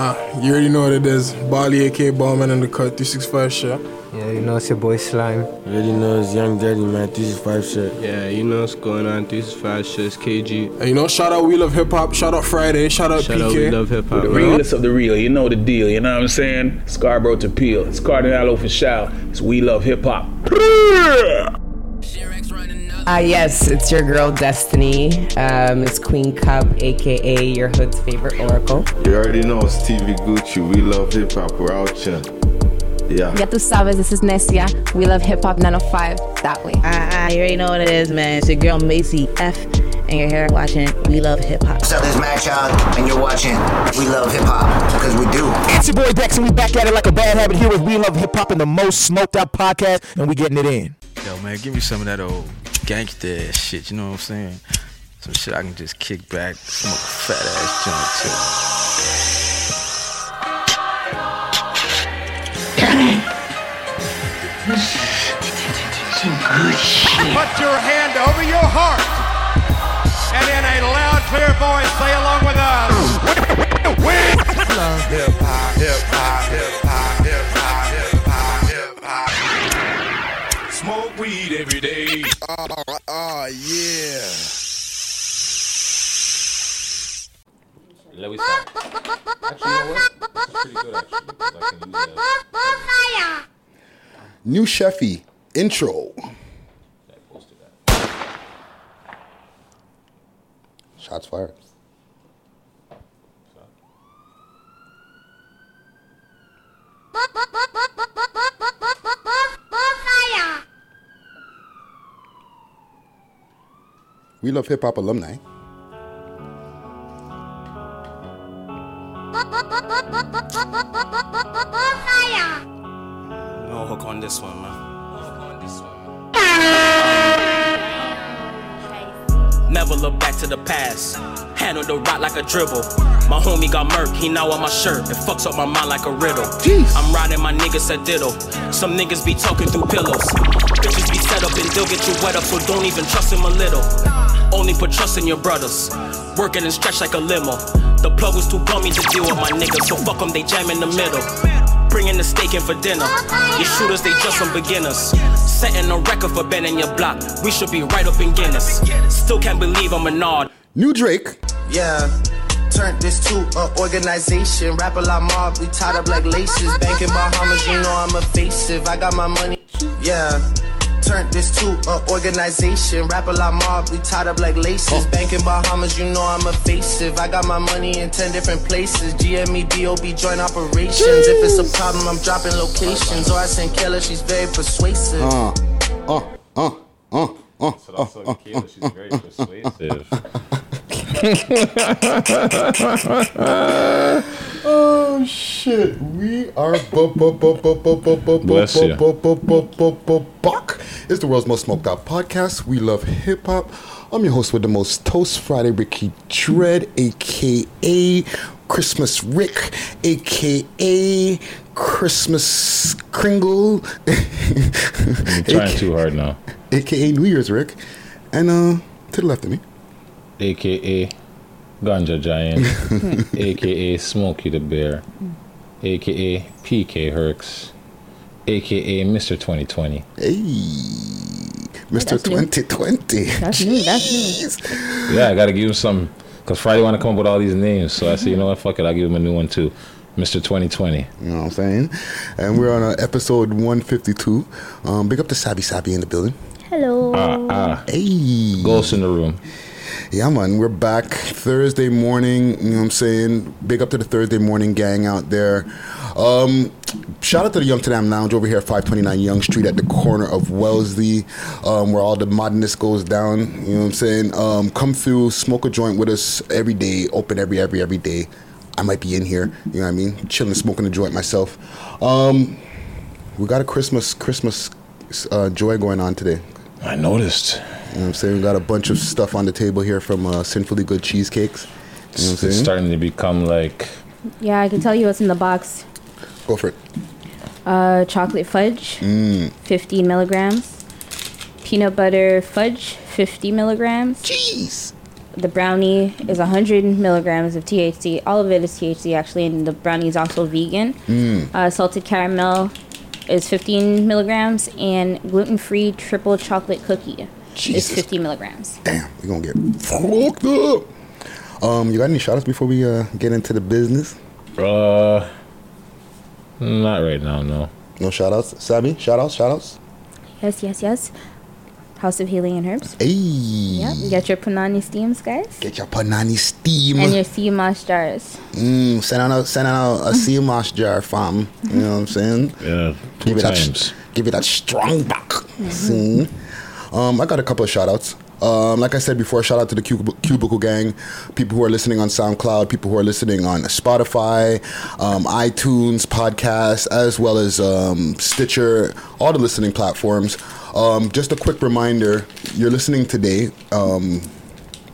Uh, you already know what it is. Bali, aka Ballman, in the cut, 365 shit. Yeah, you know it's your boy Slime. You already know it's Young Daddy, man. 365 shit. Yeah, you know what's going on. 365 shit's KG. And you know, shout out We Love Hip Hop, shout out Friday, shout out Shout PK. out We Love Hip Hop. The man. realest of the real, you know the deal, you know what I'm saying? Scarborough to Peel. It's Cardinal Official. It's We Love Hip Hop. Ah, yes, it's your girl Destiny. Um, it's Queen Cub, aka your hood's favorite oracle. You already know it's TV Gucci. We love hip hop. We're out here. Yeah. Ya tu sabes, this is Nesia. We love hip hop 905 that way. Ah, ah, you already know what it is, man. It's your girl Macy F, and you're here watching We Love Hip Hop. What's up, this is Matt Child, and you're watching We Love Hip Hop, because we do. It's your boy Dex, and we back at it like a bad habit here with We Love Hip Hop and the most smoked out podcast, and we getting it in. Yo, man, give me some of that old gangster ass shit, you know what I'm saying? Some shit I can just kick back, smoke a fat ass joint too. Put your hand over your heart and in a loud, clear voice say along with us. We love hip hop, hip hop, hip hop, hip hop, hip hop, hip hop. Smoke weed every day. Oh, oh yeah. Louis New Sheffy intro. Shots fired. We love hip hop alumni. No hook on this one, man. Never look back to the past. Handle the rock like a dribble. My homie got murked, he now on my shirt. It fucks up my mind like a riddle. I'm riding my niggas at diddle. Some niggas be talking through pillows. Bitches be set up and they'll get you wet up, so don't even trust him a little. Only put trust in your brothers. Working and stretch like a limo. The plug was too bummy to deal with my niggas, so fuck them, they jam in the middle. Bringing the steak in for dinner. These shooters, they just some beginners. Setting a record for Ben in your block. We should be right up in Guinness. Still can't believe I'm a nod. New Drake. Yeah. Turned this to an organization. Rap a la mob, we tied up like laces. Banking Bahamas, you know I'm evasive. I got my money. Yeah. Turned this to an organization. Rap a la mob, we tied up like laces. Banking Bahamas, you know I'm evasive. I got my money in 10 different places. GME, BOB, joint operations. If it's a problem, I'm dropping locations. Or I send Killer, she's very persuasive. Uh, uh, uh, uh, uh, So that's uh, what Kayla, she's very persuasive. Oh shit, we are buck. It's the world's most smoked out podcast. We love hip hop. I'm your host with the most toast Friday, Ricky Dread, aka Christmas Rick, aka Christmas Kringle. You're trying too hard now. AKA New Year's Rick. And uh to the left of me. AKA Ganja Giant, AKA Smokey the Bear, AKA PK Herx, AKA Mr. 2020. Hey, Mr. that's new. 2020. That's new, that's new. Yeah, I gotta give him some. Cause Friday want to come up with all these names, so I said, you know what, fuck it, I'll give him a new one too, Mr. 2020. You know what I'm saying? And we're on uh, episode 152. Um, big up to Sabi Sabi in the building. Hello. Ah, ah. Hey. Ghost in the room. Yeah, man, we're back Thursday morning. You know what I'm saying? Big up to the Thursday morning gang out there. Um, shout out to the Young Tadam Lounge over here at 529 Yonge Street at the corner of Wellesley, um, where all the madness goes down. You know what I'm saying? Um, come through, smoke a joint with us every day, open every, every, every day. I might be in here, you know what I mean? Chilling, smoking a joint myself. Um, we got a Christmas, Christmas uh, joy going on today. I noticed. You know what I'm saying? We got a bunch of stuff on the table here from uh, Sinfully Good Cheesecakes. You know what I'm It's saying? starting to become like Yeah, I can tell you what's in the box. Go for it. Uh, chocolate fudge, Mm. 15 milligrams. Peanut butter fudge, 50 milligrams. Jeez. the brownie is 100 milligrams of THC. All of it is THC actually, and the brownie is also vegan. Mm. Uh, salted caramel is 15 milligrams, and gluten-free triple chocolate cookie Jesus. is 50 milligrams. Damn, we're gonna get fucked up. Um, you got any shout outs before we uh, get into the business? Uh, not right now. No. No shout outs? Sammy, shout outs, shout outs? Yes, yes, yes. House of Healing and Herbs. Hey. Yep. Get your Panani steams, guys. Get your panani steam. And your sea moss jars. Mm, send out a send out a, a sea moss jar, fam. You know what I'm saying? Yeah, two give it that times. give it that strong back. See? Um, I got a couple of shout outs. Um, like I said before, shout out to the Cubicle, Gang, people who are listening on SoundCloud, people who are listening on Spotify, um, iTunes, podcasts, as well as um, Stitcher, all the listening platforms. Um, just a quick reminder you're listening today.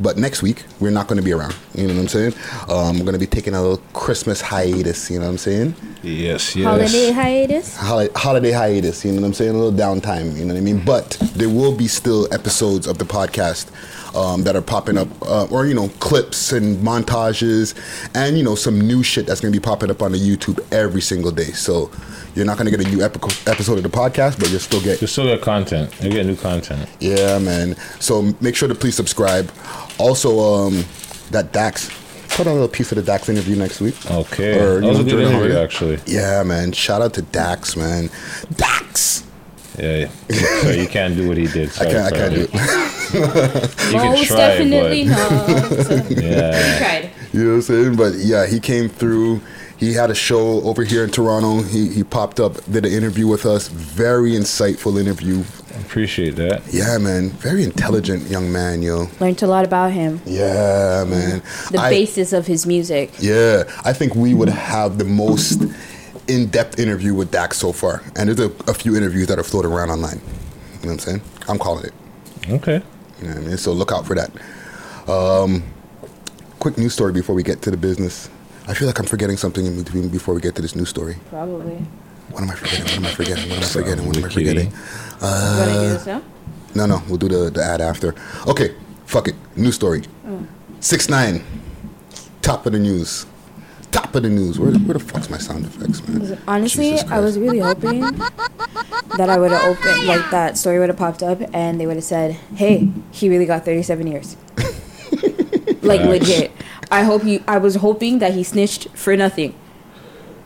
But next week we're not going to be around. You know what I'm saying? Um, we're going to be taking a little Christmas hiatus. You know what I'm saying? Yes, yes. Holiday hiatus. Holi- holiday hiatus. You know what I'm saying? A little downtime. You know what I mean? But there will be still episodes of the podcast um, that are popping up, uh, or you know, clips and montages, and you know, some new shit that's going to be popping up on the YouTube every single day. So you're not going to get a new epic- episode of the podcast, but you'll still get You still get content. You get new content. yeah, man. So make sure to please subscribe. Also, um, that Dax. Put on a little piece of the Dax interview next week. Okay. Or, that was know, a good interview, actually. Yeah, man. Shout out to Dax, man. Dax. Yeah, yeah. So you can't do what he did. I Sorry, can't. I can't do it. You can Most try, definitely but- not. Yeah. Tried. You know what I'm saying? But yeah, he came through. He had a show over here in Toronto. He, he popped up, did an interview with us. Very insightful interview. Appreciate that. Yeah, man. Very intelligent young man, yo. Learned a lot about him. Yeah, man. The I- basis of his music. Yeah, I think we would have the most in-depth interview with Dax so far, and there's a, a few interviews that are floating around online. You know what I'm saying? I'm calling it. Okay. You know what I mean? So look out for that. Um, quick news story before we get to the business. I feel like I'm forgetting something in between before we get to this news story. Probably. What am I forgetting? What am I forgetting? What am I forgetting? What am I Wiki. forgetting? you want to do this now? No, no, we'll do the, the ad after. Okay, fuck it. News story. Mm. Six nine. Top of the news. Top of the news. Where, where the fuck's my sound effects, man? Honestly, I was really hoping that I would have opened, like that story would have popped up and they would have said, hey, he really got 37 years. like Facts. legit. I hope you, I was hoping that he snitched for nothing.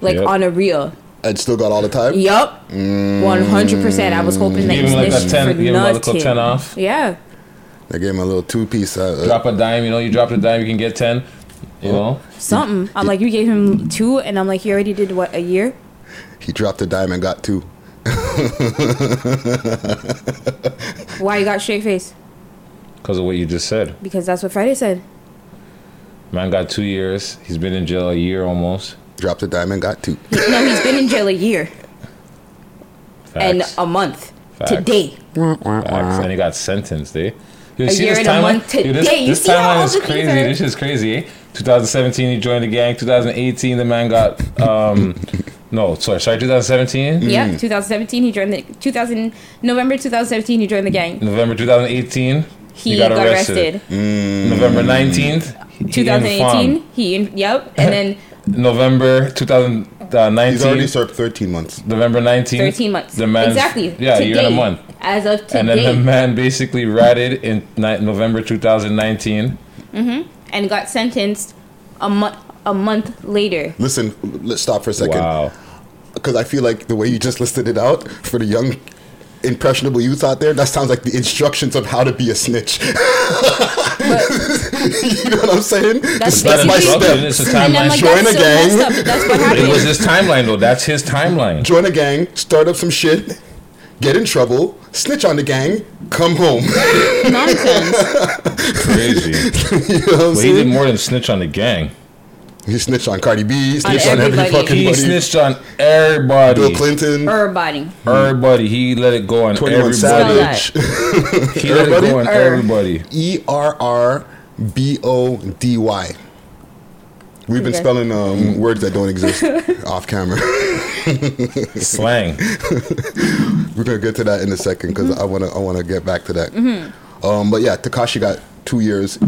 Like Yep. on a real. And still got all the time? Yup. Mm. 100%. I was hoping that Give he him like a snitched 10, for give him a little nothing. 10 off. Yeah. I gave him a little two piece. Uh, Drop a dime, you know, you drop a dime, you can get 10. You know? Something. I'm like, you gave him two, and I'm like, he already did what, a year? he dropped a dime and got two. Why you got straight face? Because of what you just said. Because that's what Friday said. Man got two years. He's been in jail a year almost. Dropped a dime and got two. No, he's been in jail a year and a month Facts. today. Facts. And he got sentenced, eh? Yo, A see year this and a timeline? month Yo, this. You this see how timeline all is crazy. are- This is crazy, eh? 2017, he joined the gang. 2018, the man got um, no, sorry, sorry, 2017. Yeah, 2017 he joined the 2000 November 2017 he joined the gang. November 2018, He got arrested. November 19th, 2018 informed. he in, yep, and then November 2019. He's already served 13 months. November 19th. 13 months. The man, exactly. Yeah, a year and a month. As of today. And then the man basically ratted in ni- November 2019. hmm and got sentenced a month a month later. Listen, let's stop for a second. Wow. Because I feel like the way you just listed it out for the young, impressionable youth out there, that sounds like the instructions on how to be a snitch. you know what I'm saying? That's step by step. It's a timeline. like, Join a gang. messed. That's what happened. It was his timeline though. That's his timeline. Join a gang, start up some shit, get in trouble, snitch on the gang, come home. Nonsense. Crazy. you know what he did more than snitch on the gang. He snitched on Cardi B, he snitched on, every everybody. fucking He body. snitched on everybody. Bill Clinton, Everybody. Everybody. He let it go on 21 everybody. Savage. He let it go on Er. everybody. E R R B O D Y. We've been Okay. spelling um, words that don't exist off camera. Slang. We're gonna get to that in a second because I wanna I wanna get back to that. Mhm. Um, but yeah, Tekashi got two years.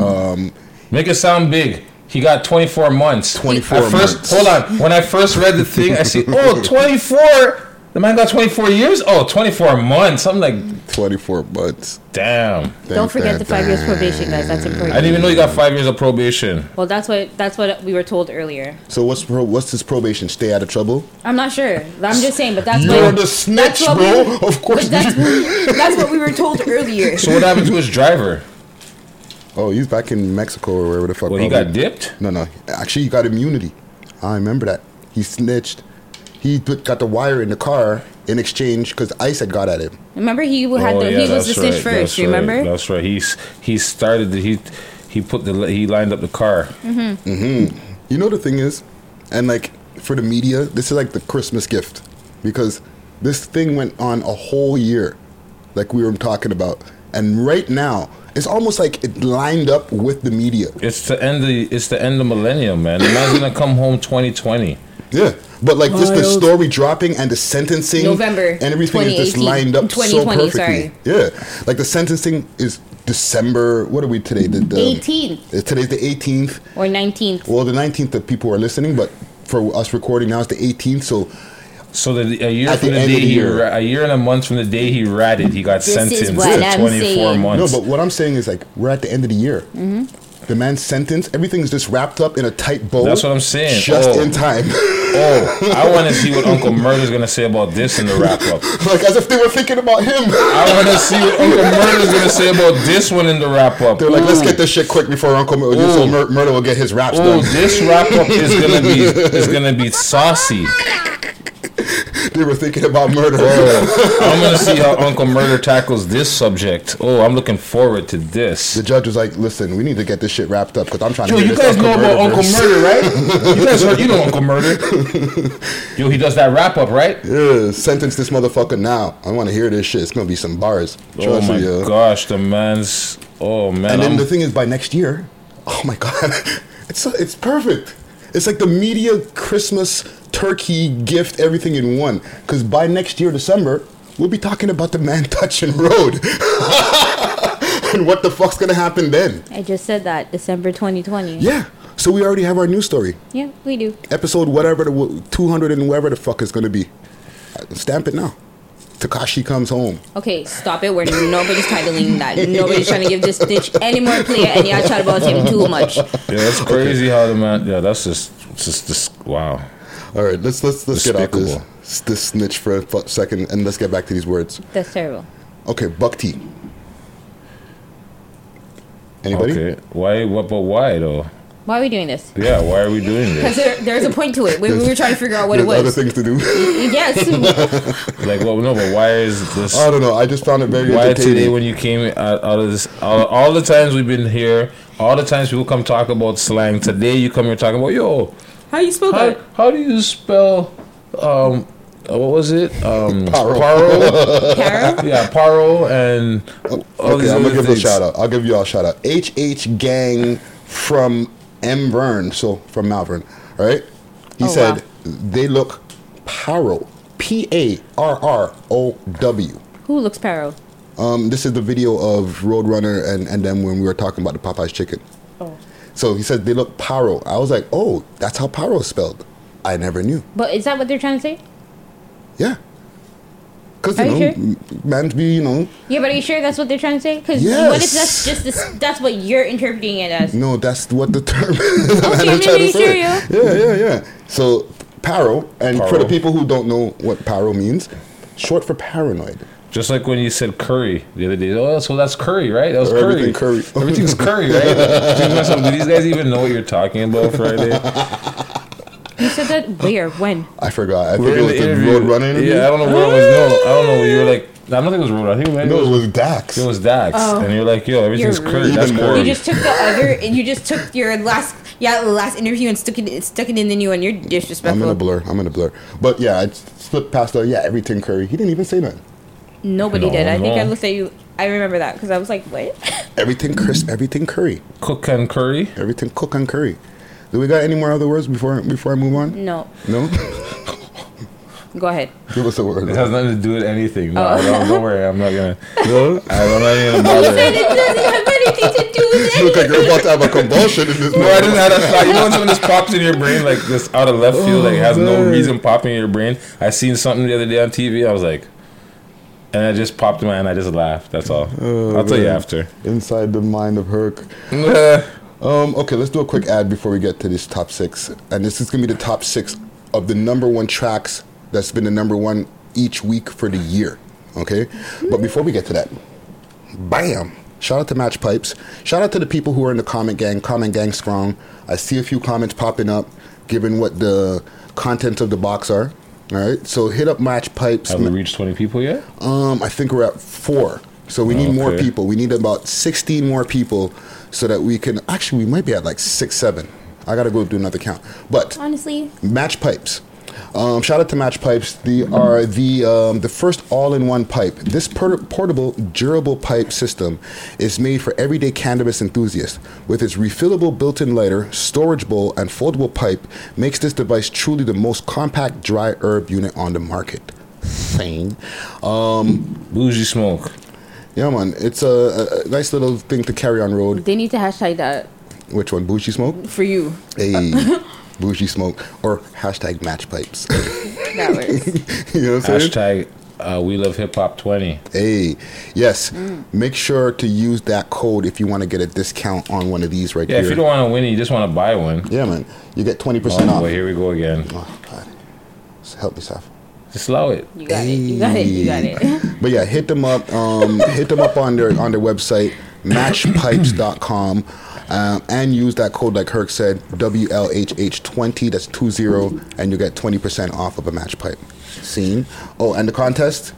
Um, Make it sound big. He got 24 months. 24 At first, months. Hold on. When I first read the thing, I see, oh, 24. The man got 24 years? Oh, 24 months. I'm like, 24 months. damn. Don't forget the five years probation, guys. That's important. I didn't even know you got five years of probation. Well, that's what that's what we were told earlier. So what's pro- what's his probation? Stay out of trouble. I'm not sure. I'm just saying, but that's You're what the that's snitch, bro. We, Of course that's, what, that's what we were told earlier. So what happened to his driver? Oh, he's back in Mexico or wherever the fuck. Well, he got dipped? No, no. Actually, he got immunity. I remember that. He snitched. He put, got the wire in the car in exchange because ICE had got at him. Remember, he had Oh, the, yeah, he was the that's snitch right, first. that's You remember? Right, that's right. He's he started the, he he put the he lined up the car. Mm-hmm. Mm-hmm. You know the thing is, and like for the media, this is like the Christmas gift because this thing went on a whole year, like we were talking about, and right now it's almost like it lined up with the media. It's the end of the, it's the end of millennium, man. The man's gonna come home 2020. Yeah, but like just the story dropping and the sentencing, November and everything is just lined up so perfectly. sorry. Yeah, like the sentencing is December. What are we today? The, the 18th uh, Today's the 18th. or 19th. Well, the 19th that people are listening, but for us recording now, it's the 18th. So, So the, a year At from the the, day the he year. ra- a year and a month from the day he ratted, he got This sentenced to I'm 24 saying. months. no, but what I'm saying is like we're at the end of the year. hmm The man's sentence, everything's just wrapped up in a tight bow. That's what I'm saying. Just Oh. in time. oh, I want to see what Uncle Murder's gonna say about this in the wrap up. like as if they were thinking about him. I want to see what Uncle Murder's gonna say about this one in the wrap up. They're like, let's get this shit quick before Uncle Mur- so Mur- Murder will get his raps Oh, done. this wrap up is gonna be is gonna be saucy. They were thinking about murder. Oh, I'm gonna see how Uncle Murder tackles this subject. Oh, I'm looking forward to this. The judge was like, "Listen, we need to get this shit wrapped up because I'm trying Yo, to." hear you guys know about Uncle. Murder, right? You guys heard, you know Uncle Murder. Yo, he does that wrap up, right? Yeah, sentence this motherfucker now. I want to hear this shit. It's gonna be some bars. Oh Trust my me, yo. gosh, the man's. Oh man, And then I'm- the thing is, by next year, oh my god, it's it's perfect. It's like the media Christmas turkey gift, everything in one. Because by next year, December, we'll be talking about the man touching road. and what the fuck's gonna happen then? I just said that December 2020. Yeah. So we already have our news story. Yeah, we do. Episode whatever the two hundred and whatever the fuck is gonna be. Uh, Stamp it now. Tekashi comes home. Okay, stop it. We're nobody's titling that. Nobody's trying to give this bitch any more play, and y'all chat about him too much. Yeah, that's crazy how the man. Yeah, that's just, it's just this. Wow. All right, let's let's let's get off Despicable. this this snitch for a second, and let's get back to these words. That's terrible. Okay, Buck T. Anybody? Okay. Why? What? But why though? Why are we doing this? Yeah. Why are we doing Because this? there, there's a point to it. We, we were trying to figure out what it was. There's other was. things to do. Yes. Like, well, no, but why is this? I don't know. I just found it very Why today when you came out, out of this? All, all the times we've been here, all the times people come talk about slang. Today you come here talking about yo. How do you spell How, that? how do you spell? Um, what was it? Um, Paro. Paro. Paro? Yeah, Paro and. okay, I'm gonna give a shout out. I'll give you all a shout out. HH Gang from M Vern, so from Malvern, right? He Oh, said wow. they look Paro, P A R R O W. Who looks paro? Um, this is the video of Roadrunner and, and them when we were talking about the Popeyes chicken. Oh. So he said they look Paro. I was like, oh, that's how Paro is spelled. I never knew. But is that what they're trying to say? Yeah. Because, you Are know, you sure? m- man's be, you know, Yeah, but are you sure that's what they're trying to say? Because what if that's just this, that's what you're interpreting it as? no, that's what the term is. Okay, I'm I'm trying to say. sure, yo. Yeah, yeah, yeah. So, Paro, and for the people who don't know what Paro means, short for paranoid. Just like when you said curry the other day. Oh, so that's curry, right? That was curry. everything curry. Everything's curry, right? Myself, Do these guys even know what you're talking about Friday? You said that where? When? I forgot. I think We're it in was the the interview. road running interview. Yeah, I don't know where it was. No, I don't know. You were like, I don't think it was road. I think maybe No, it it was. was Dax. It was Dax, Oh. and you're like, yo, everything's You're curry. That's Even more. curry. You just took the other. And you just took your last, yeah, the last interview and stuck it, stuck it in the new one. You're I'm disrespectful. in a blur. I'm in a blur. But yeah, I slipped past the, yeah, everything curry. He didn't even say nothing. Nobody No, did. I think I no. looked at you. I remember that because I was like, what? Everything crisp, everything curry. Cook and curry. Everything cook and curry. Do we got any more other words before before I move on? No. No? Go ahead. Give us a word. It has nothing to do with anything. No, Oh. I don't, don't worry. I'm not gonna. No? I'm not even gonna You bother. said it doesn't have anything to do with You look like you're about to have a convulsion in this. No, I didn't have that thought. You know when something just pops in your brain, like this out of left field, like oh, has no Oh, reason popping in your brain. I seen something the other day on TV. I was like, and I just popped in my hand. I just laughed. That's all. I'll tell you after. Inside the mind of Herc. um, okay, let's do a quick ad before we get to this top six. And this is going to be the top six of the number one tracks that's been the number one each week for the year. Okay? But before we get to that, bam! Shout out to Match Pipes. Shout out to the people who are in the comment gang. Comment gang strong. I see a few comments popping up, given what the contents of the box are. All right, so hit up Match Pipes. Have we reached twenty people yet? Um, I think we're at four. So we need more people. We need about 16 more people so that we can. Actually, we might be at like six, seven. I gotta go do another count. But Honestly, Match Pipes. Um, shout out to Match Pipes. They are the um, the first all-in-one pipe. This por- portable, durable pipe system is made for everyday cannabis enthusiasts. With its refillable built-in lighter, storage bowl, and foldable pipe, makes this device truly the most compact dry herb unit on the market. Sane. Um, Bougie smoke. Yeah, man. It's a, a nice little thing to carry on road. they need to hashtag that Which one? Bougie smoke? for you. Hey, bougie smoke or hashtag match pipes. That works. you know what I'm saying? Hashtag uh, we love hip hop twenty. Hey, yes. Mm. Make sure to use that code if you want to get a discount on one of these right Yeah, here. if you don't want to win, it, you just want to buy one. yeah, man. You get 20% Oh, off. boy, here we go again. Oh, God. Help yourself. Saf. Just allow it. You got it. You got it. You got it. But yeah, hit them up. Um, hit them up on their on their website, matchpipes.com. Um, and use that code like Herc said, WLHH20, that's 20, and you get 20% off of a match pipe. Scene. Oh, and the contest?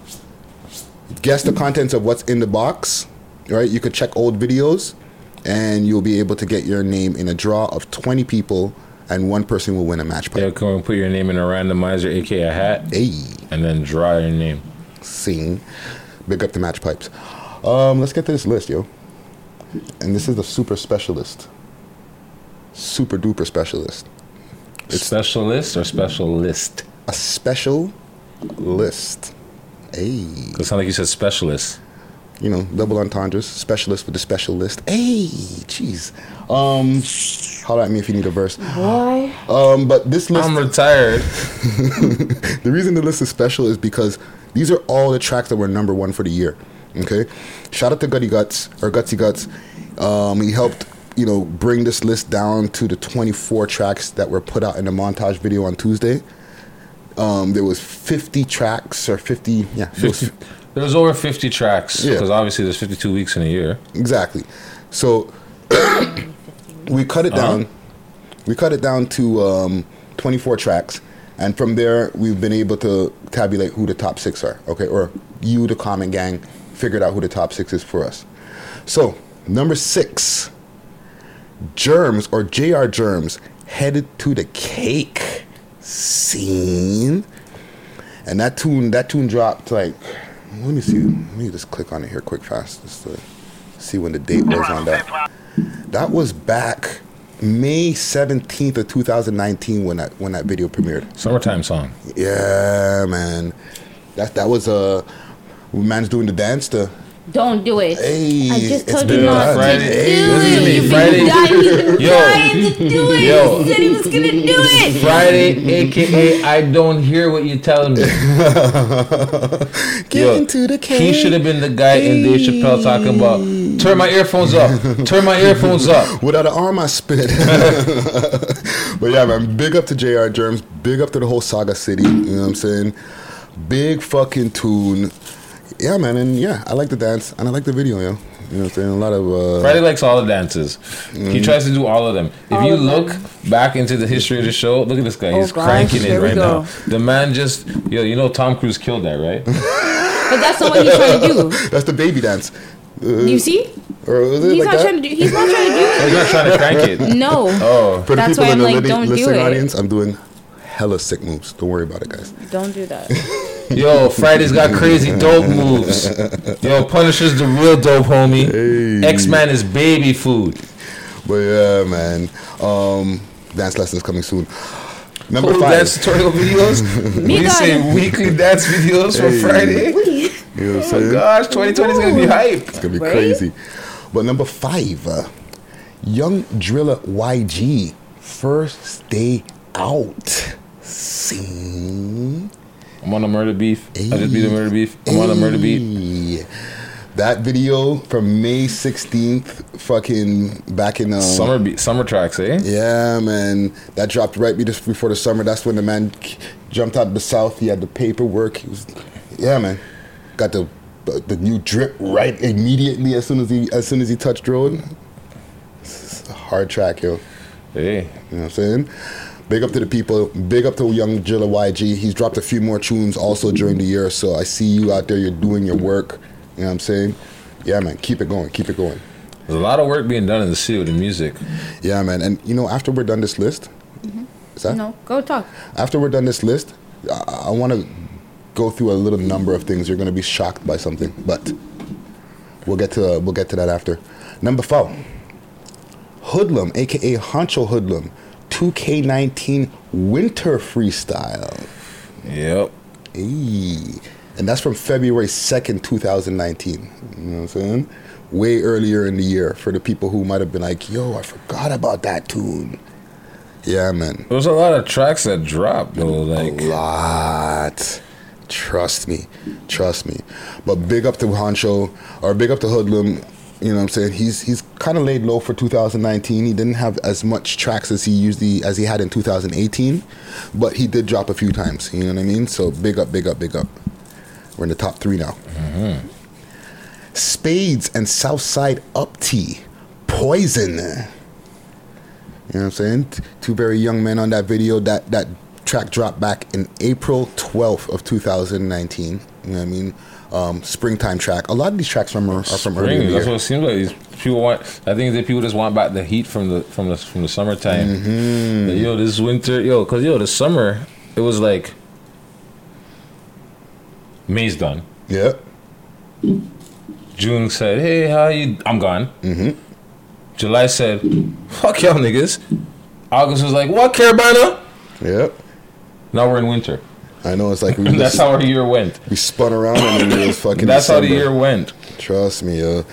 Guess the contents of what's in the box, right? You could check old videos, and you'll be able to get your name in a draw of 20 people, and one person will win a match pipe. Yeah, come and put your name in a randomizer, aka a hat, Hey. and then draw your name. scene. Big up the match pipes. Um, let's get to this list, yo. And this is the super specialist. Super duper specialist. specialist or specialist? A special list. Hey. It sound like you said specialist. You know, double entendres. Specialist with the special list. Hey, jeez. Um, holler at me if you need a verse. Boy. Um, but this list. I'm retired. the reason the list is special is because these are all the tracks that were number one for the year. Okay, shout out to Gutty Guts or Gutsy Guts. Um, he helped you know bring this list down to the 24 tracks that were put out in the montage video on Tuesday. Um, there was 50 tracks or 50 yeah there was 50, there was over 50 tracks Yeah. because obviously there's 52 weeks in a year. Exactly. So we cut it down. We cut it down to um, 24 tracks, and from there we've been able to tabulate who the top six are. Okay, or you, the Common Gang, figured out who the top six is for us. So number six, Germs or Jr. Germs headed to the cake scene, and that tune that tune dropped like. Let me see. Let me just click on it here quick fast just to see when the date was on that. That was back May 17th of 2019 when that when that video premiered. Summertime song. Yeah, man. That that was a uh, man's doing the dance to Don't do it. Hey, I just it's told you not Friday. to do Hey, it. listen You've Friday- been dying, Yo. to do it. Yo. He said he was gonna do it. Friday, aka I don't hear what you're telling me. Get into the cake. He should have been the guy in Dave Chappelle talking about turn my earphones up, turn my earphones up. Without an arm, I spit. but yeah, man, big up to JR Germs. Big up to the whole Saga City. You know what I'm saying? Big fucking tune. Yeah, man, and yeah, I like the dance and I like the video, yo. You know what I'm saying? A lot of uh, Friday likes all the dances. He Mm. tries to do all of them. If All you of them. look back into the history of the show, look at this guy. Oh, He's gosh, cranking it right go. now. The man just, yo, you know Tom Cruise killed that, right? But that's not what he's trying to do. That's the baby dance. Uh, You see? Or is it He's like not that? trying to do. He's not trying to do Oh, he's not trying to crank it. it. No. Oh, For the That's people why in I'm the like, li- don't do it. audience, I'm doing hella sick moves. Don't worry about it, guys. Don't do that. Yo, Friday's got crazy dope moves. Yo, Punisher's the real dope, homie. X Man is baby food. But yeah, man. Um, dance lessons coming soon. Number Whole five. dance tutorial videos. Me we say weekly dance videos for Friday. You know what I'm Oh saying? gosh, 2020 is gonna be hype. It's gonna be Right? crazy. But number five, uh, Young Driller YG, first day out. Sing. I'm on a murder beef. I just beat a murder beef. I'm on a murder beef. That video from May 16th, fucking back in um, Summer beat, summer tracks, eh? Yeah, man. That dropped right be- just before the summer. That's when the man jumped out of the south. He had the paperwork. He was, yeah, man. Got the the new drip right immediately as soon as he as soon as he touched road. Hard track, yo. Hey, you know what I'm saying? Big up to the people. Big up to young Jilla YG. He's dropped a few more tunes also during the year. So I see you out there. You're doing your work. You know what I'm saying? Yeah, man. Keep it going. Keep it going. There's a lot of work being done in the city with the music. Yeah, man. And you know, after we're done this list, mm-hmm. is that? No, go talk. After we're done this list, I, I want to go through a little number of things. You're going to be shocked by something, but we'll get to we'll get to that after. Number four, Hoodlum, aka Honcho Hoodlum, 2K19 Winter Freestyle. Yep. Hey. And that's from February 2nd, 2019. You know what I'm saying? Way earlier in the year for the people who might have been like, yo, I forgot about that tune. Yeah, man. There's a lot of tracks that dropped though. Like a lot. Trust me. Trust me. But big up to Honcho or big up to Hoodlum. You know what I'm saying? He's he's kind of laid low for 2019. He didn't have as much tracks as he usually as he had in 2018, but he did drop a few times. You know what I mean? So big up, big up, big up. We're in the top three now. Mm-hmm. Spades and Southside Up Tea, Poison. You know what I'm saying? Two very young men on that video. That that track dropped back in April 12th of 2019. You know what I mean? Um, springtime track. A lot of these tracks from are, are from Spring, that's what it seems like. These people want. I think that people just want back the heat from the from the from the summertime. Mm-hmm. Yo, this winter, yo, cause yo, the summer, it was like May's done. Yeah. June said, "Hey, how you?" I'm gone. Mm-hmm. July said, "Fuck y'all niggas." August was like, "What, Caribana?" Yep. Now we're in winter. I know it's like we That's how our year went. We spun around and it was fucking. That's how the year went. Trust me, yo.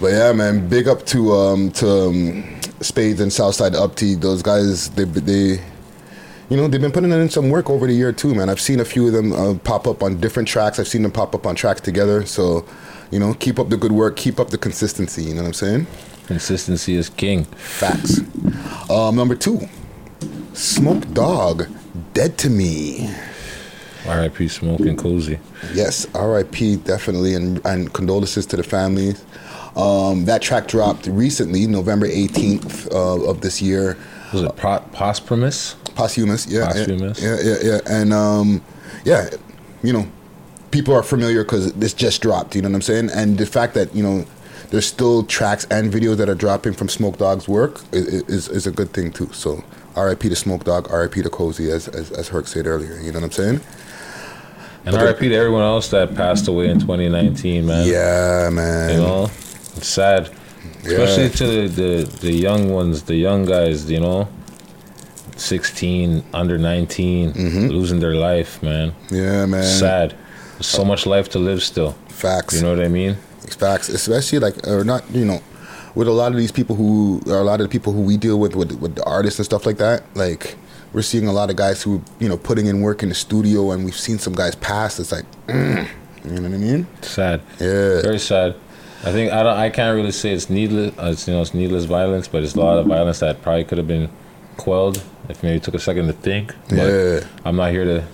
But yeah, man, big up to um to um, Spades and Southside UpTea. Those guys, they they, you know, they've been putting in some work over the year too, man. I've seen a few of them uh, pop up on different tracks. I've seen them pop up on tracks together. So, you know, keep up the good work, keep up the consistency. You know what I'm saying? Consistency is king. Facts. Um, number two, Smoke Dawg, Dead to Me. R.I.P. Smoking Cozy. Yes, R.I.P. Definitely, and, and condolences to the families. Um, that track dropped recently, November 18th uh, of this year. Was it pro- posthumous? Posthumous, yeah, Posthumous. yeah, yeah, yeah, and um, yeah, you know, people are familiar because this just dropped. You know what I'm saying? And the fact that you know there's still tracks and videos that are dropping from Smoke Dawg's work i- i- is is a good thing too. So, R.I.P. to Smoke Dawg, R.I.P. to Cozy, as as, as Herc said earlier. You know what I'm saying? And R.I.P. to everyone else that passed away in 2019, man. Yeah, man. You know, it's sad, especially to the, the the young ones, the young guys. You know, 16, under 19, mm-hmm. losing their life, man. Yeah, man. Sad. There's so uh, much life to live still. Facts. You know what I mean? Facts, especially like or not, you know, with a lot of these people who or a lot of the people who we deal with with with the artists and stuff like that. Like we're seeing a lot of guys who you know putting in work in the studio, and we've seen some guys pass. It's like, mm, you know what I mean? Sad. Yeah. Very sad. I think I don't. I can't really say it's needless. Uh, it's you know it's needless violence, but it's a lot of violence that probably could have been quelled if maybe took a second to think. But Yeah. I'm not here to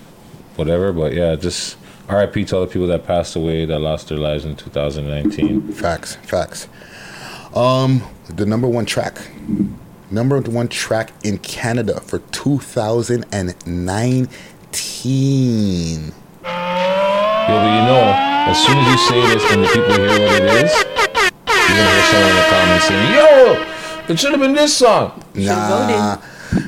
whatever. But yeah, just R.I.P. to all the people that passed away that lost their lives in 2019. Facts, facts. Um, the number one track, number one track in Canada for 2019. Yo, but you know, as soon as you say this and the people hear what it is, you're gonna hear someone in the comments saying, "Yo, it should have been this song." Nah,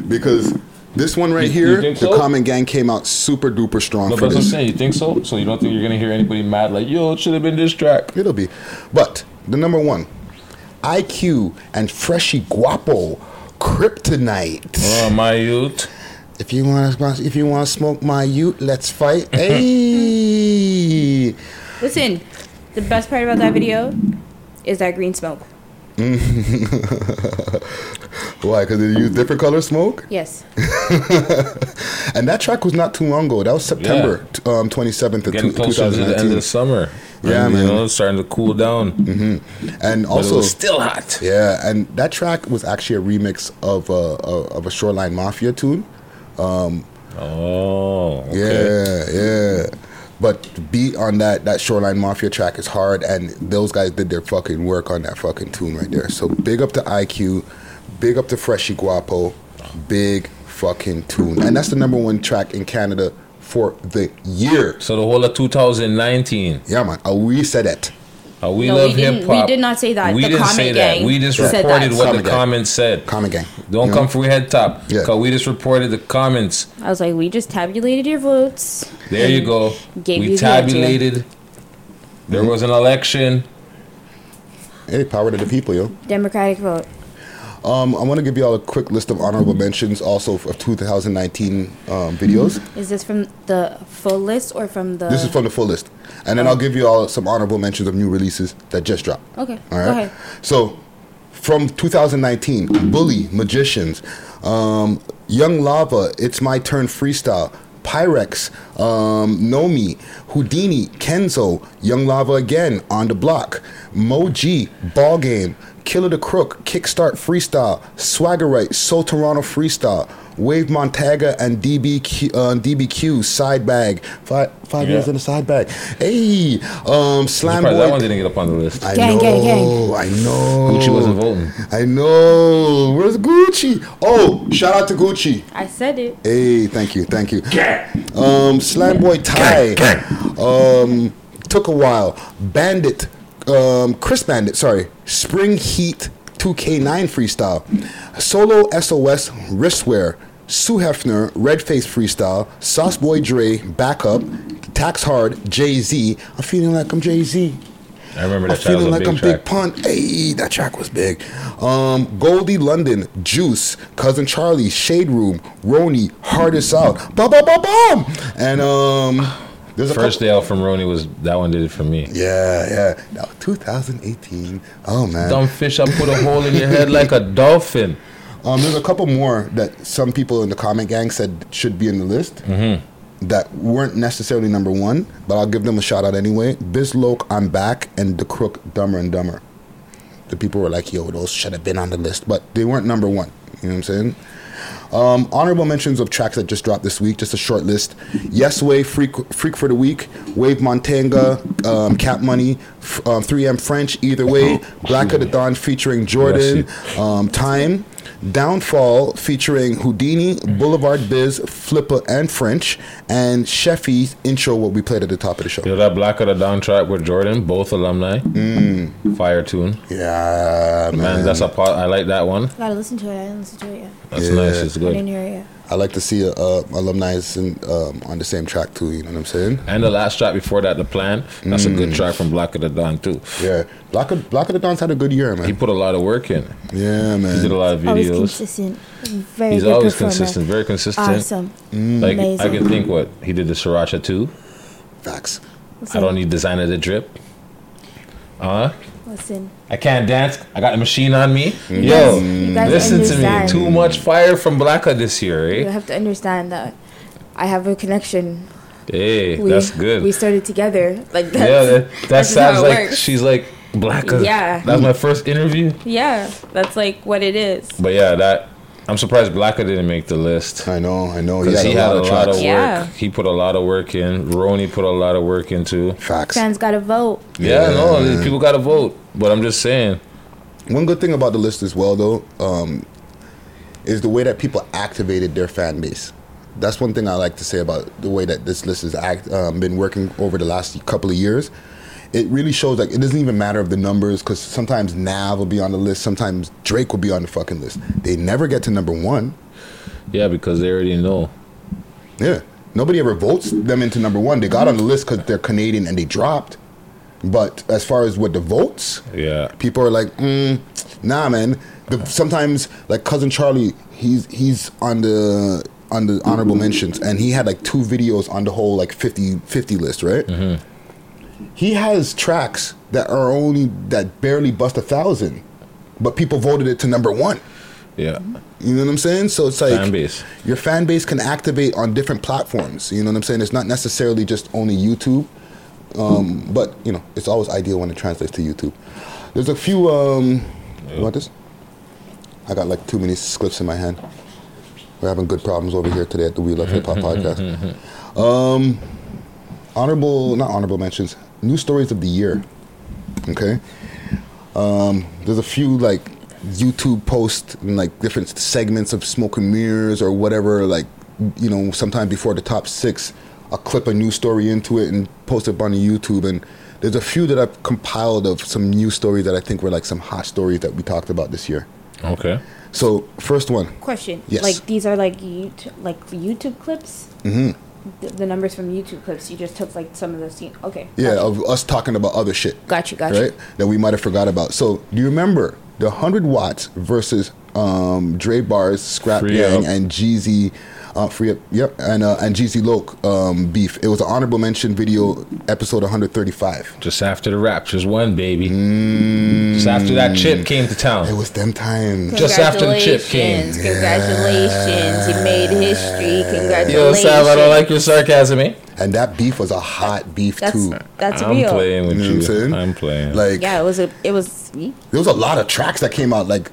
because this one right You- here, you think the so? Common Gang came out super duper strong No, for but that's what I'm saying. You think so? So you don't think you're gonna hear anybody mad like, "Yo, it should have been this track"? It'll be, but the number one, IQ and Freshie Guapo, Kryptonite. Oh my youth. If you want to, if you want to smoke my youth, let's fight. Hey, Listen, the best part about that video is that green smoke. Why? Because they use different color smoke. Yes. and that track was not too long ago. That was September t- um, 27th of Getting two- closer to the end of 2019. the summer. Yeah, And, man. You know, it's starting to cool down. hmm And But it also, was still hot. Yeah, and that track was actually a remix of a, a of a Shoreline Mafia tune. Um, oh, yeah, yeah. But the beat on that that Shoreline Mafia track is hard, and those guys did their fucking work on that fucking tune right there. So big up to IQ, big up to Freshy Guapo, big fucking tune, and that's the number one track in Canada for the year. So the whole of 2019. Yeah, man. Uh, we said it. Uh, we No, love we didn't- we did not say that. We The didn't comment say that. We just said reported that. what Comment the gang. comments said. Comment gang. Don't You come know? for your head top. Yeah. Cause we just reported the comments. I was like, we just tabulated your votes. There you go. Gave we you the answer. tabulated. There was an election. Hey, power to the people, yo. Democratic vote. Um, I want to give you all a quick list of honorable mentions, also of 2019 um, videos. Is this from the full list or from the? This is from the full list, and then I'll give you all some honorable mentions of new releases that just dropped. Okay, All right. go ahead. So, from 2019, Bully, Magicians, um, Young Lava, It's My Turn Freestyle, Pyrex, um, Nomi, Houdini, Kenzo, Young Lava again, On the Block, Moji, Ball Game, Killer the Crook, Kickstart Freestyle, Swaggerite, Soul Toronto Freestyle, Wave Montaga and DBQ, uh, DBQ Side Bag. Five, five Yeah. years in the side bag. Hey, um, Slam Boy. that one didn't get up on the list. I Gang, know, gang, gang. I know. Gucci wasn't voting. I know. Where's Gucci? Oh, shout out to Gucci. I said it. Hey, thank you, thank you. Um, Slam Boy Ty. Um, took a while. Bandit. Um, Chris Bandit. Sorry. Spring Heat 2K9 freestyle. Solo SOS wristwear. Sue Hefner, Red Face Freestyle, Sauce Boy Dre, Backup, Tax Hard, Jay Z. I'm feeling like I'm Jay Z. I remember that. I'm that track was feeling like big I'm track. Big Pun. Hey, that track was big. Um, Goldie London, Juice, Cousin Charlie, Shade Room, Roni, Hardest Out, ba ba ba bum. And um, there's First couple- day out from Roni was that one did it for me. Yeah, yeah. Now 2018. Oh man. Dumb fish, I put a hole in your head like a dolphin. Um, there's a couple more that some people in the comment gang said should be in the list Mm-hmm. that weren't necessarily number one, but I'll give them a shout out anyway. Bizloke, I'm back, and The Crook, Dumber and Dumber. The people were like, yo, those should have been on the list, but they weren't number one. You know what I'm saying? Um, honorable mentions of tracks that just dropped this week, just a short list. Yes Way, Freak, Freak for the Week, Wave Montanga, um, Cap Money, f- um, 3M French, Either Way, Black of the Dawn featuring Jordan, um, Time, Downfall featuring Houdini, Boulevard Biz, Flipper, and French, and Sheffy's intro, what we played at the top of the show. You know that Black of the Dawn track with Jordan, both alumni. Mm. Fire tune. Yeah, man. Man, that's a part. I like that one. Gotta listen to it. I didn't listen to it yet. That's Yeah. nice. It's I good. didn't hear it. I like to see uh, uh, alumni in, um, on the same track too. You know what I'm saying? And the last track before that, The Plan. That's a good Mm. track from Black of the Dawn too. Yeah, Black of, Black of the Dawn's had a good year, man. He put a lot of work in. Yeah, man. He did a lot of Always videos. consistent. Very He's good always performer. consistent, very consistent. Awesome. Mm. Like Amazing. I can think what he did the Sriracha too. Facts. I don't need designer to drip. Uh Listen. I can't dance. I got a machine on me. You Yo, guys- you guys listen to me. Too much fire from Blacka this year, You eh? have to understand that I have a connection. Hey, We, that's good. We started together. Like that's, yeah, that, that that's sounds like works. she's like Blacka. Yeah. That was my first interview. Yeah, that's like what it is. But yeah, that I'm surprised Blacka didn't make the list. I know, I know. He had he a had lot a of lot of work. Yeah. He put a lot of work in. Roni put a lot of work into. Facts. Fans gotta vote. Yeah, no, people got to vote. But I'm just saying. One good thing about the list as well, though, um, is the way that people activated their fan base. That's one thing I like to say about the way that this list has act, um, been working over the last couple of years. It really shows like it doesn't even matter of the numbers because sometimes Nav will be on the list, sometimes Drake will be on the fucking list. They never get to number one. Yeah, because they already know. Yeah, nobody ever votes them into number one. They got on the list because they're Canadian and they dropped. But as far as what the votes, Yeah. people are like, mm, nah, man. The, sometimes like cousin Charlie, he's he's on the on the honorable mentions, and he had like two videos on the whole like 50, 50 list, right? He has tracks that are only that barely bust a thousand, but people voted it to number one. Yeah. You know what I'm saying? So it's like Fan base. your fan base can activate on different platforms. You know what I'm saying? It's not necessarily just only YouTube, um, but you know, it's always ideal when it translates to YouTube. There's a few. Um, You want this? I got like too many clips in my hand. We're having good problems over here today at the We Love Hip Hop podcast. Um, honorable, not honorable mentions. New stories of the year. Okay. Um, there's a few like YouTube posts and like different segments of smoke and mirrors or whatever. Like you know, sometime before the top six, I'll clip a new story into it and post it on the YouTube. And there's a few that I've compiled of some news stories that I think were like some hot stories that we talked about this year. Okay. So first one. Question. Yes. Like these are like YouTube, like YouTube clips. hmm The, the numbers from YouTube clips. You just took like some of the scene. Okay. Yeah, of us talking about other shit. Got you. Got you. right? That we might have forgot about. So, do you remember the 100 watts versus um, Dre Bars, Scrap Free Gang, Up. and Jeezy, uh, Free Up, yep, and uh, and Jeezy Loke um, beef? It was an honorable mention video, episode 135. Just after the Raptors won, baby. Just after that chip came to town. It was them times. Just after the chip came. Congratulations. Congratulations. You made history. Yo, Congratulations. Sam, I don't like your sarcasm, eh? And that beef was a hot beef That's- too. that's I'm real. playing with You know you. I'm saying? I'm playing. Like Yeah, it was a. It was. there was a lot of tracks that came out. Like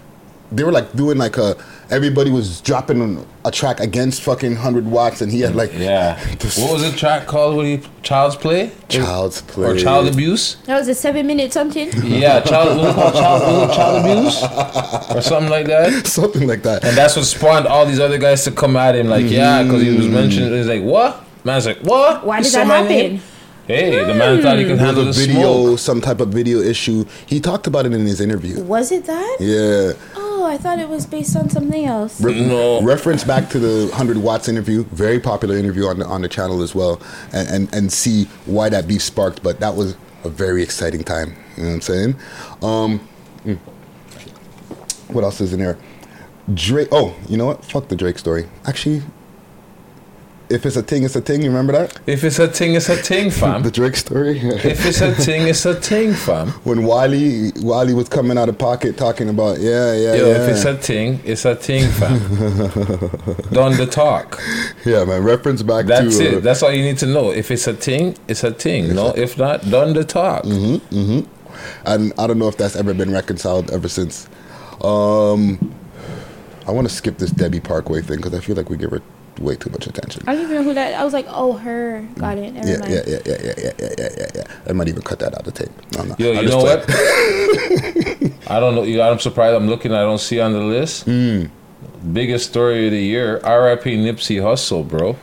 they were like doing like a everybody was dropping a track against fucking 100 watts, and he had like yeah. What was the track called? What do you Child's Play? Child's Play Or Child Abuse? That was a seven minute something. Yeah, child, what was it called? Child, was it child abuse or something like that. Something like that. And that's what spawned all these other guys to come at him. Like, yeah, because he was mm. mentioned. He's like, what? Man's like, what? Why You did that happen? name? Hey, the man mm. thought he could handle the a video, smoke. some type of video issue. He talked about it in his interview. Was it that? Yeah. Oh, I thought it was based on something else. Re- Reference back to the 100 watts interview, very popular interview on the, on the channel as well, and, and, and see why that beef sparked. But that was a very exciting time. You know what I'm saying? Um, mm. what else is in there? Drake. Oh, you know what? Fuck the Drake story. Actually, if it's a thing, it's a thing. You remember that? If it's a thing, it's a thing, fam. the Drake story. if it's a thing, it's a thing, fam. when Wiley Wiley was coming out of pocket talking about yeah yeah Yo, yeah. if it's a thing, it's a thing, fam. Done the talk. yeah man. Reference back That's to uh, it. That's all you need to know. If it's a thing, it's a thing. No, if not, done the talk. hmm hmm And I don't know if that's ever been reconciled ever since. Um, I want to skip this Debbie Parkway thing because I feel like we give her way too much attention. I don't even know who that. I was like, oh, her. Got it. Never Yeah, mind. yeah, yeah, yeah, yeah, yeah, yeah, yeah, yeah, yeah. I might even cut that out of the tape. No, no. Yo, I'm you know what? I don't know. I'm surprised. I'm looking. I don't see on the list. Hmm. Biggest story of the year: R.I.P. Nipsey Hussle, bro.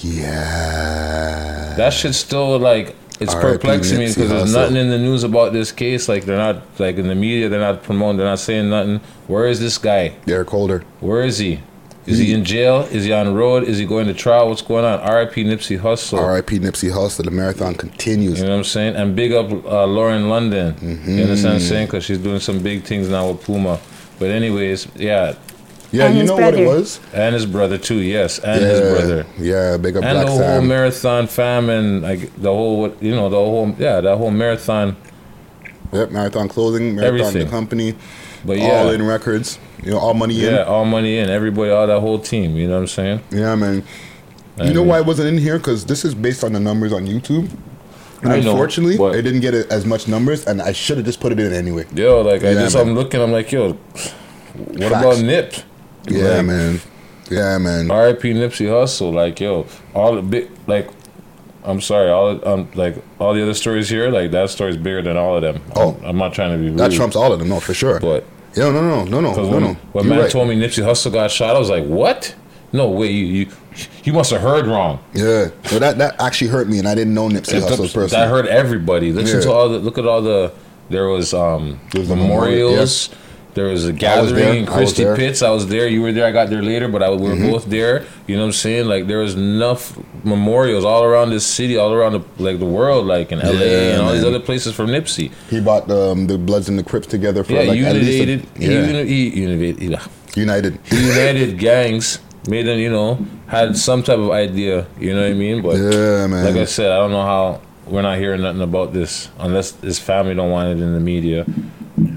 Yeah. That shit still like it's perplexing me because there's nothing in the news about this case. Like they're not like in the media. They're not promoting. They're not saying nothing. Where is this guy? Eric Holder. Where is he? Is he in jail? Is he on the road? Is he going to trial? What's going on? R.I.P. Nipsey Hussle. R.I.P. Nipsey Hussle. The marathon continues. You know what I'm saying? And big up uh, Lauren London. Mm-hmm. You understand what I'm saying? Because she's doing some big things now with Puma. But anyways, yeah. Yeah, And you his know what it was? And his brother too. Yes, and yeah, his brother. Yeah, big up And Black the whole Sam. marathon fam and like the whole you know the whole yeah that whole marathon. Yep, marathon clothing, marathon Everything. the company, But yeah. all yeah. in records. You know, all money in. Yeah, all money in everybody, all that whole team. You know what I'm saying? Yeah, man. I you know mean- why it wasn't in here? Because this is based on the numbers on YouTube. And I know, unfortunately, but- it didn't get as much numbers, and I should have just put it in anyway. Yo, like I just, man. I'm looking, I'm like, yo, what Facts. about Nip? Yeah, Like, man. Yeah, man. R.I.P. Nipsey Hussle. Like, yo, all the big, like, I'm sorry, all um, like all the other stories here, like that story's bigger than all of them. Oh, I'm, I'm not trying to be rude. That trumps all of them, no, for sure. But yeah, no, no, no, no, no, when, no. when man right. told me Nipsey Hussle got shot, I was like, what? No way, you you you must have heard wrong. Yeah, so that that actually hurt me, and I didn't know Nipsey Hussle personally. That hurt everybody. Listen Yeah. to all the look at all the there was um was a memorial, memorials. There was a gathering in Christie. Pits. I was there. You were there. I got there later, but I, we were Mhm. both there. You know what I'm saying? Like there was enough memorials all around this city, all around the like the world, like in LA Yeah, and all these other places from Nipsey. He brought um, the Bloods and the Crips together for Yeah, like at least a- united. he, yeah. uni- he united. He, United. united gangs. Made them, you know, had some type of idea. You know what I mean? But Yeah, man. like I said, I don't know how we're not hearing nothing about this unless his family don't want it in the media.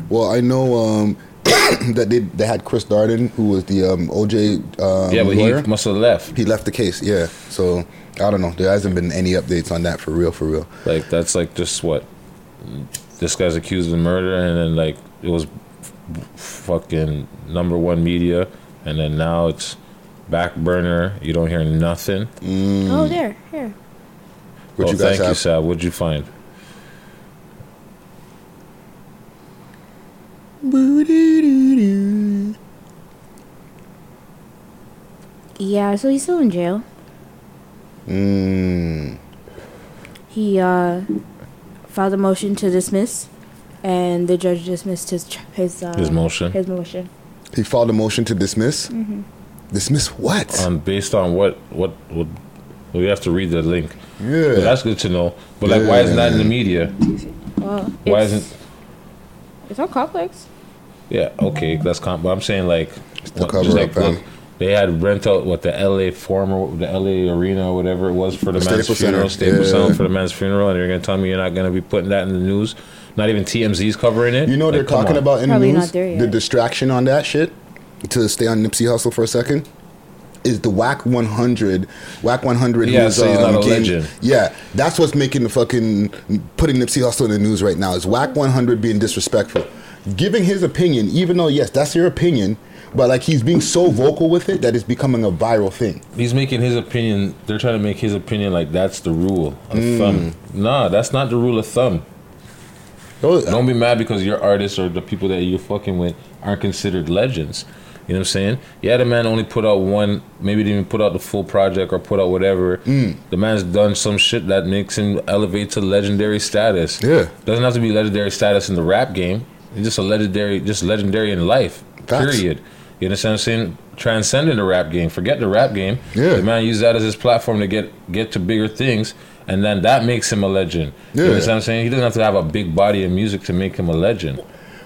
Well, I know um, that they they had Chris Darden, who was the um, OJ um, Yeah, but lawyer. he must have left. He left the case. Yeah. So I don't know. There hasn't been any updates on that for real. For real. Like that's like just what this guy's accused of murder, and then like it was fucking number one media, and then now it's back burner. You don't hear nothing. Oh, there, here. What oh, you guys thank you, have? Sab. What'd you find? Yeah, so he's still in jail. Mm. He uh, filed a motion to dismiss, and the judge dismissed his his uh, His motion? His motion. He filed a motion to dismiss. Mm-hmm. Dismiss what? On based on what what what? Well, you have to read the link. Yeah. But that's good to know. But like, why isn't that in the media? Well, Why it's, isn't? It's on complex? Yeah, okay, that's comp. But I'm saying like, the what, cover just up, like look, they had rent out what the L.A. former the L.A. arena or whatever it was for the, The man's Staples funeral, Center. Staples Yeah. Center for the man's funeral, and you're gonna tell me you're not gonna be putting that in the news? Not even TMZ's covering it. You know Like, they're talking on. about in Probably the news? The distraction on that shit, to stay on Nipsey Hussle for a second, is the Wack 100. Wack 100 Yeah, so he's not a came- legend. Yeah, that's what's making the fucking, putting Nipsey Hussle in the news right now, is Wack 100 being disrespectful. Giving his opinion, even though, yes, that's your opinion, but like he's being so vocal with it that it's becoming a viral thing. He's making his opinion. They're trying to make his opinion like that's the rule of Mm. thumb. Nah, that's not the rule of thumb. Don't be mad because your artists or the people that you're fucking with aren't considered legends. You know what I'm saying? Yeah, the man only put out one, maybe didn't even put out the full project or put out whatever. Mm. The man's done some shit that makes him elevate to legendary status. Yeah. Doesn't have to be legendary status in the rap game. He's just a legendary, just legendary in life. Facts. Period. You understand what I'm saying? Transcending the rap game. Forget the rap game. Yeah. The man used that as his platform to get get to bigger things, and then that makes him a legend. Yeah. You understand what I'm saying? He doesn't have to have a big body of music to make him a legend.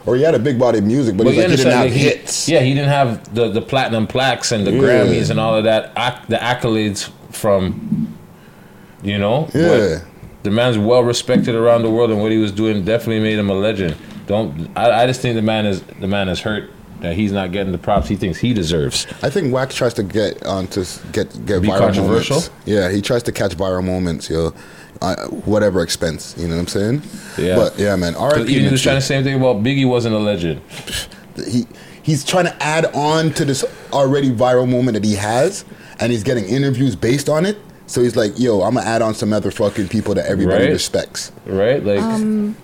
Or he had a big body of music, but, he's you like, he didn't have like, hits. Yeah, he didn't have the, the platinum plaques and the Yeah. Grammys and all of that, ac- the accolades from, you know. Yeah. The man's well respected around the world, and what he was doing definitely made him a legend. Don't I, I just think the man is the man is hurt that he's not getting the props he thinks he deserves. I think Wax tries to get on to get get Be viral controversial? moments. Yeah, he tries to catch viral moments, yo, uh, whatever expense. You know what I'm saying? Yeah. But yeah, man. 'Cause R.I.P. Even he was Nipsey. trying the same thing about Biggie wasn't a legend. he he's trying to add on to this already viral moment that he has, and he's getting interviews based on it. So he's like, "Yo, I'm gonna add on some other fucking people that everybody Right. respects." Right? Like Um,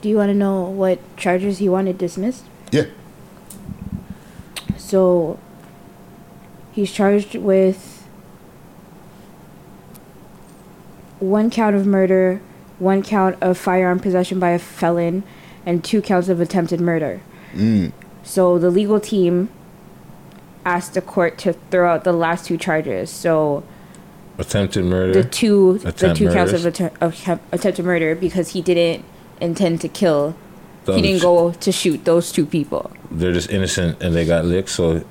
do you want to know what charges he wanted dismissed? Yeah. So he's charged with one count of murder, one count of firearm possession by a felon, and two counts of attempted murder. Mm. So the legal team asked the court to throw out the last two charges. So attempted murder. the two the Attempt two counts of, att- of attempted murder because he didn't intend to kill. Those- He didn't go to shoot those two people. They're just innocent and they got licked, so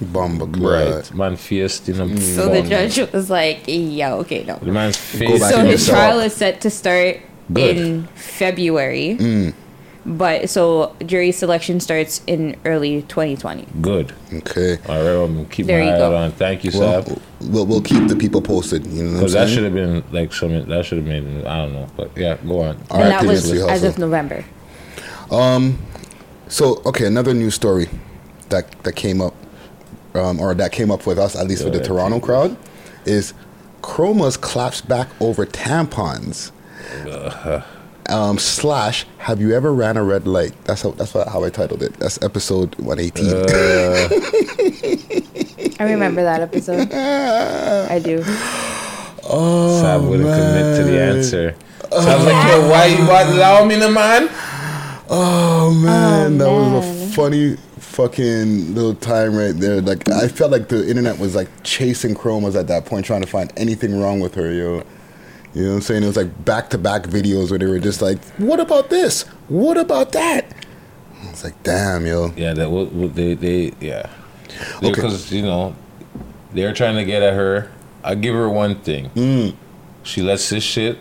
Bomba Right. Man fiest, you know. So the judge was like, "Yeah, okay, no." The man's face. So his trial is set to start Good. in February, Mm. but so jury selection starts in early 2020. Good. Okay. All right, I'm keep There my you eye go. on. Thank you, Well, Sab. we'll, we'll keep the people posted. You know Because that should have been like some. That should have made. I don't know, but yeah, go on. All and right, that was as Hussle. of November. Um, so okay, another news story that that came up, um, or that came up with us at least with the Toronto crowd, is Chromaz claps back over tampons. Um, slash, have you ever ran a red light? That's how that's how I titled it. That's episode one eighteen. I remember that episode. I do. oh, Sab wouldn't commit to the man. answer. Sab's like, yo, why you want allow me, the man? Oh man, that was a funny fucking little time right there. Like I felt like the internet was like chasing Chromaz at that point, trying to find anything wrong with her, yo. You know what I'm saying? It was like back to back videos where they were just like, "What about this? What about that?" It's like, damn, yo. Yeah, that will, will- they they yeah. Okay. Because you know, they're trying to get at her. I give her one thing. Mm. She lets this shit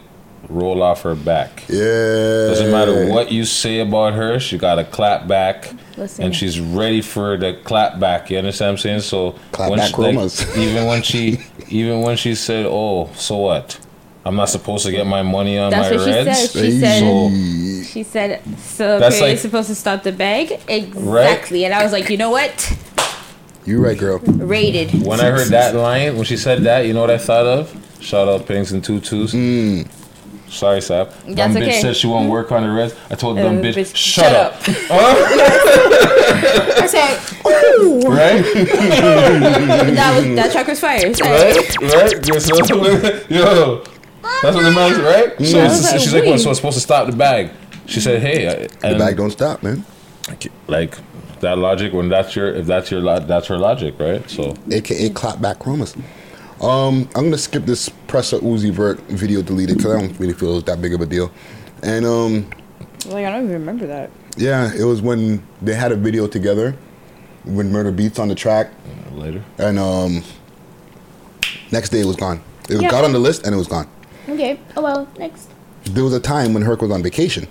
roll off her back. Yeah. Doesn't matter what you say about her, she got to clap back Listen. and she's ready for the clap back. You understand what I'm saying? So Clap when back she, like, even when she even when she said, "Oh, so what? I'm not supposed to get my money on That's my what she reds." said. She said. So She said, "So That's okay, like- supposed to stop the bag." Exactly, and I was like, you know what? You're right, girl. Rated. when I heard that line, when she said that, you know what I thought of? Shout out Pings and Tutus. Hmm. Sorry, Sap. That's dumb okay. bitch said she won't work on the rest. I told Uh, dumb bitch, bitch, shut, shut up. up. I said, ooh. right? that was that track was fire. So- right? Right? Yeah, so- yo, that's what the man's right. So Yeah, I it's- was like, she's like, "What? wait. So it's supposed to stop the bag?" She said, "Hey, I- The bag don't stop, man. like that logic. When that's your, if that's your, lo- that's her logic, right? So AKA clap back Romas. Um, I'm gonna skip this Pressa Uzi Vert video deleted because I don't really feel it's that big of a deal. And um, Like I don't even remember that. yeah, it was when they had a video together when Murda Beatz on the track, later. and um, next day it was gone. It Yeah. got on the list and it was gone. Okay. Oh well. Next. There was a time when Herc was on vacation,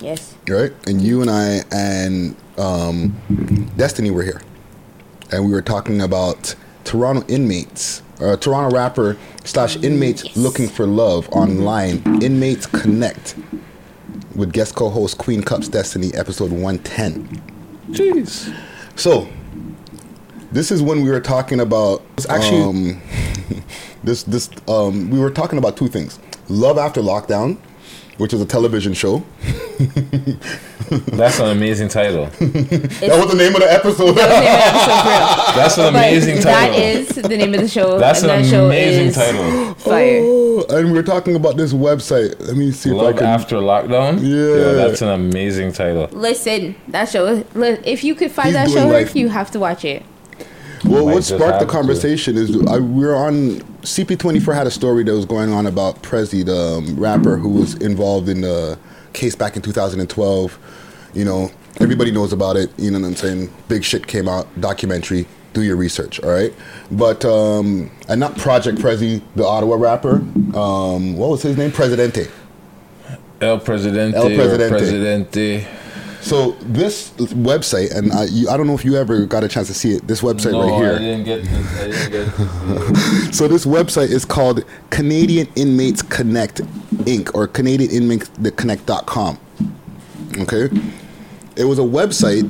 Yes. right? And you and I and um, Destiny were here, and we were talking about Toronto inmates, uh, Toronto rapper slash inmates looking for love online. Inmates Connect with guest co-host Queen Cups Destiny, episode one ten. Jeez. So, this is when we were talking about actually- um, this this um, we were talking about two things: Love After Lockdown, which is a television show. that's an amazing title. that was the name of the episode. That's an amazing But title. That is the name of the show. That's and an that show amazing is title. Fire. Oh, and we were talking about this website. Let me see if I Love can. after lockdown. Yeah. Yo, that's an amazing title. Listen, that show. If you could find He's that show, life. you have to watch it. Well, what sparked the have to. conversation is I, we were on CP24 had a story that was going on about Prezi, the um, rapper who was involved in the case back in 2012. You know, everybody knows about it. You know what I'm saying? Big shit came out, documentary. Do your research, all right? But um, and not Project Prezi, the Ottawa rapper. Um, what was his name? Presidente. El Presidente. El Presidente. So this website, and I, you, I don't know if you ever got a chance to see it. This website no, right here. I didn't get. This, I didn't get. So this website is called Canadian Inmates Connect Inc. or Canadian Inmates Connect.com. Okay? It was a website,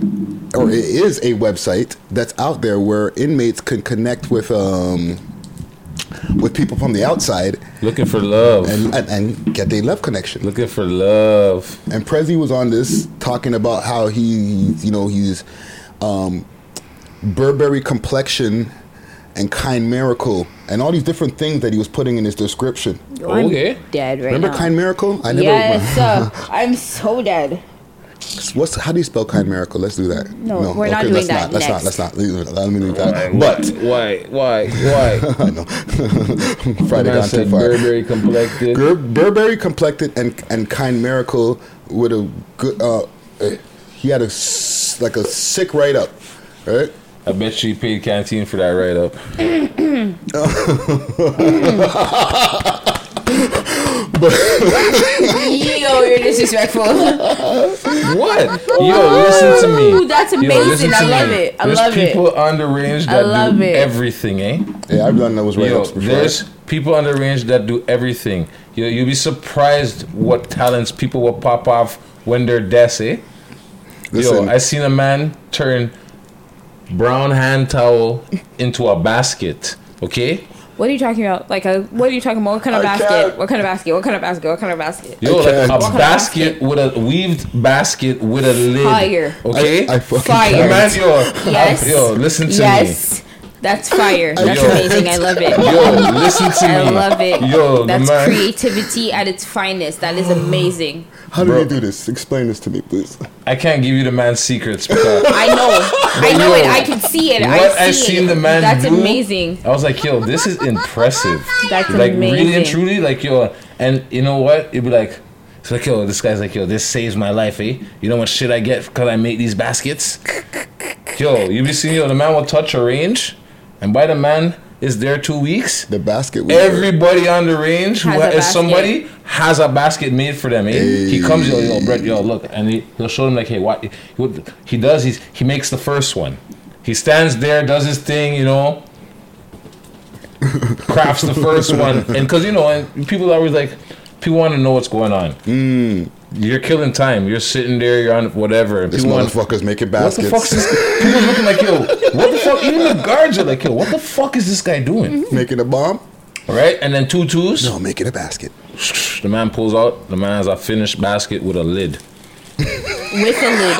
or it is a website that's out there where inmates can connect with um, with people from the outside Looking for love. and, and, and get their love connection. Looking for love. And Prezi was on this talking about how he, you know, he's um, Burberry complexion and kind miracle and all these different things that he was putting in his description. I'm Okay. dead right Remember now. kind miracle? I never. yes, uh, I'm so dead. What's how do you spell kind miracle? Let's do that. No, we're not doing let's that. Not, let's Next. not. Let's not. Let me leave that. But Why? Why? Why? I. Friday Man gone too said far. Burberry complected. Bur- Burberry complected and and kind miracle with a good. Uh, he had a s- like a sick write up, right? I bet she paid canteen for that write up. Yo, you're disrespectful. What? Yo, listen to me. Ooh, that's amazing. listen I love me. it. I there's love it. people on the range I that love do it. everything, eh? Yeah, I've done those write Yo, ups before. there's people on the range that do everything. Yo, you'll be surprised what talents people will pop off when they're desk, eh? Listen. Yo, I seen a man turn brown hand towel into a basket. Okay? What are you talking about? Like a what are you talking about? What kind of I basket? can't. What kind of basket? What kind of basket? What kind of basket? Yo, I like a What kind of basket with a weaved basket with a lid. Fire. Okay? I, I fucking Fire. can't. Man, yo, uh, Yes. yo, listen to me. yes. That's fire. That's Yo. amazing. I love it. me. Yo, listen to me. I love it. Yo, That's man. creativity at its finest. That is amazing. How do Bro. you do this? Explain this to me, please. I can't give you the man's secrets because I know. I know it. I can see it. what I I see seen it. the man That's do, amazing. I was like, yo, this is impressive. That's like really and truly, like yo, and you know what? It'd be like, it's like yo, this guy's like yo, this saves my life, eh? You know what shit I get because I make these baskets? Yo, you be seeing yo, the man will touch a range, and by the man is there two weeks. The basket. was- Everybody on the range who Has is somebody has a basket made for them. Eh? He comes, yo, yo, Brett, yo, look, and he, he'll show them like, hey, what what he does? He's he makes the first one. He stands there, does his thing, you know, crafts the first one, and because you know, and people are always like, people want to know what's going on. You're killing time. You're sitting there. You're on whatever. And This people want- motherfucker's making what the baskets. fuck is this? People looking like, yo, what the fuck? Even the guards are like, yo, what the fuck is this guy doing? Mm-hmm. Making a bomb? Right? And then two twos. No, making a basket. The man pulls out, the man has a finished basket with a lid. With a lid.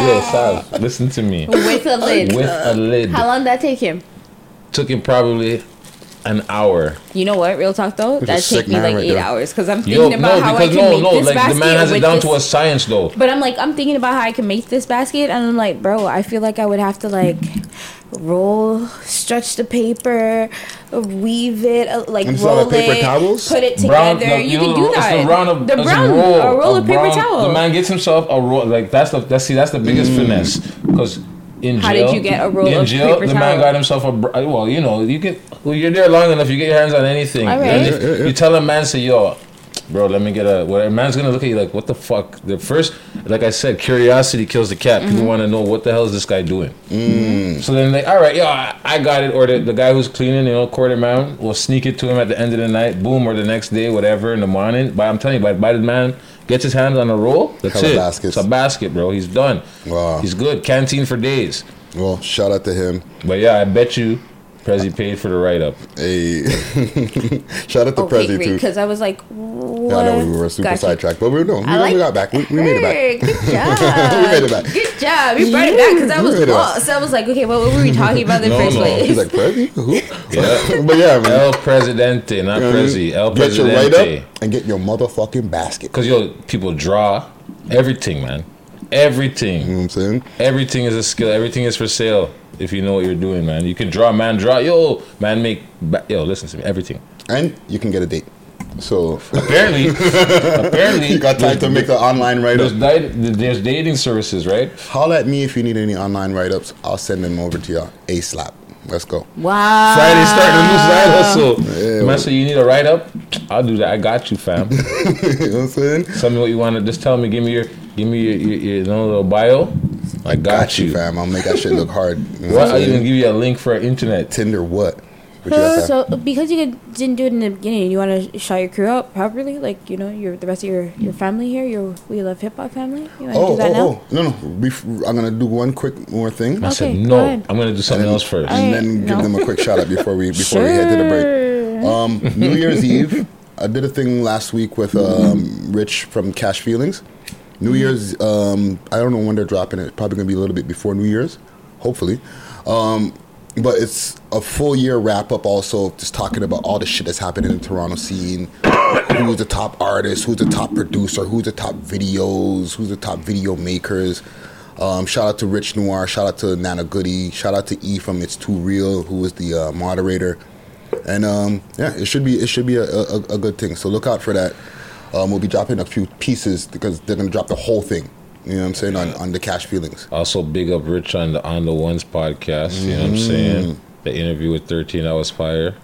Yo, Sav, listen to me. With a lid. With a lid. How long did that take him? Took him probably an hour. You know what? Real talk though, that sick take me like right eight there. hours because I'm Yo, thinking about no, how I can no, make no, this like basket the man has it with down this- to a science though. But I'm like, I'm thinking about how I can make this basket, and I'm like, bro, I feel like I would have to like roll, stretch the paper, weave it, uh, like And roll paper it, towels? put it together. Brown, no, you know, can do it's that. The brown, of, the it's brown, a roll, a roll of paper brown- towel. The man gets himself a roll. Like that's the that's see that's the biggest finesse because. In How jail, did you get a roll in of jail, paper the man towel? got himself a br- well, you know, you get well, you're there long enough, you get your hands on anything. All And right. if you tell a man, say, yo, bro, let me get a. Well, a man's gonna look at you like, what the fuck? The first, like I said, curiosity kills the cat. People Mhm. want to know what the hell is this guy doing. So then, like, all right, yo, I, I got it. Or the, the guy who's cleaning, you know, quarter man, will sneak it to him at the end of the night, boom, or the next day, whatever, in the morning. But I'm telling you, by, by the man gets his hands on a roll, that's Hella it. baskets. It's a basket, bro. He's done. Wow. He's good. Canteen for days. Well, shout out to him. But yeah, I bet you Prezi paid for the write up. Hey, shout out to oh, okay, Prezi great. too. Because I was like, Yeah, what? I know we were super Gotcha. sidetracked, but we no, we, I like we got back. We, we made it back. Good job. we made it back. Good job. You brought it back because I was made it back. lost. I was like, okay, what were we talking about in the No, first no. place? He's like Prezi, who? Yeah. but yeah, man. El Presidente, not You know what I mean? Prezi. El Get your write Presidente. up and get your motherfucking basket. Because yo, people draw everything, man. Everything. You know what I'm saying? Everything is a skill. Everything is for sale. If you know what you're doing, man, you can draw. Man, draw. Yo, man, make. Ba- yo, listen to me. Everything. And you can get a date. So Apparently, apparently, you got time to make the online write There's, di- there's dating services, right? Holla at me if you need any online write ups. I'll send them over to you A slap. Let's go. Wow. Friday starting a new side hustle. Yeah, man, so you need a write up? I'll do that. I got you, fam. you know what I'm saying? Tell me what you want to. Just tell me. Give me your. Give me your, your, your, you know, little bio. I got, Got you. you, fam. I'll make that shit look hard. You know What? I'm I'll even give you a link for internet. Tinder what? What you got, fam? so because you didn't do it in the beginning, you want to shout your crew out properly, like you know, your the rest of your your family here, your We Love Hip Hop family. You want to Oh, do that oh, now? oh. No, no. Bef- I'm going to do one quick more thing. I said Okay, no. go. I'm gonna do something else first. and Alright, then give no. them a quick shout out before we before we head to the break. Um, New Year's Eve, I did a thing last week with um, Rich from Cash Feelings. New Year's, um, I don't know when they're dropping it. Probably gonna be a little bit before New Year's, hopefully. Um, but it's a full year wrap up. Also, just talking about all the shit that's happening in the Toronto scene. Who's the top artist? Who's the top producer? Who's the top videos? Who's the top video makers? Um, shout out to Rich Noir. Shout out to Nana Goody. Shout out to E from It's Too Real, who was the uh, moderator. And um, yeah, it should be it should be a, a, a good thing. So look out for that. Um, we'll be dropping a few pieces because they're gonna drop the whole thing. You know what I'm saying on, on the Cash Feelings. Also, big up Rich on the on the ones podcast. You know what I'm Mm. saying? The interview with 13 Hours Fire.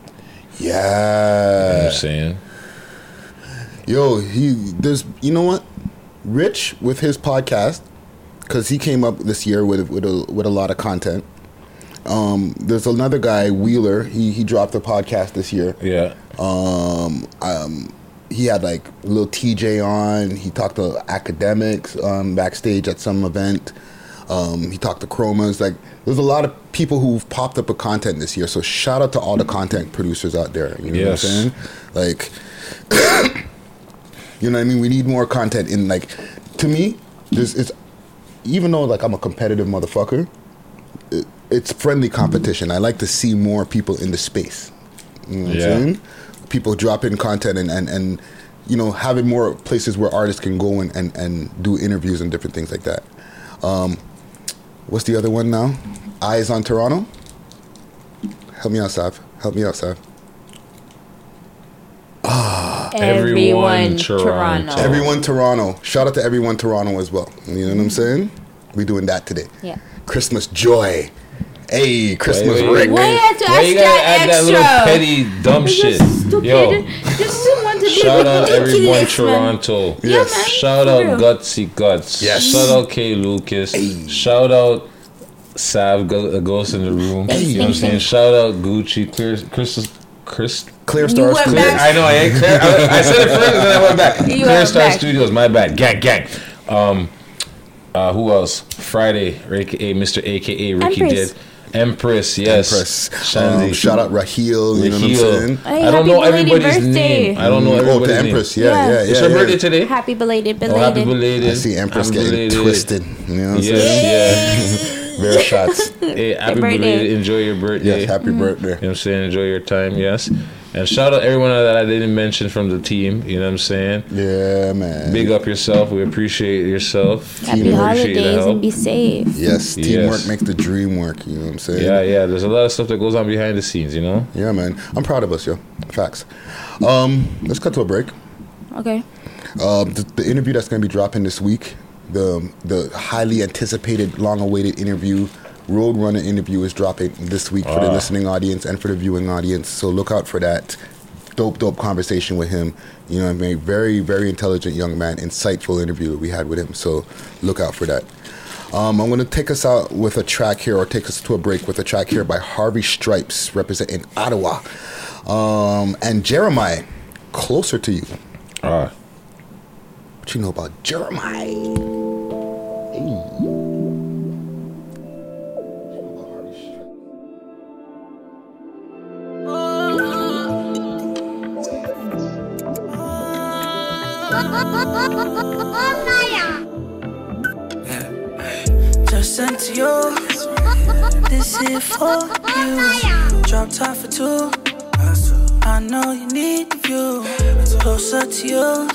Yeah. You know what I'm saying? Yo, he there's you know what, Rich with his podcast, because he came up this year with with a with a lot of content. Um, there's another guy Wheeler. He he dropped a podcast this year. Yeah. Um, um, he had like a little TJ on. He talked to academics um, backstage at some event. Um, he talked to Chromaz. Like, there's a lot of people who've popped up with content this year. So shout out to all the content producers out there. You know Yes. what I'm saying? Like, you know what I mean? We need more content in like. To me, this is even though like I'm a competitive motherfucker. It, it's friendly competition. I like to see more people in the space. You know what Yeah. I'm saying? People dropping content and, and, and you know, having more places where artists can go and, and, and do interviews and different things like that. Um, what's the other one now? Eyes on Toronto? Help me out, Sav. Help me out, Sav. Everyone Toronto. Everyone Toronto. Shout out to everyone Toronto as well. You know what I'm saying? We're doing that today. Yeah. Christmas joy Hey, Christmas Why you- ring. Why you have to Why you ask gotta that add that little extra? petty dumb It's shit? stupid. Yo, Just want to be shout out everyone ridiculous, man. Toronto. Yeah, Yes. man, Shout out real. Gutsy Guts. Yes. Shout out K Lucas. Shout out Sav Go- uh, Ghost in the Room. You know what I'm saying? Shout out Gucci, Clear, Chris, Chris. Clear You Stars. Clear. back. I know. I, ain't clear, I, I said it first, and then I went back. You Clear went Star back. Studios. My bad. Gang, gang. Um, uh, who else? Friday, aka Mr. AKA Ricky Empress. did. Empress, yes. Empress. Um, shout out Raheel. You know what I'm saying? Hey, I don't know everybody's birthday. name. I don't know Oh, everybody's to name. Empress. Yeah, Yeah. yeah, yeah. It's her yeah. birthday today. Happy belated, Oh, happy belated. belated. I see Empress Happy getting belated. twisted. You know what I'm Yes, saying? yeah. Rare shots. Hey, happy birthday. belated. Enjoy your birthday. Yes, happy Mm-hmm. birthday. You know what I'm saying? Enjoy your time, yes. And shout out everyone that I didn't mention from the team. You know what I'm saying? Yeah, man. Big up yourself. We appreciate yourself. Happy We appreciate the holidays help. and be safe. Yes, teamwork Yes. makes the dream work. You know what I'm saying? Yeah, yeah. There's a lot of stuff that goes on behind the scenes, you know? Yeah, man. I'm proud of us, yo. Facts. Um, let's cut to a break. Okay. Um, the, the interview that's going to be dropping this week, the the highly anticipated, long-awaited interview, Roadrunner interview, is dropping this week for the Ah. listening audience and for the viewing audience. So look out for that. Dope, dope conversation with him. You know, I mean, very, very intelligent young man. Insightful interview that we had with him. So look out for that. Um, I'm going to take us out with a track here, or take us to a break with a track here by Harvey Stripes, representing Ottawa, um, and Jeremiah, closer to you. Ah. What you know about Jeremiah? Just sent to you. This here for you. Drop top for two. I know you need the view. Closer to you.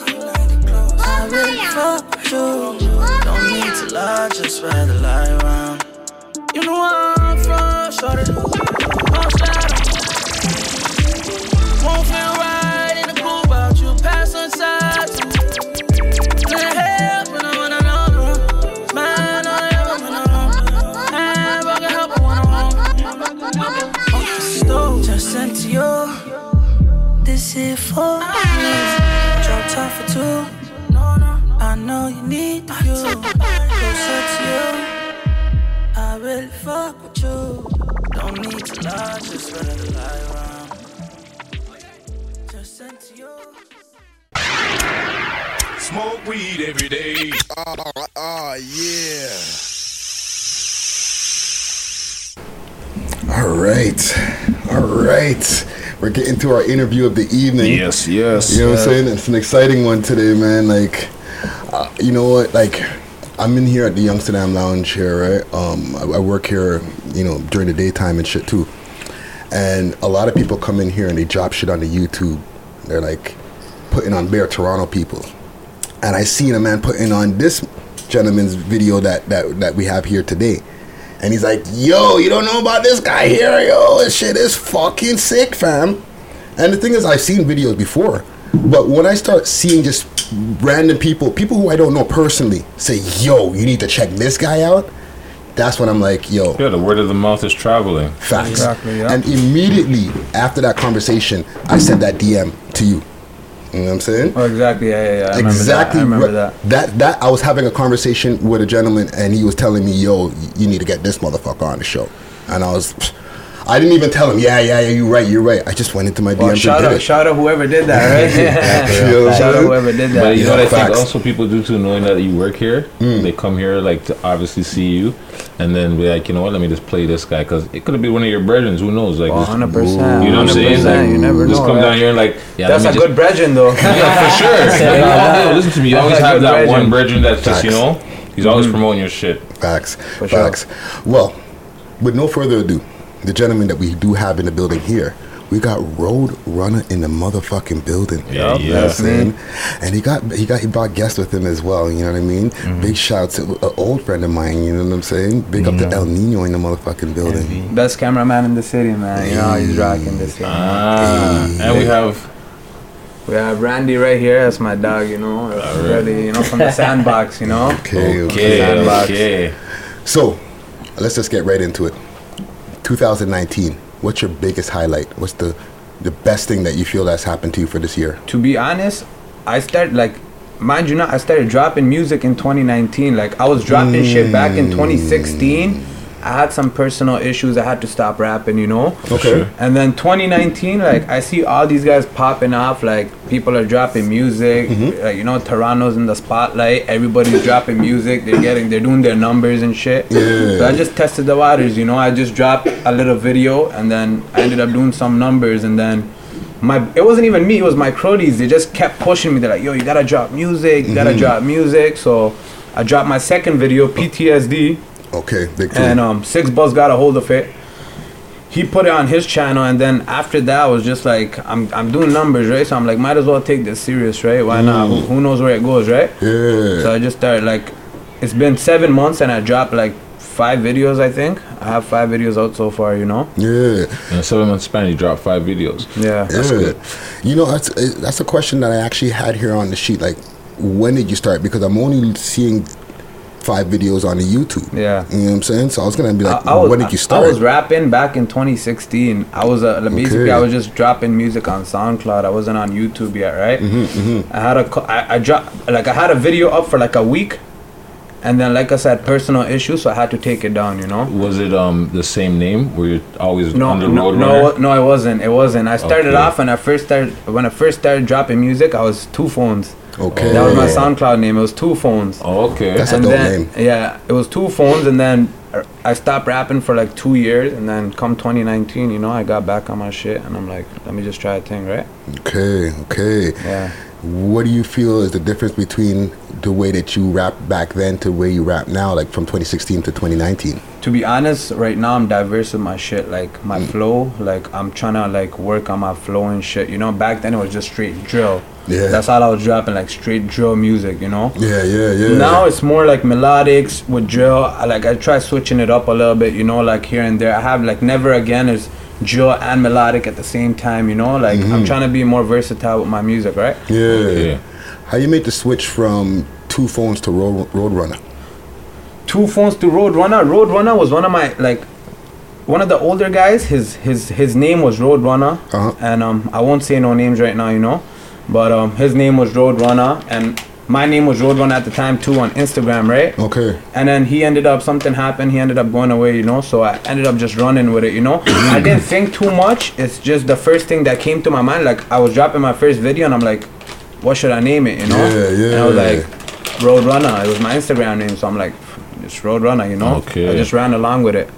I really fuck you. Don't need to lie, just rather lie around. You know where I'm from, shorty. You. This here for me. Drop top for two. I know you need the view. Closer to you. I really fuck with you. Don't need to lie, just rather lie around. Just sent to you. Smoke weed every day. Oh, oh yeah. All right. All right. We're getting to our interview of the evening. Yes, yes. You know what I'm saying? It's an exciting one today, man. Like, uh, you know what? Like, I'm in here at the Youngsterdam Lounge here, right? Um, I, I work here, you know, during the daytime and shit too. And a lot of people come in here and they drop shit on the YouTube. They're like putting on bare Toronto people. And I seen a man putting on this gentleman's video that that that we have here today. And he's like, yo, you don't know about this guy here, yo. This shit is fucking sick, fam. And the thing is, I've seen videos before, but when I start seeing just random people, people who I don't know personally, say, yo, you need to check this guy out, that's when I'm like, yo. Yeah, the word of the mouth is traveling. Facts. Exactly, yeah. And immediately after that conversation, I sent that DM to you. You know what I'm saying? Oh, exactly. Yeah, yeah, yeah. I exactly. Remember that. I remember right- that. That I was having a conversation with a gentleman, and he was telling me, "Yo, you need to get this motherfucker on the show." And I was, I didn't even tell him, "Yeah, yeah, yeah, you're right, you're right." I just went into my Well, DMs shout and out, it. shout out whoever did that, right? Yeah, you know shout out whoever did that. But you know what I think also people do too, knowing that you work here, Mm. they come here like to obviously see you, and then be like, you know what, let me just play this guy because it could have been one of your brethren. Who knows? Like, just- 100%, You know what I'm saying? Like, you never just know, come right? down here and like, yeah, That's a let me good brethren, though. yeah, for sure. Say Like, that. yo, listen to me. You always have that one brethren that's just, you know, he's always Mhm. promoting your shit. Facts. Facts. Well, with no further ado, the gentleman that we do have in the building here, we got Road Runner in the motherfucking building. Yeah, You know what I'm And he got he got he brought guests with him as well. You know what I mean? Big shouts to an old friend of mine. You know what I'm saying? Big up to El Nino in the motherfucking building. Best cameraman in the city, man. You know he's rocking this thing. Ah, and we have we have Randy right here. That's my dog. You know, really, you know, from the sandbox. You know. Okay, Okay, okay. So, let's just get right into it. 2019. What's your biggest highlight? What's the the best thing that you feel that's happened to you for this year? To be honest, I started like, mind you not, I started dropping music in 2019. Like I was dropping shit back in 2016. I had some personal issues. I had to stop rapping, you know. Okay. And then 2019, like I see all these guys popping off. Like people are dropping music. Mhm. Like you know, Toronto's in the spotlight. Everybody's dropping music. They're getting, they're doing their numbers and shit. Yeah. So I just tested the waters, you know. I just dropped a little video, and then I ended up doing some numbers, and then my it wasn't even me. It was my cronies. They just kept pushing me. They're like, "Yo, you gotta drop music. You gotta Mhm. drop music." So I dropped my second video, PTSD. Okay, big two. And um, 6ixBuzz got a hold of it. He put it on his channel, and then after that, I was just like, I'm, I'm doing numbers, right? So I'm like, might as well take this serious, right? Why not? Who, who knows where it goes, right? Yeah. So I just started like, it's been seven months, and I dropped like five videos, I think. I have five videos out so far, you know? Yeah. In a seven month span, you dropped five videos. Yeah. That's yeah. good. You know, that's that's a question that I actually had here on the sheet. Like, when did you start? Because I'm only seeing five videos on the YouTube. Yeah. You know what I'm saying? So I was gonna be like, I, I was, when did you start? I start? was rapping back in 2016. I was uh, basically Okay. I was just dropping music on SoundCloud. I wasn't on YouTube yet, right? Mhm, mhm. I had a co- I, I dropped like I had a video up for like a week, and then like I said, personal issues, so I had to take it down. You know. Was it um the same name? Were you always No, under no, Roadrunner? no, no, it wasn't. It wasn't. I started Okay. off when I first started when I first started dropping music. I was two phones. Okay. That was my SoundCloud name. It was two phones. Oh, okay. That's a and dope then, name. Yeah, it was two phones, and then I stopped rapping for like two years, and then come 2019, you know, I got back on my shit, and I'm like, let me just try a thing, right? Okay, okay. Yeah. What do you feel is the difference between the way that you rap back then to where you rap now, like from 2016 to 2019? To be honest, right now I'm diverse with my shit, like my Mm. flow, like I'm trying to like work on my flow and shit. You know, back then it was just straight drill. Yeah. That's all I was dropping, like straight drill music. You know. Yeah, yeah, yeah. Now it's more like melodics with drill. I, like I try switching it up a little bit, you know, like here and there. I have like never again is drill and melodic at the same time, you know. Like I'm Mhm. trying to be more versatile with my music, right? Yeah. How you made the switch from two phones to Road Roadrunner? Two phones to Roadrunner. Roadrunner was one of my like one of the older guys. His his his name was Roadrunner, Uh-huh. and um I won't say no names right now, you know, but um his name was Roadrunner and. My name was Roadrunner at the time too on Instagram, right? Okay. And then he ended up something happened. He ended up going away, you know. So I ended up just running with it, you know. I didn't think too much. It's just the first thing that came to my mind. Like I was dropping my first video, and I'm like, what should I name it, you know? Yeah, yeah. And I was like, Roadrunner. It was my Instagram name, so I'm like, just Roadrunner, you know. Okay. I just ran along with it.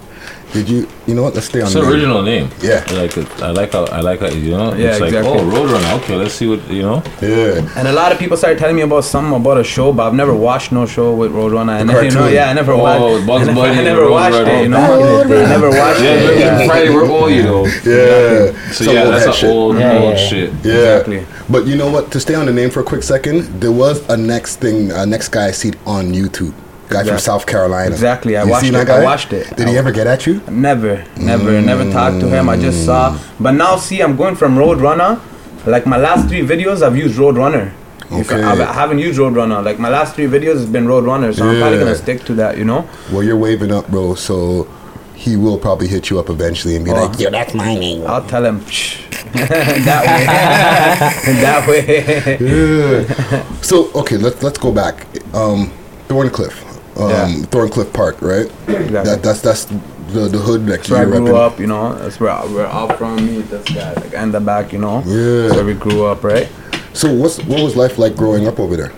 Did you? You know what? Let's stay on. It's the an original name. Yeah. I like it. I like how I like how you know. Yeah, it's like exactly. oh Roadrunner. Okay, let's see what you know. Yeah. And a lot of people started telling me about something about a show, but I've never watched no show with Roadrunner. And The you know, yeah, I never Oh, watched. Bugs I never, Bunny I never watched Roadrunner. it. You know, oh, I never watched Yeah, it. yeah. Friday we're all you know. Yeah. So Some yeah, old that's head an shit. old Yeah, old yeah. shit. Yeah. Exactly. But you know what? To stay on the name for a quick second, there was a next thing, a next guy I see on YouTube. Guy from South Carolina. Exactly, I You watched it. I watched it. Did he ever get at you? Never, never, never talked to him. I just saw. But now, see, I'm going from Roadrunner. Like my last three videos, I've used Roadrunner. Okay. I, I haven't used Roadrunner. Like my last three videos has been Roadrunner, so I'm probably gonna stick to that. You know. Well, you're waving up, bro. So he will probably hit you up eventually and be like, "Yo, that's my name." I'll tell him that way. that way. Yeah. so okay, let's let's go back. Um, Thorncliffe, um, Yeah. Thorncliffe Park, right? Exactly. That, that's that's the the hood that That's where I grew repping. up, you know. That's where I, where all from me, this guy, like and the back, you know. Yeah. That's where we grew up, right? So what's what was life like growing up over there?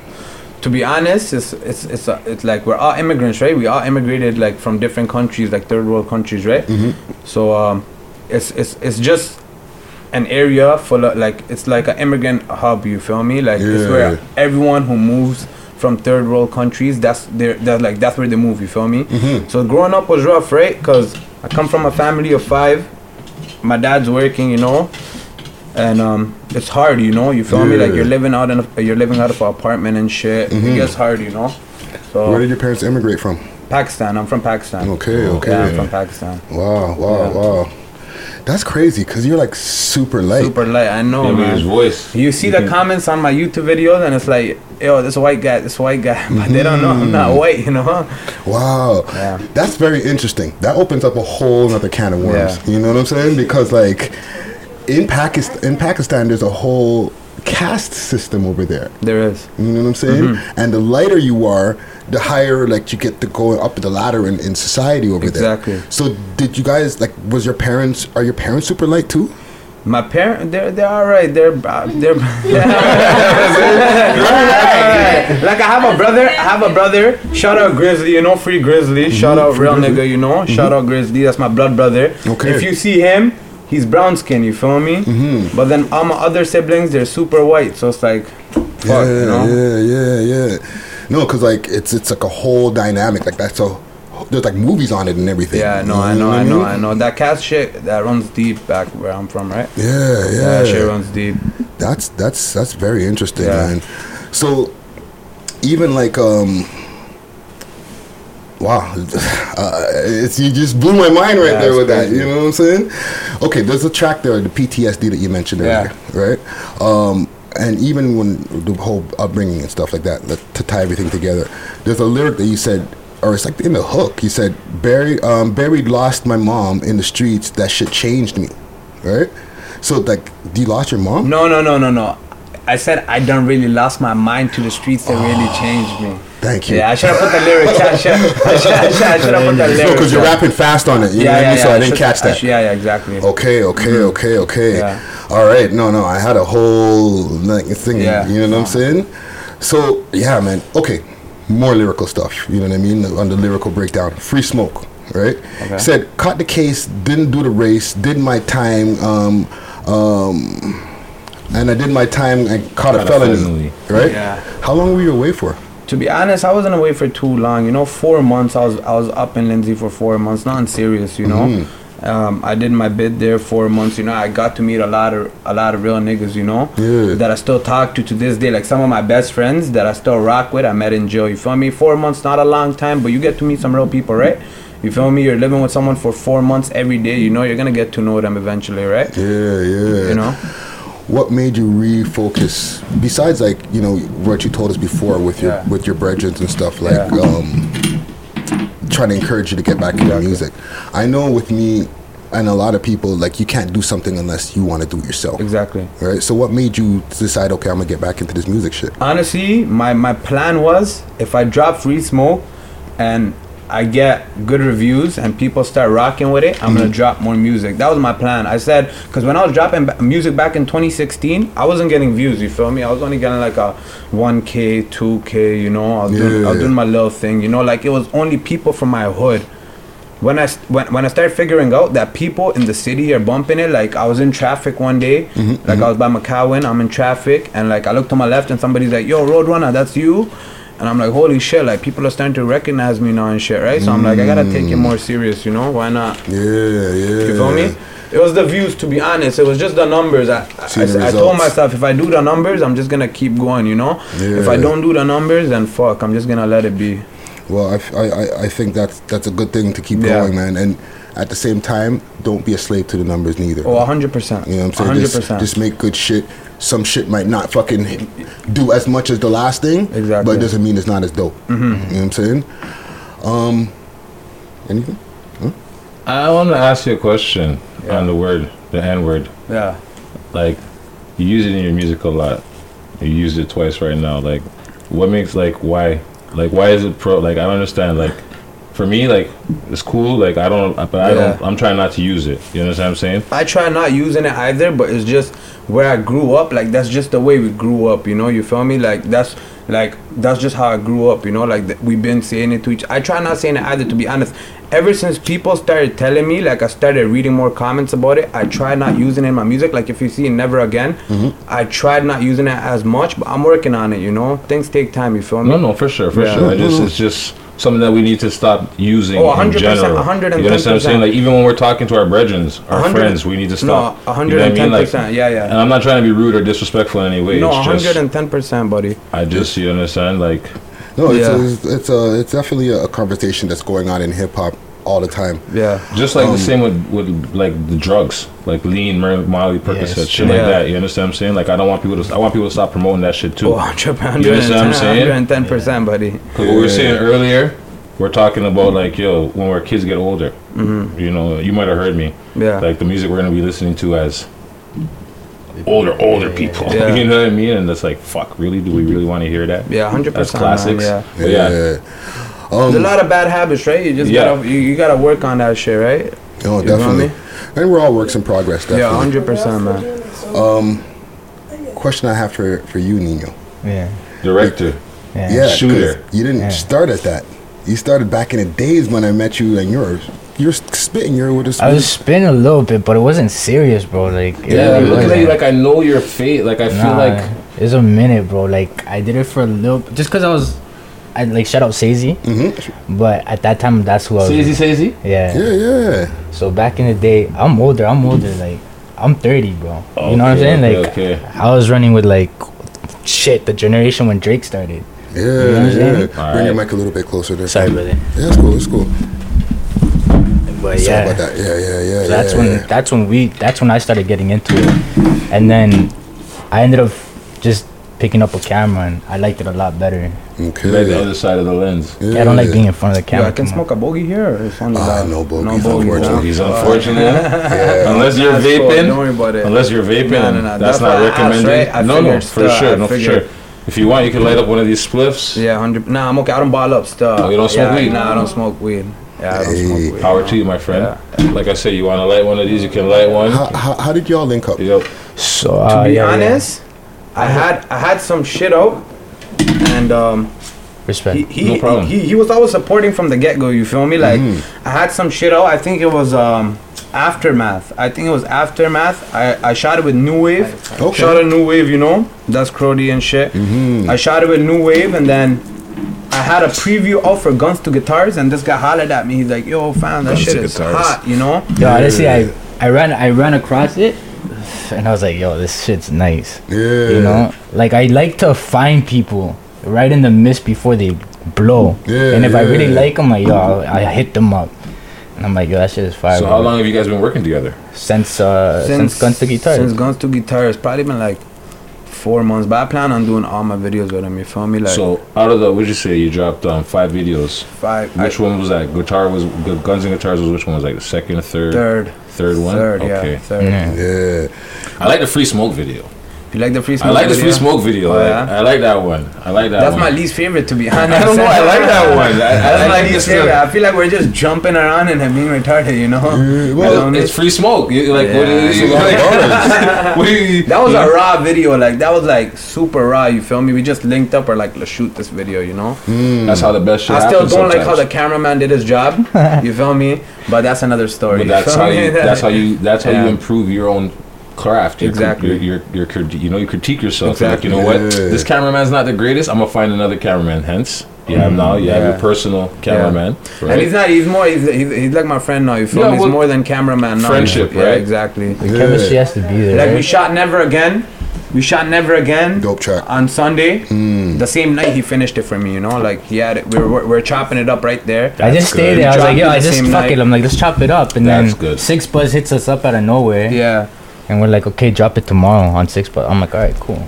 to be honest, it's it's it's uh, it's like we're all immigrants, right? We all immigrated like from different countries, like third world countries, right? Mhm. So um, it's it's it's just an area full of like it's like an immigrant hub. You feel me? Like it's where everyone who moves from third world countries, that's their they're like that's where they move. You feel me? Mhm. So growing up was rough, right? Cause I come from a family of five. My dad's working, you know, and um, it's hard, you know. You feel me? Like you're living out in a, you're living out of an apartment and shit. Mhm. It gets hard, you know. So Where did your parents immigrate from? Pakistan. I'm from Pakistan. Okay, okay. Yeah, I'm from Pakistan. Wow, wow, Yeah. wow. That's crazy because you're like super light. Super light. I know, Yeah, man. his voice. You see You the mm-hmm. comments on my YouTube videos, and it's like, yo, this white guy, this white guy, but they don't know I'm not mm-hmm. white, you know. Wow, that's very interesting. That opens up a whole other can of worms. Yeah. You know what I'm saying? Because like in Pakistan, in Pakistan, there's a whole caste system over there. There is. You know what I'm saying? Mhm. And the lighter you are, the higher like you get to go up the ladder in, in society over Exactly. there. Exactly. So did you guys like? Was your parents? Are your parents super light too? My parents, they're they're all right. They're uh, they're. like I have a brother. I have a brother. Shout out Grizzly. You know, free Grizzly. Shout Mhm, out Free real Grizzly. nigga. You know. Shout out Grizzly. That's my blood brother. Okay. If you see him, he's brown skin. You feel me? Mm-hmm. But then all my other siblings, they're super white. So it's like, fuck. yeah, you know. yeah, yeah, yeah. No, because like it's it's like a whole dynamic. Like that's so. there's like movies on it and everything. Yeah, no, You I know, I know, mean? I know. That caste shit that runs deep back where I'm from, right? Yeah, yeah. That shit runs deep. That's that's that's very interesting, Yeah. man. So even like um wow. Uh, it's you just blew my mind right Yeah, there with that you know what i'm saying? Okay there's a track there the ptsd that you mentioned Yeah. right? Um and even when the whole upbringing and stuff like that like, to tie everything together there's a lyric that you said or it's like in the hook you said buried um buried lost my mom in the streets that shit changed me right? So like do you lost your mom? No, no, no, no, no. I said I don't really lost my mind to the streets that really changed me. Thank you. Yeah, I should have put the lyrics. I should, I I I have put the lyrics. Because you're yeah. rapping fast on it. You Yeah, know what I yeah. So yeah, I didn't should- catch I that. should- yeah, yeah, exactly. Okay, okay, Mhm. okay, okay. Yeah. All right. No, no. I had a whole like thing. Yeah. You know what I'm saying? So yeah, man. Okay. More lyrical stuff. You know what I mean? On the lyrical breakdown. Free smoke. Right. Okay. Said caught the case. Didn't do the race. Did my time. Um. Um. And I did my time and caught, a Caught a felony. felony. Right. Yeah. How long were you away for? To be honest, I wasn't away for too long. You know, four months. I was I was up in Lindsay for four months. Nothing serious. You know. Mhm. Um, I did my bid there four months. You know, I got to meet a lot of a lot of real niggas. You know, Yeah. that I still talk to to this day. Like some of my best friends that I still rock with. I met in jail. You feel me? Four months, not a long time, but you get to meet some real people, right? You feel me? You're living with someone for four months every day. You know, you're gonna get to know them eventually, right? Yeah, yeah. You know. What made you refocus besides like you know what you told us before with your Yeah. with your brethren and stuff like Yeah. um trying to encourage you to get back into music i know with me and a lot of people like you can't do something unless you want to do it yourself Exactly. right so what made you decide okay i'm gonna get back into this music shit honestly my my plan was if i drop free smoke and i get good reviews and people start rocking with it i'm gonna mm-hmm. drop more music. That was my plan. I said because when i was dropping ba- music back in 2016 i wasn't getting views you feel me? I was only getting like a 1k 2k you know? I was, doing, I was doing my little thing you know? Like it was only people from my hood. When I when, when I started figuring out that people in the city are bumping it, like I was in traffic one day, mm-hmm, like I mm-hmm. was by McCowan, I'm in traffic, and like I look to my left and somebody's like, "Yo, Roadrunner, that's you," and I'm like, "Holy shit!" Like people are starting to recognize me now and shit, right? So I'm like, I gotta take it more mm. serious, you know? Why not? yeah yeah You feel me? It was the views, to be honest. It was just the numbers. I, I, the I told myself if I do the numbers, I'm just gonna keep going, you know. If I don't do the numbers, then fuck, I'm just gonna let it be. well I, I, I think that's that's a good thing to keep Yeah. going man and at the same time don't be a slave to the numbers neither Oh, 100 percent. You know what I'm saying? 100 Just, just make good shit. Some shit might not fucking do as much as the last thing, Exactly. but it doesn't mean it's not as dope. Mhm. You know what I'm saying? Um, anything? I want to ask you a question on the word, the N word. Yeah. Like, you use it in your music a lot. You used it twice right now. Like, what makes like why? Like, why is it pro? Like, I don't understand. Like, for me, like, it's cool. Like, I don't, but I don't. I'm trying not to use it. You understand what I'm saying? I try not using it either, but it's just where I grew up. Like that's just the way we grew up. You know, you feel me? Like that's like that's just how I grew up. You know, like th- we've been saying it to each. I try not saying it either. To be honest, ever since people started telling me, like I started reading more comments about it. I try not using it in my music. Like if you see Never Again, mm-hmm. I tried not using it as much, but I'm working on it. You know, things take time. You feel me? No, no, for sure, for Yeah. sure. I just, it's just something that we need to stop using Oh, in 100%, general. 110%. You understand what I'm saying? Like even when we're talking to our brethren, our friends, we need to stop. No, You know what I mean? Like, 110%, yeah, yeah. And I'm not trying to be rude or disrespectful in any way. no, it's 110 percent, buddy. I just, you understand? Like, No, it's, Yeah. a, it's a it's definitely a conversation that's going on in hip hop all the time. Yeah. Just like Um, the same with, with like the drugs, like lean, Molly, Percocet, Yes, shit yeah. like that. You understand what I'm saying? Like I don't want people to. I want people to stop promoting that shit too. Oh, 100%, You understand what I'm saying? 110%, buddy. 'Cause what we were saying earlier, we're talking about like yo, when our kids get older. Mhm. You know, you might have heard me. Yeah. Like the music we're gonna be listening to as older, older people. Yeah. you know what I mean? And it's like, fuck, really? Do we really want to hear that? Yeah, 100%, That's man, classics. yeah. But yeah. There's a lot of bad habits, right? You just Yeah. gotta you, you gotta work on that shit, right? Oh, You know what I definitely. mean? And we're all works in progress. Definitely. Yeah, hundred percent, man. Um, question I have for for you, Nino. Yeah. Director. Yeah. Yeah, 'cause Shooter. You didn't Yeah. start at that. You started back in the days when I met you, and you're you're spitting. You're with us. I was spinning a little bit, but it wasn't serious, bro. Like it Yeah, really I'm looking at you like I know your fate. Like I feel like it's a minute, bro. Like I did it for a little, just cause I was, I like shout out Sazy, mm-hmm. but at that time that's who I was. Sazy Sazy? Yeah. Yeah, yeah. So back in the day, I'm older. I'm older. Like I'm 30, bro. you know what I'm saying? okay, Like okay. I was running with like shit. The generation when Drake started. Yeah, You know what yeah. saying? Bring your mic a little bit closer there. Sorry, brother. Yeah, it's cool. It's cool. But Sorry yeah. about that. Yeah, yeah, yeah. So that's yeah, when yeah. that's when we that's when I started getting into it, and then I ended up just picking up a camera and I liked it a lot better. Okay. like the other side of the lens. Yeah. I don't like being in front of the Yeah, camera. I can too smoke a bogey here. Or it's only Ah, that? no bogeys, No bogeys. unfortunately. He's unfortunate. Yeah. Unless you're That's vaping, Don't worry about it. unless you're vaping, No, no, no, that's, that's not why asked, recommended. right? I no, no, for still, sure, no, for sure. If you want, you can light up one of these spliffs. Yeah, hundred. Nah, I'm okay. I don't bottle up stuff. Oh, you don't smoke yeah, weed? Nah, I don't smoke weed. Yeah, I don't smoke. Power to you, my friend. Like I said, you want to light one of these, you can light one. How, how, how did y'all link up? Yep. So to uh, be yeah, yeah. honest, I had I had some shit out, and um, respect. he he, No problem. he he was always supporting from the get go. You feel me? Like Mm. I had some shit out. I think it was um aftermath. I think it was aftermath. I I shot it with New Wave. Okay. Shot a New Wave. You know, that's Crody and shit. Mm-hmm. I shot it with New Wave, and then. I had a preview out for Guns to Guitars, and this guy hollered at me. He's like, "Yo, fam, that Guns shit is Guitars. hot," you know. Yo, honestly, I I ran I ran across it, and I was like, yo, this shit's nice. Yeah. You know, like I like to find people right in the mist before they blow. Yeah, and if I really yeah. like them, like yo, I'll, I hit them up. And I'm like, yo, that shit is fire. So bro. how long have you guys been working together? Since uh since, Guns to Guitars. Since Guns to Guitars, probably been like four months. But I plan on doing all my videos with him. You feel me? Like so out of the, what'd you say? You dropped um, five videos. five, Which I- one was that? Guitar was Guns and Guitars was which one was like the second, third, Third, third one. third, okay. yeah, third. Yeah. Yeah. I like the Free Smoke video. You like the free smoke? I smoke? like the video? Free Smoke video. Oh, like, yeah? I like that one. I like that That's one. my least favorite, to be honest. I don't know. I like that one. I, I That's don't my like least this. favorite. I feel like we're just jumping around and being retarded, you know. Mm, well, Well, it's free smoke. You, like, what, Yeah. do you, like, what do you, That was a raw video, like that was like super raw. You feel me? We just linked up or like let's shoot this video, you know. Mm. That's how the best shit I still don't like how the cameraman did his job. you feel me? But that's another story. But you that's how me? you. That's how you. That's how you improve your own craft. Your, Exactly. Your, your, your, crit- you know, you critique yourself. You're Like, you know what? Yeah. This cameraman's not the greatest. I'm gonna find another cameraman. Hence, you have now. You have your personal cameraman. Right? And he's not. He's more. He's, he's, he's like my friend now. You feel Yeah, me? He's more than cameraman now. friendship, yeah, right? Exactly. the chemistry has to be there. Like we shot Never Again. We shot Never Again Dope track. on Sunday. Hmm. The same night he finished it for me. You know, like he had it. We were, we are chopping it up right there. I just stayed there. I was like, yo, I just fuck night. it. I'm like, let's chop it up, and That's then good. 6ixBuzz hits us up out of nowhere. Yeah. And we're like, okay, drop it tomorrow on 6ixBuzz. I'm like, all right, cool.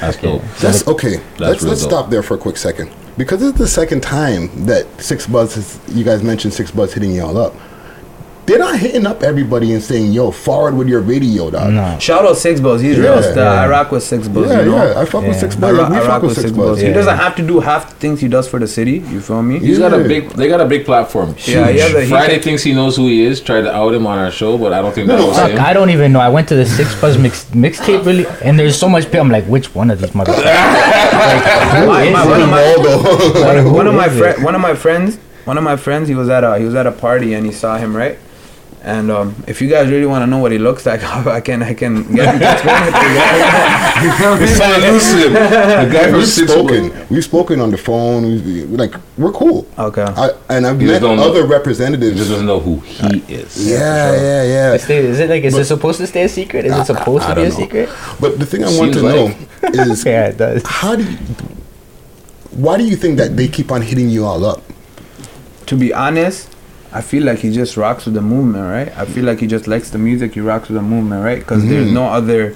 That's dope. That's okay. let's real let's dope. stop there for a quick second because it's the second time that 6ixBuzz has. You guys mentioned 6ixBuzz hitting y'all up. They're not hitting up everybody and saying, "Yo, forward with your video, dog." No. Shout out 6ixBuzz. He's Yeah. real stuff. Yeah. I rock with 6ixBuzz. Yeah, you know? yeah. I fuck with Yeah. Six I Buzz. rock, we I fuck rock with 6ixBuzz. He Yeah. doesn't have to do half the things he does for the city. You feel me? He's got a big. They got a big platform. Yeah, Huge. yeah, but he Friday can- thinks he knows who he is. Tried to out him on our show, but I don't think that was Fuck, him. I don't even know. I went to the 6ixBuzz mix mixtape really, and there's so much. pe- I'm like, which one of these motherfuckers? like, who My- is my- it? one of my- Like, who one of my friend, one of my friends, one of my friends, he was at a he was at a party and he saw him right. And um, if you guys really want to know what he looks like, I can I can get him to explain to you guys. You know what I It's so mean? elusive. The guy from We've spoken. We've spoken on the phone. We've, like we're cool. Okay. I, and I've You just met don't know- other He just representatives. doesn't know who he is. Yeah, yeah, yeah. Is it- Is it like, is it supposed to stay a secret? Is it supposed I to be a know. secret? But the thing I want Seems to know is Yeah, it does. how do you, why do you think that they keep on hitting you all up? to be honest, I feel like he just rocks with the movement, right? I feel like he just likes the music. He rocks with the movement, right? Because there's Mhm. no other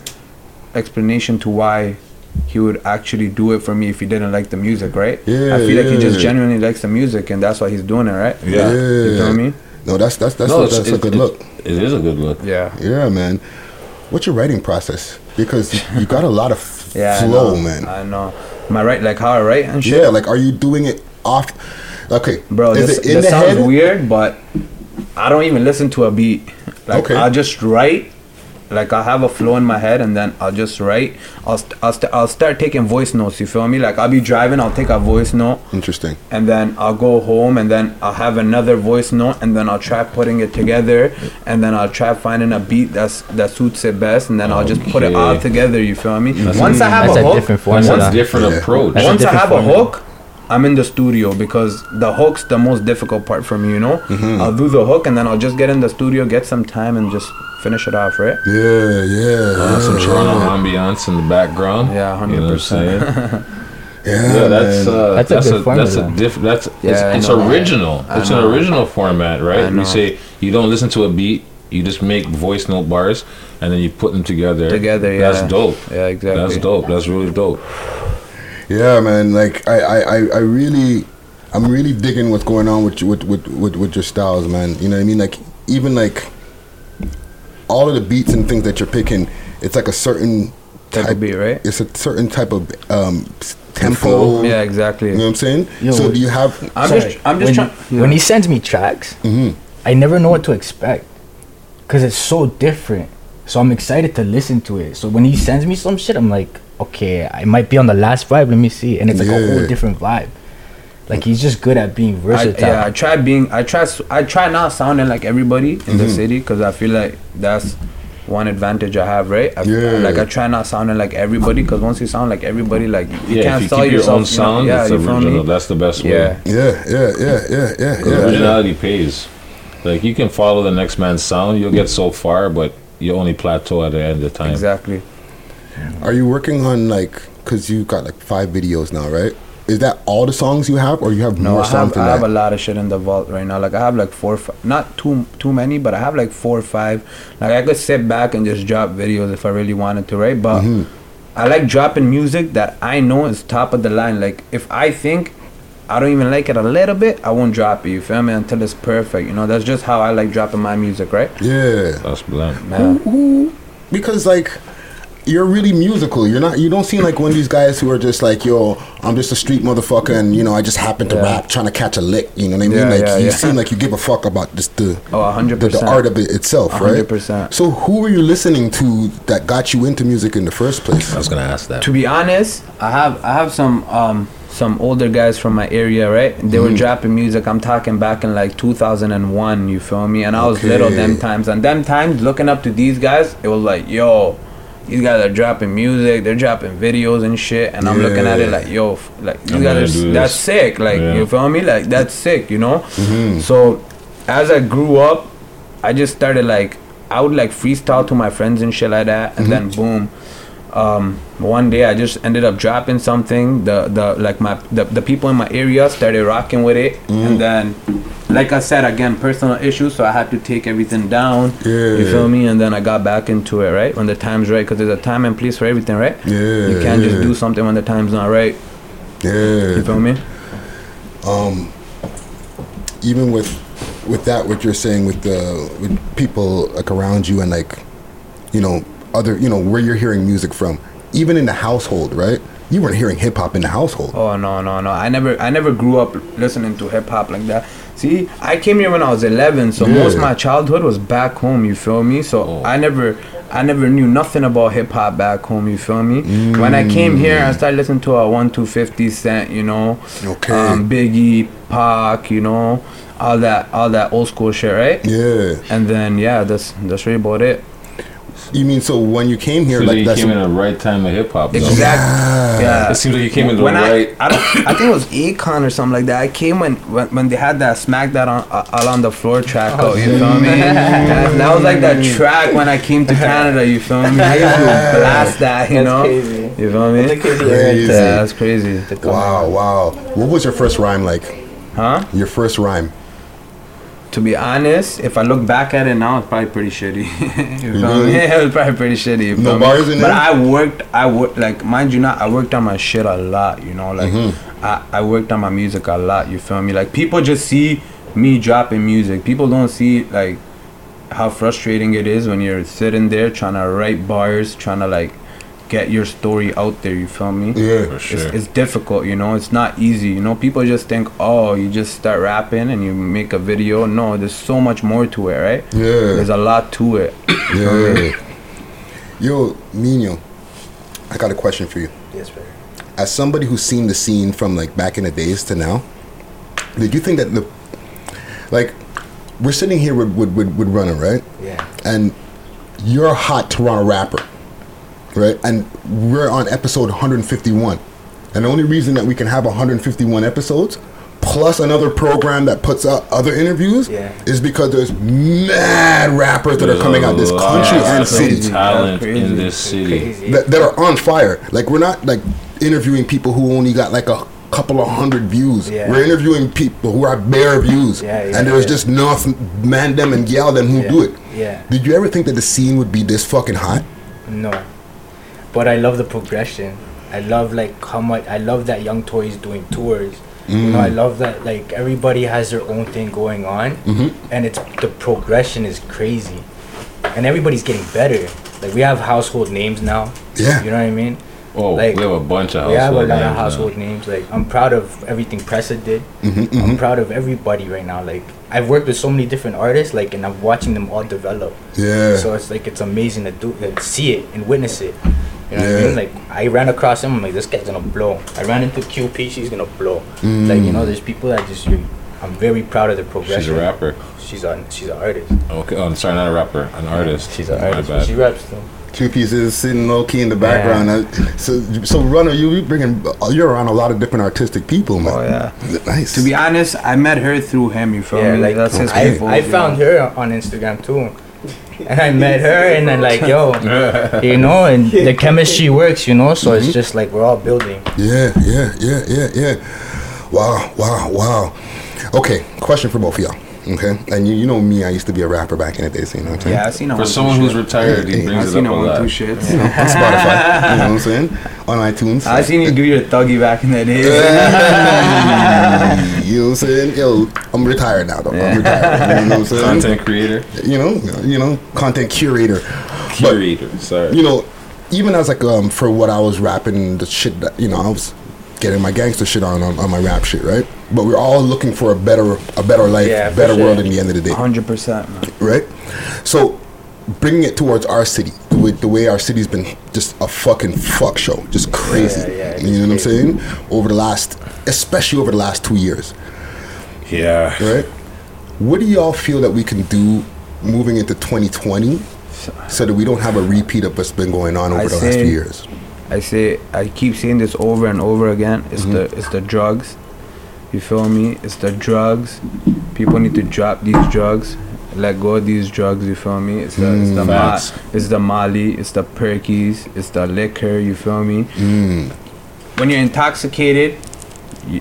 explanation to why he would actually do it for me if he didn't like the music, right? Yeah, I feel like he just genuinely likes the music, and that's why he's doing it, right? Yeah. You feel me? No, that's that's that's, No, a, that's a good look. It is a good look. Yeah. Yeah, man. What's your writing process? Because you, you got a lot of Yeah, flow, know, man. I know. Am I right? Like how I write and shit. Yeah, like are you doing it off? Okay, Bro, is this, it in this the sounds head? weird, but I don't even listen to a beat. Like Okay. I'll just write. Like I have a flow in my head, and then I'll just write. I'll st- I'll, st- I'll start taking voice notes. You feel me? Like I'll be driving, I'll take a voice note, Interesting. and then I'll go home, and then I'll have another voice note, and then I'll try putting it together, and then I'll try finding a beat that's that suits it best, and then I'll just put it all together. You feel me? That's once a- I have that's a a hook, different That's formula. a different Yeah. approach. That's a once I different have a hook, I'm in the studio because the hook's the most difficult part for me, you know? Mm-hmm. I'll do the hook and then I'll just get in the studio, get some time and just finish it off, right? Yeah, yeah. Uh, some yeah. Toronto ambiance in the background. Yeah, You know what I'm 100%. saying? Yeah, Yeah, that's uh, That's that's, a a, that's a diff. That's Yeah, it's, it's know. original. I It's an original format, right? You say you don't listen to a beat. You just make voice note bars and then you put them together. Together, yeah. That's dope. Yeah, exactly. That's dope. That's really dope. Yeah, man. Like I, I, I, I really, I'm really digging what's going on with, with, with, with, with your styles, man. You know what I mean? Like even like all of the beats and things that you're picking, it's like a certain Type of beat, right? It's a certain type of um, tempo. Yeah, exactly. You know what I'm saying? Yo, so do you have? I'm Sorry. just I'm just when, trying when he sends me tracks, Mhm. I never know what to expect because it's so different. So I'm excited to listen to it. So when he sends me some shit, I'm like, okay, I might be on the last vibe. Let me see, and it's like a whole different vibe. Like he's just good at being I, versatile. yeah, I try being I try s- I try not sounding like everybody in the Mhm. city because I feel like that's one advantage I have, right? I, Yeah. Like I try not sounding like everybody because once you sound like everybody, like you Yeah, can't if you sell keep your yourself. own you know? sound, yeah, it's you original. That's the best way. Yeah. Yeah, yeah, yeah, yeah, yeah, 'Cause yeah. originality pays. Like you can follow the next man's sound, you'll get so far, but you only plateau at the end of the time. Exactly. Are you working on like? Cause you got like five videos now, right? Is that all the songs you have, or you have No, more I songs have than I have that? a lot of shit in the vault right now. Like I have like four, fi- not too too many, but I have like four or five. Like I could sit back and just drop videos if I really wanted to, right? But Mm-hmm. I like dropping music that I know is top of the line. Like if I think I don't even like it a little bit, I won't drop it. You feel me? Until it's perfect. You know, that's just how I like dropping my music, right? yeah. That's blunt. Yeah. who because like you're really musical. You're not. You don't seem like one of these guys who are just like, yo, I'm just a street motherfucker, and you know, I just happen to Yeah. rap, trying to catch a lick. You know what I mean? Yeah, like yeah, you yeah. seem like you give a fuck about just the Oh, a hundred the, the art of it itself, right? 100%. So who were you listening to that got you into music in the first place? I was gonna ask that. To be honest, I have I have some um some older guys from my area, right? They were Mhm. dropping music. I'm talking back in like 2001. You feel me? And I was Okay. little them times. And them times, looking up to these guys, it was like, yo, these guys are dropping music. They're dropping videos and shit. And I'm looking at it like, yo, f- like these I'm guys, are, that's sick. Like Yeah. you feel me? Like that's sick. You know? Mhm. So as I grew up, I just started like I would like freestyle to my friends and shit like that, and then boom. Um, one day I just ended up dropping something. The the like my the, the people in my area started rocking with it, and then like I said again, personal issues, so I had to take everything down. You feel me? And then I got back into it right when the time's right, because there's a time and place for everything, right? Yeah, You can't just do something when the time's not right. Yeah. You feel me? um, even with with that, what you're saying with the with people like around you and like, you know, other, you know, where you're hearing music from, even in the household, right? You weren't hearing hip hop in the household. Oh no no no! I never I never grew up listening to hip hop like that. See, I came here when I was 11, so most of my childhood was back home. You feel me? So Oh. I never I never knew nothing about hip hop back home. You feel me? When I came here, I started listening to a one two fifty cent. You know, Okay. um, Biggie, Pac. You know, all that all that old school shit, right? Yeah. And then yeah, that's that's really about it. You mean so when you came here, So like you came in the right time of hip hop. though. Exactly. Yeah. It seems like you came in the when right. I, I, don't, I think it was Akon or something like that. I came when when, when they had that smack that on uh, all on the floor track out. You feel me? that, that was like that track when I came to Canada. You feel me? I used to blast that. You That's know? crazy. You feel me? That's Crazy. Yeah, that's crazy. wow, wow. What was your first rhyme like? Huh? Your first rhyme? To be honest, if I look back at it now, it's probably pretty shitty. you feel Really? me? Yeah, it's probably pretty shitty. No me? bars in But there? I worked, I worked, like, mind you not, I worked on my shit a lot, you know? Like, Mm-hmm. I, I worked on my music a lot, you feel me? Like, people just see me dropping music. People don't see, like, how frustrating it is when you're sitting there trying to write bars, trying to, like, get your story out there, you feel me? Yeah, For It's, sure. it's difficult, you know. It's not easy, you know. People just think, oh, you just start rapping and you make a video. No, there's so much more to it, right? Yeah. There's a lot to it. Yeah. Yo, Nino, I got a question for you. Yes, brother. As somebody who's seen the scene from like back in the days to now, did you think that the like we're sitting here with with, with, with Runner, right? Yeah. And you're a hot Toronto rapper, right? And we're on episode 151. And the only reason that we can have 151 episodes plus another program that puts out other interviews Yeah. is because there's mad rappers that are coming a out this lot country and city Talent Crazy. in this city. that, that are on fire. Like we're not like interviewing people who only got like a couple of hundred views. Yeah. We're interviewing people who have bare views. Yeah, yeah, and there's yeah. just enough man them and yell them who Yeah. do it. Yeah. Did you ever think that the scene would be this fucking hot? No. But I love the progression. I love like how much I love that Young Toys is doing tours. You know, I Mm. love that like everybody has their own thing going on, Mhm. and it's the progression is crazy, and everybody's getting better. Like we have household names now. Yeah. You know what I mean? Oh, Like, we have a bunch of we have a household lot names of now. household names. Like I'm proud of everything Pressa did. Mhm, I'm mhm. proud of everybody right now. Like I've worked with so many different artists. Like and I'm watching them all develop. Yeah. So it's like it's amazing to do, uh, see it and witness it. You know what I Yeah. mean? Like I ran across him. I'm like, this guy's gonna blow. I ran into QP. She's gonna blow. Mm. Like you know, there's people that just. You, I'm very proud of the progression. She's a rapper. She's a she's an artist. Okay, oh, I'm sorry, not a rapper, an artist. She's an artist. But she raps though. Two pieces sitting low key in the background. Uh, So, so runner, you you bringing you're around a lot of different artistic people, man. Oh, yeah. nice. To be honest, I met her through him, you feel Yeah, me? like That's his I, people. I found know? her on Instagram too. And I met her and then like yo, you know, and the chemistry works, you know. So Mm-hmm. it's just like we're all building. Yeah, yeah, yeah, yeah, yeah. Wow, wow, wow. Okay, question for both of y'all. Okay, and you, you know me, I used to be a rapper back in the day, so you know what I'm saying? Yeah, I seen her For someone who's shit. retired, he Hey, brings I it seen up her a on lot. two shits. You know, on Spotify, you know what I'm saying? On iTunes. I seen you do your thuggy back in the day. you know what I'm saying? Yo, I'm retired now, though. I'm retired. You know what I'm saying? Content creator, You know, you know, content curator. curator. Sorry. you know, even as like um for what I was rapping, the shit that you know I was getting my gangster shit on on, on my rap shit, right? But we're all looking for a better a better life, Yeah, better sure. world in the end of the day, Hundred percent, right? So bringing it towards our city, the way, the way our city's been just a fucking fuck show, just crazy. Yeah, yeah, you know what I'm saying? Over the last, especially over the last two years, Yeah. right? What do y'all feel that we can do moving into 2020 so that we don't have a repeat of what's been going on over I the last few years? I say I keep saying this over and over again. It's Mm-hmm. the it's the drugs. You feel me? It's the drugs. People need to drop these drugs. Let go of these drugs. You feel me? It's the it's the Mm. ma- it's the Molly. It's the Perkies. It's the liquor. You feel me? Mm. When you're intoxicated,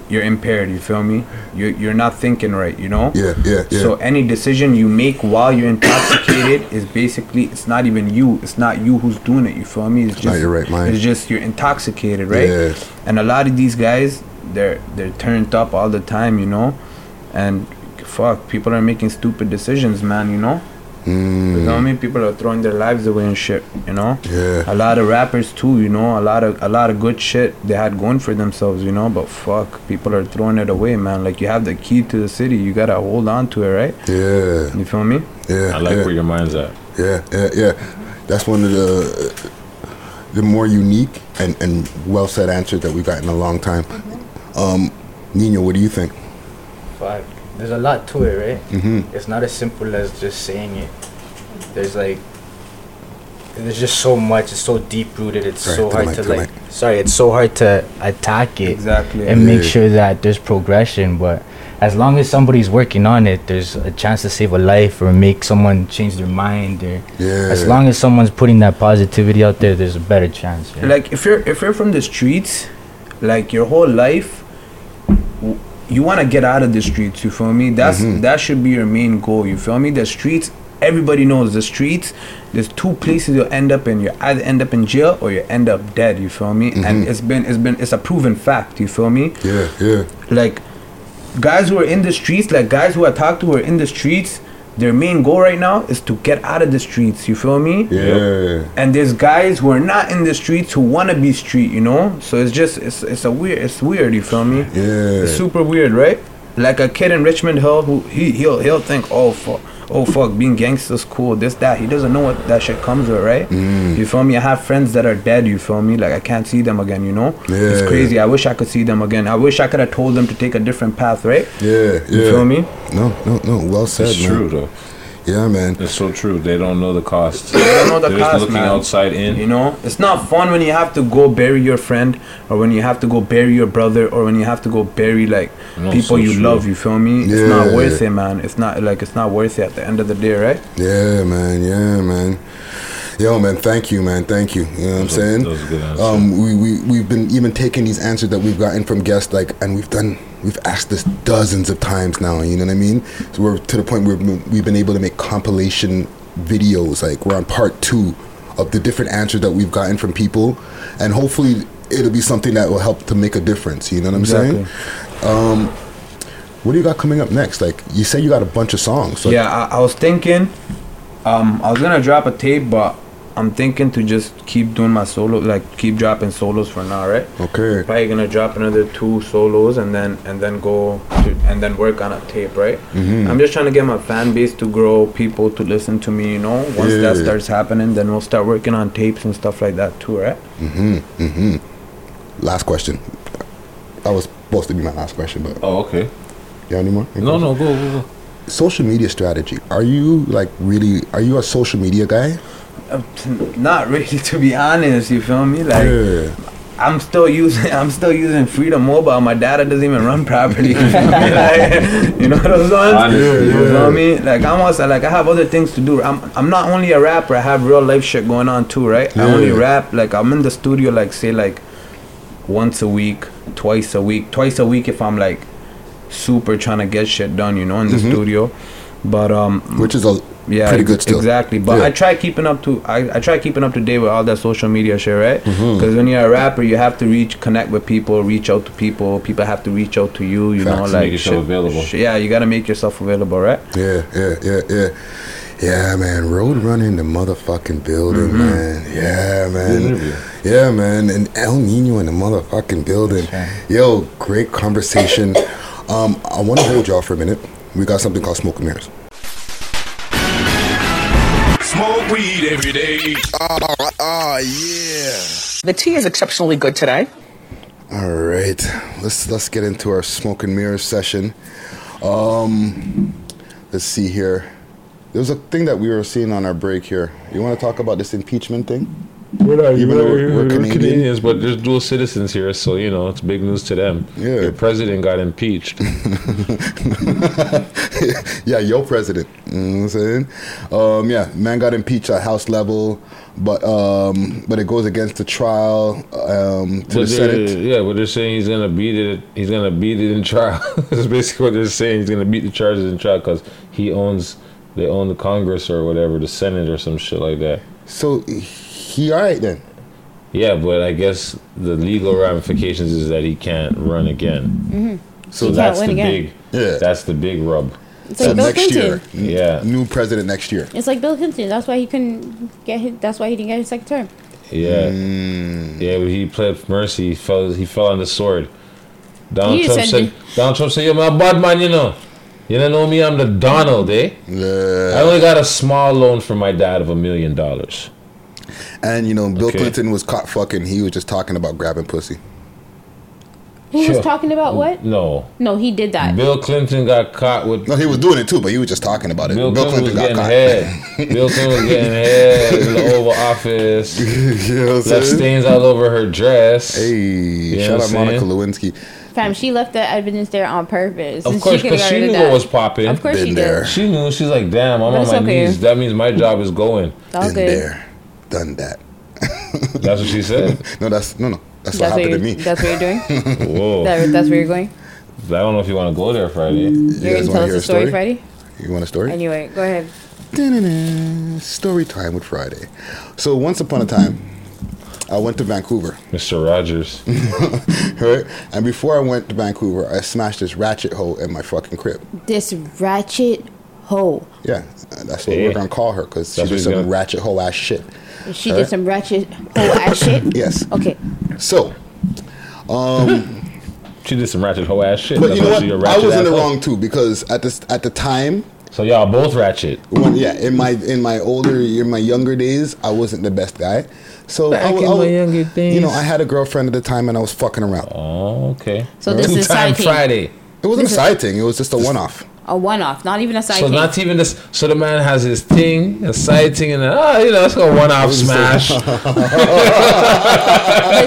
you're impaired. You feel me? You're you're not thinking right. You know? Yeah, yeah, yeah. So any decision you make while you're intoxicated is basically it's not even you. It's not you who's doing it. You feel me? It's just Not just your right mind. It's just you're intoxicated, right? Yeah. And a lot of these guys, they're they're turned up all the time, you know, and fuck, people are making stupid decisions, man. You know. You know what I mean? People are throwing their lives away and shit. You know. Mm. Yeah. A lot of rappers too. You know, a lot of a lot of good shit they had going for themselves. You know, but fuck, people are throwing it away, man. Like you have the key to the city, you gotta hold on to it, right? Yeah, You feel me? yeah. I like yeah, where your mind's at. yeah, yeah, yeah. That's one of the the more unique and, and well said answers that we've got in a long time. Um, Nino, what do you think? Fuck. There's a lot to it, right? Mhm. It's not as simple as just saying it. There's like, there's just so much. It's so deep rooted. It's Sorry, so hard mic, to to the like. Sorry, it's so hard to attack it Exactly. and make sure that there's progression. But as long as somebody's working on it, there's a chance to save a life or make someone change their mind. Or Yeah. as long as someone's putting that positivity out there, there's a better chance. yeah. Like if you're if you're from the streets, like your whole life, w- you want to get out of the streets. You feel me? That's Mhm. that should be your main goal. You feel me? The streets. Everybody knows the streets. There's two places you'll end up in. You either end up in jail or you end up dead. You feel me? And Mhm. it's been it's been it's a proven fact. You feel me? Yeah, yeah. Like guys who are in the streets, like guys who I talk to who are in the streets, their main goal right now is to get out of the streets. You feel me? Yeah. And there's guys who are not in the streets who want to be street. You know? So it's just it's it's a weird it's weird. You feel me? Yeah. It's super weird, right? Like a kid in Richmond Hill who he he'll he'll think oh fuck oh fuck being gangster's cool this that he doesn't know what that shit comes with right Mm. you feel me I have friends that are dead you feel me like I can't see them again you know it's Yeah. crazy I wish I could see them again I wish I could have told them to take a different path right Yeah, yeah. You feel me? No, no, no. Well said, It's man. true though. Yeah, man. It's so true. They don't know the cost. They don't know the They're cost, just looking man. outside in. You know, it's not fun when you have to go bury your friend, or when you have to go bury your brother, or when you have to go bury like No, people so you true. love. You feel me? It's not Yeah. worth it, man. It's not like it's not worth it at the end of the day, right? Yeah, man. Yeah, man. Yo, man, thank you, man. Thank you. You know what I'm saying? that was a good answer. Um, we, we, we've been even taking these answers that we've gotten from guests, like, and we've done, we've asked this dozens of times now, you know what I mean? So we're to the point where we've we've been able to make compilation videos, like, we're on part two of the different answers that we've gotten from people, and hopefully it'll be something that will help to make a difference, you know what I'm saying? Um, what do you got coming up next? Like, you say you got a bunch of songs. So yeah, I, I was thinking, um, I was gonna drop a tape, but I'm thinking to just keep doing my solo, like keep dropping solos for now, right? Okay. Probably gonna drop another two solos and then and then go to, and then work on a tape, right? Mhm. I'm just trying to get my fan base to grow, people to listen to me. You know, once that starts happening, then we'll start working on tapes and stuff like that too, right? Mm-hmm. Mm-hmm. Last question. That was supposed to be my last question, but Oh, okay. you have any more? No, no, go, go, go. Social media strategy. Are you like really? Are you a social media guy? Uh, t- Not really, to be honest. You feel me? Like. Yeah. I'm still using I'm still using Freedom Mobile. My data doesn't even run properly. You, feel? Like, you know what I'm saying? Honestly, you yeah. know me? Like I'm also like I have other things to do. I'm I'm not only a rapper. I have real life shit going on too, right? I only rap like I'm in the studio like say like once a week, twice a week, twice a week if I'm like super trying to get shit done, you know, in the Mhm. studio. But um, Which is a yeah, pretty good still. Exactly, but Yeah. I try keeping up to I, I try keeping up to date with all that social media shit, right? Because when you're a rapper, you have to reach, connect with people, reach out to people. People have to reach out to you. You know, like Make yourself shit- available. shit- yeah, you gotta make yourself available, right? Yeah, yeah, yeah, yeah. Yeah, man. Road running the motherfucking building, Mhm. man. Yeah, man. interview. Yeah, man. And El Nino in the motherfucking building. Yo, great conversation. Um, I want to hold y'all for a minute. We got something called Smoke and Mirrors. Smoke weed every day. Oh, yeah. The tea is exceptionally good today. All right, let's let's get into our smoke and mirrors session. Um, let's see here. There's a thing that we were seeing on our break here. You want to talk about this impeachment thing? We're not Even we're- we're Canadian? Canadians, but there's dual citizens here, so you know it's big news to them. Yeah. Your president got impeached. yeah, your president. You know what I'm saying? Um, yeah, man got impeached at House level, but um, but it goes against the trial um, to But the Senate. Yeah, but they're saying he's gonna beat it. He's gonna beat it in trial. That's basically what they're saying. He's gonna beat the charges in trial because he owns. They own the Congress or whatever, the Senate or some shit like that. So he all right then? Yeah, but I guess the legal ramifications is that he can't run again. Mm-hmm. So He can't that's win the again. big. Yeah. That's the big rub. It's like Bill next Clinton. year, Yeah. new president next year. It's like Bill Clinton. That's why he couldn't get his. That's why he didn't get his second term. Yeah, Mm. yeah. But he pled mercy. He fell. He fell on the sword. Donald He Trump said said. Donald Trump said, "You're my bad man, you know. You don't know me. I'm the Donald, eh? Yeah. I only got a small loan from my dad of a million dollars. And you know, Bill Okay. Clinton was caught fucking. He was just talking about grabbing pussy. He Sure. was talking about what? No, No, he did that. Bill Clinton got caught with. No, he was doing it too, but he was just talking about it. Bill, Bill, Clinton, Clinton, got was caught. getting head. Bill Clinton was getting head in the Oval Office. you know what Left saying? stains all over her dress. Hey, You shout out I'm Monica? Lewinsky. Fam, she left the evidence there on purpose. Of course, because got she knew that. what was popping. Of course Been she there. did. She knew. She's like, damn, I'm But on my okay. knees. That means my job is going. It's all Been good. there, done that. That's what she said. No, that's no, no. That's, That's what what happened to me. That's what you're doing. Whoa. that, that's where you're going. I don't know if you want to go there Friday. You're gonna tell us a story, Friday? You want a story? Anyway, go ahead. Da-na-na. Story time with Friday. So once upon a time, I went to Vancouver. Mr. Rogers. right? And before I went to Vancouver, I smashed this ratchet hole in my fucking crib. This ratchet hoe. Yeah, that's what Hey. we're gonna call her because she did some gonna- ratchet hole ass shit. She Alright? did some ratchet hoe ass shit. Yes. Okay. So, um, She did some ratchet hoe ass shit. but you know why what? she a I was in the asshole. wrong too because at this at the time. So y'all both ratchet. When, yeah, in my in my older in my younger days, I wasn't the best guy. So Back I, wa- in I wa- my younger thing. you know. I had a girlfriend at the time, and I was fucking around. Oh, okay. So this Two is time. Friday. It wasn't This a side thing. It was just a one off. A one off, not even a side So thing. not even this. So the man has his thing, a side thing, and then oh, you know, let's go one off smash. but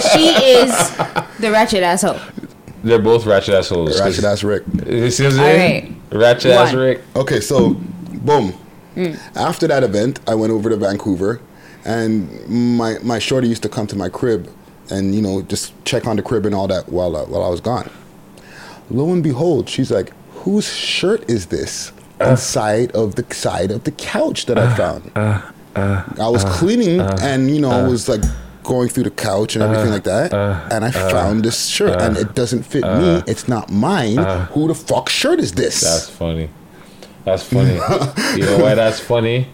she is the ratchet asshole. They're both ratchet assholes. Ratchet ass Rick. You see what I'm All saying? Ratchet ass One. Rick. Okay, so boom. Mm. After that event, I went over to Vancouver, and my my shorty used to come to my crib, and you know just check on the crib and all that while I, while I was gone. Lo and behold, she's like, "Whose shirt is this?" Uh. Inside of the side of the couch that I uh, found. Uh, I was cleaning, and you know, I was like going through the couch and everything like that, and I found this shirt, and it doesn't fit me. It's not mine. Who the fuck shirt is this? That's funny. That's funny. you know why that's funny?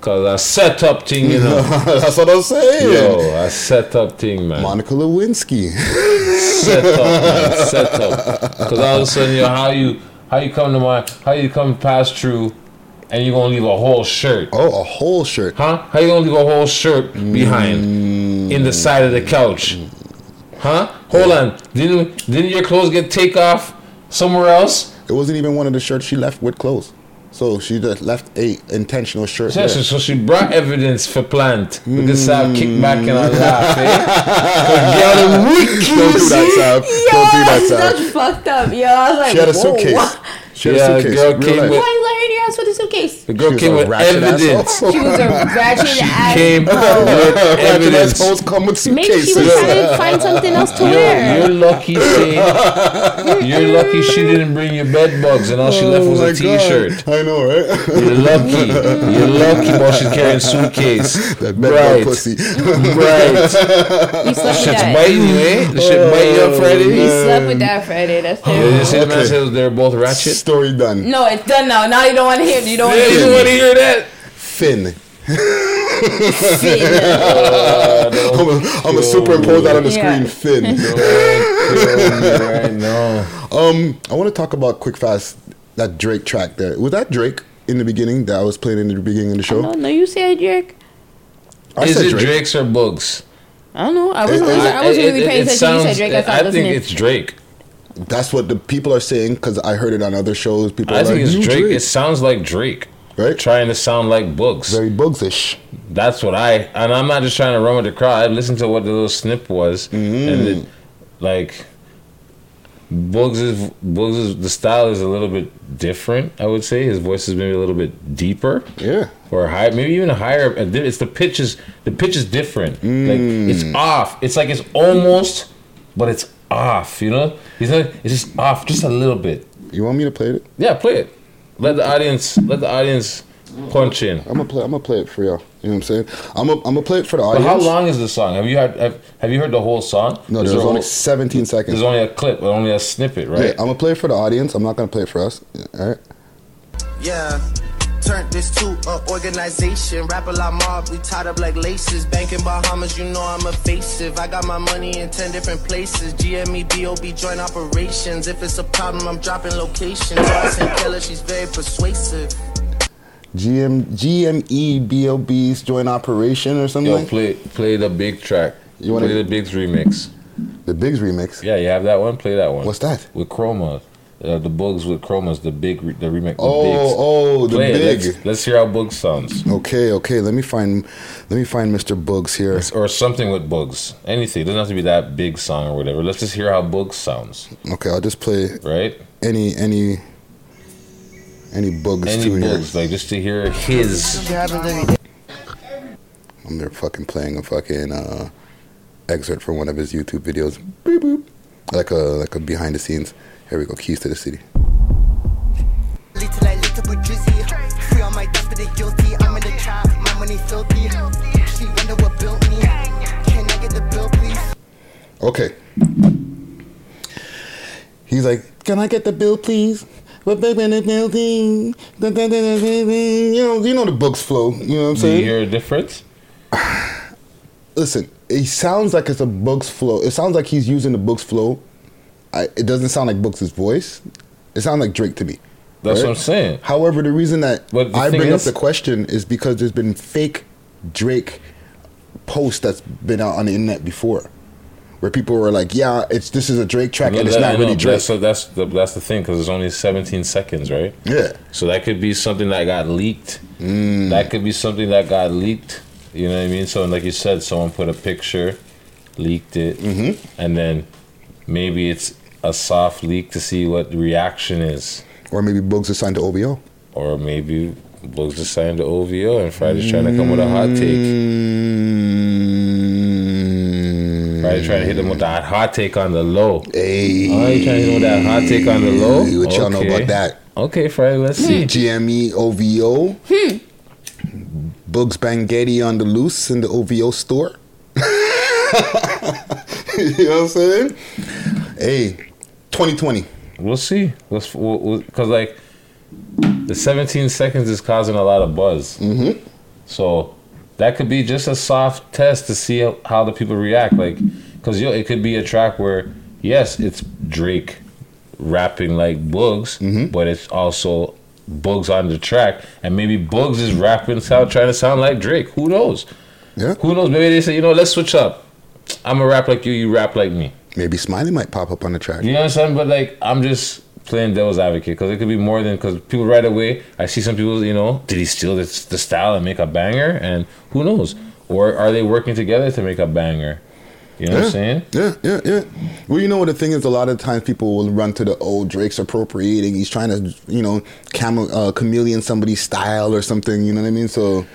Cause I set up thing, you know. That's what I'm saying. Yo, I set up thing, man. Monica Lewinsky. set up, man. Set up. Cause all of a sudden, yo, how you how you come to my how you come pass through, and you gonna leave a whole shirt? Oh, a whole shirt. Huh? How you gonna leave a whole shirt behind in the mm. side of the couch? Huh? Hold on. Didn't didn't your clothes get take off somewhere else? It wasn't even one of the shirts she left with clothes. So she just left a intentional shirt. So, there. so, so she brought evidence for plant. We can start kick back and I laugh, eh? Girl, wicked, Don't do that, see? Sam. Don't do that, That's fucked up, yo. I was like, She had a whoa. suitcase. She had Yeah, a suitcase. girl real came life. with- The girl came with evidence. She was a ratchet ass. She came with evidence. assholes come with Maybe she was trying to find something else to wear. you're lucky, say, You're lucky she didn't bring you bed bugs and all she left was Oh a t-shirt. I know, right? You're lucky. You're lucky, boy. She's carrying suitcase. that bed right. bug pussy. Right. You slept with Shit's that. biting you, eh? The shit bite you up You slept with that Friday. That's terrible. you see the Okay. they're both ratchet. Story done. No, it's done now. Now you don't want to hear. it. You don't want to hear. Don't it. want to hear that. Finn. Uh, don't I'm gonna I'm superimpose that on the Yeah. screen. Finn. kill me right now. Um, I want to talk about quick fast that Drake track there. Was that Drake in the beginning that I was playing in the beginning of the show? No, no, you said Drake. I Is said it Drake. Drake's or Bugs? I don't know. I wasn't. It- it- I wasn't It- really it- paying it attention. you said sounds- Drake. I I started think listening. it's Drake. That's what the people are saying because I heard it on other shows. People, I are think like, it's "You Drake. It sounds like Drake. Right? Trying to sound like Bugs. Very Bugsish. That's what I and I'm not just trying to run with the crowd. I listened to what the little snip was, Mm-hmm. and it, like Bugs is Bugs is the style is a little bit different. I would say his voice is maybe a little bit deeper. Yeah. Or high, maybe even higher. It's the pitch is the pitch is different. Like it's Mm. off. It's like it's almost, but it's off. You know, he's not. It's just off, just a little bit. You want me to play it? Yeah, play it. Let the audience. Let the audience punch in. I'm gonna play. I'm gonna play it for y'all. You know what I'm saying? I'm gonna, I'm gonna play it for the audience. But audience. how long is the song? Have you heard have, have you heard the whole song? No, Is there's there only whole- 17 seconds. There's only a clip, but only a snippet, Yeah, right? I'm gonna play it for the audience. I'm not gonna play it for us. All right. Yeah. Turn this to a organization. Rap a lot mob, we tied up like laces. Bank in Bahamas, you know I'm evasive. I got my money in 10 different places. GME, BOB, joint operations. If it's a problem, I'm dropping locations. Ross and Keller, she's very persuasive. GM GME BLB's joint operation or something. Yo, like play play the big track. You wanna- play the Bigs remix? The Bigs remix. Yeah, you have that one. Play that one. What's that? With Chroma, uh, the Bugs with Chromaz, the big re- the remake. The Oh, Bigs. oh, the Play. Big. Let's, let's hear how Bugs sounds, Okay, okay. Let me find let me find Mr. Bugs here. or something with Bugs. Anything. It doesn't have to be that big song or whatever. Let's just hear how Bugs sounds, Okay, I'll just play right? any any any Bugs Any here. Bugs, like just to hear his. I'm there fucking playing a fucking uh, excerpt from one of his YouTube videos. Beep boop. like a like a behind the scenes. Here we go. Keys to the city. Little I little but drizzy. Free on my dust, but they guilty. I'm in the trap, my money filthy. She wonder what built me. Can I get the bill, please? Okay. He's like, "Can I get the bill, please?" In the building, you know, you know the books flow. You know what I'm Do saying? you hear a difference? Listen, it sounds like it's a Books flow. It sounds like he's using the Books flow. I, it doesn't sound like Books' voice. It sounds like Drake to me. That's what I'm saying. However, the reason that the I bring is- up the question is because there's been fake Drake posts that's been out on the internet before, where people were like, "Yeah, it's this is a Drake track and it's That- not really Drake." That's, so that's the that's the thing because it's only 17 seconds, right? Yeah. So that could be something that got leaked. Mm. That could be something that got leaked. You know what I mean? So like you said, someone put a picture, leaked it, Mm-hmm. and then maybe it's a soft leak to see what the reaction is. Or maybe Bugs is signed to OVO. Or maybe Bugs is signed to OVO and Friday's trying to come with a hot take. Mm. Friday trying to hit him with that hot take on the low. Hey. Oh, you trying to hit him with that hot take on the low? Hey, what y'all know about that? Okay, Friday, let's see. GME OVO. Bugs Bangetti on the loose in the OVO store. you know what I'm saying? Hey, 2020. We'll see. Let's because like the 17 seconds is causing a lot of buzz. Mm-hmm. So that could be just a soft test to see how, how the people react. Like, because yo, it could be a track where yes, it's Drake rapping like Bugs, Mm-hmm. but it's also Bugs on the track, and maybe Bugs is rapping sound trying to sound like Drake. Who knows? Yeah. Who knows? Maybe they say, you know, let's switch up. I'm a rap like you, you rap like me. Maybe Smiley might pop up on the track. You know what I'm saying? But like, I'm just playing devil's advocate because it could be more than because people right away. I see some people, you know, did he steal the, the style and make a banger? And who knows? Or are they working together to make a banger? You know what I'm saying? Yeah, yeah, yeah. Well, you know what the thing is. A lot of times people will run to the old Drake's appropriating. He's trying to, you know, camel, uh, chameleon somebody's style or something. You know what I mean? So,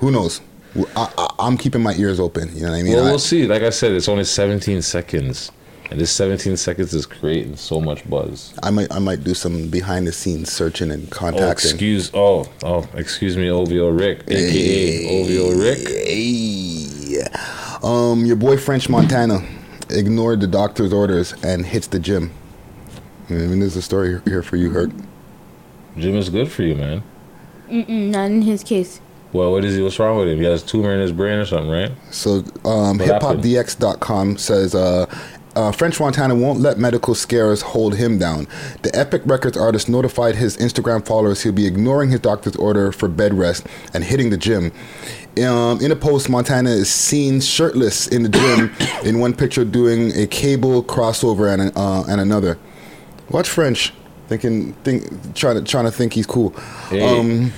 who knows? I, I, I'm keeping my ears open. You know what I mean? Well, we'll see. Like I said, it's only 17 seconds, and this 17 seconds is creating so much buzz. I might I might do some behind the scenes searching and contacting. Oh, contacting. excuse, oh, oh, excuse me, OVO Rick, aka OVO Rick. Hey. Um, your boy French Montana ignored the doctor's orders and hits the gym. I mean, there's a story here for you, Hurt. Gym is good for you, man. Mm-mm, not in his case. Well, what is he? What's wrong with him? He has a tumor in his brain or something, right? So, um, hiphopdx.com says uh, uh, French Montana won't let medical scares hold him down. The Epic Records artist notified his Instagram followers he'll be ignoring his doctor's order for bed rest and hitting the gym. Um, in a post, Montana is seen shirtless in the gym in one picture doing a cable crossover and, uh, and another. Watch French, thinking, think, trying to trying to think he's cool. Hey. Um,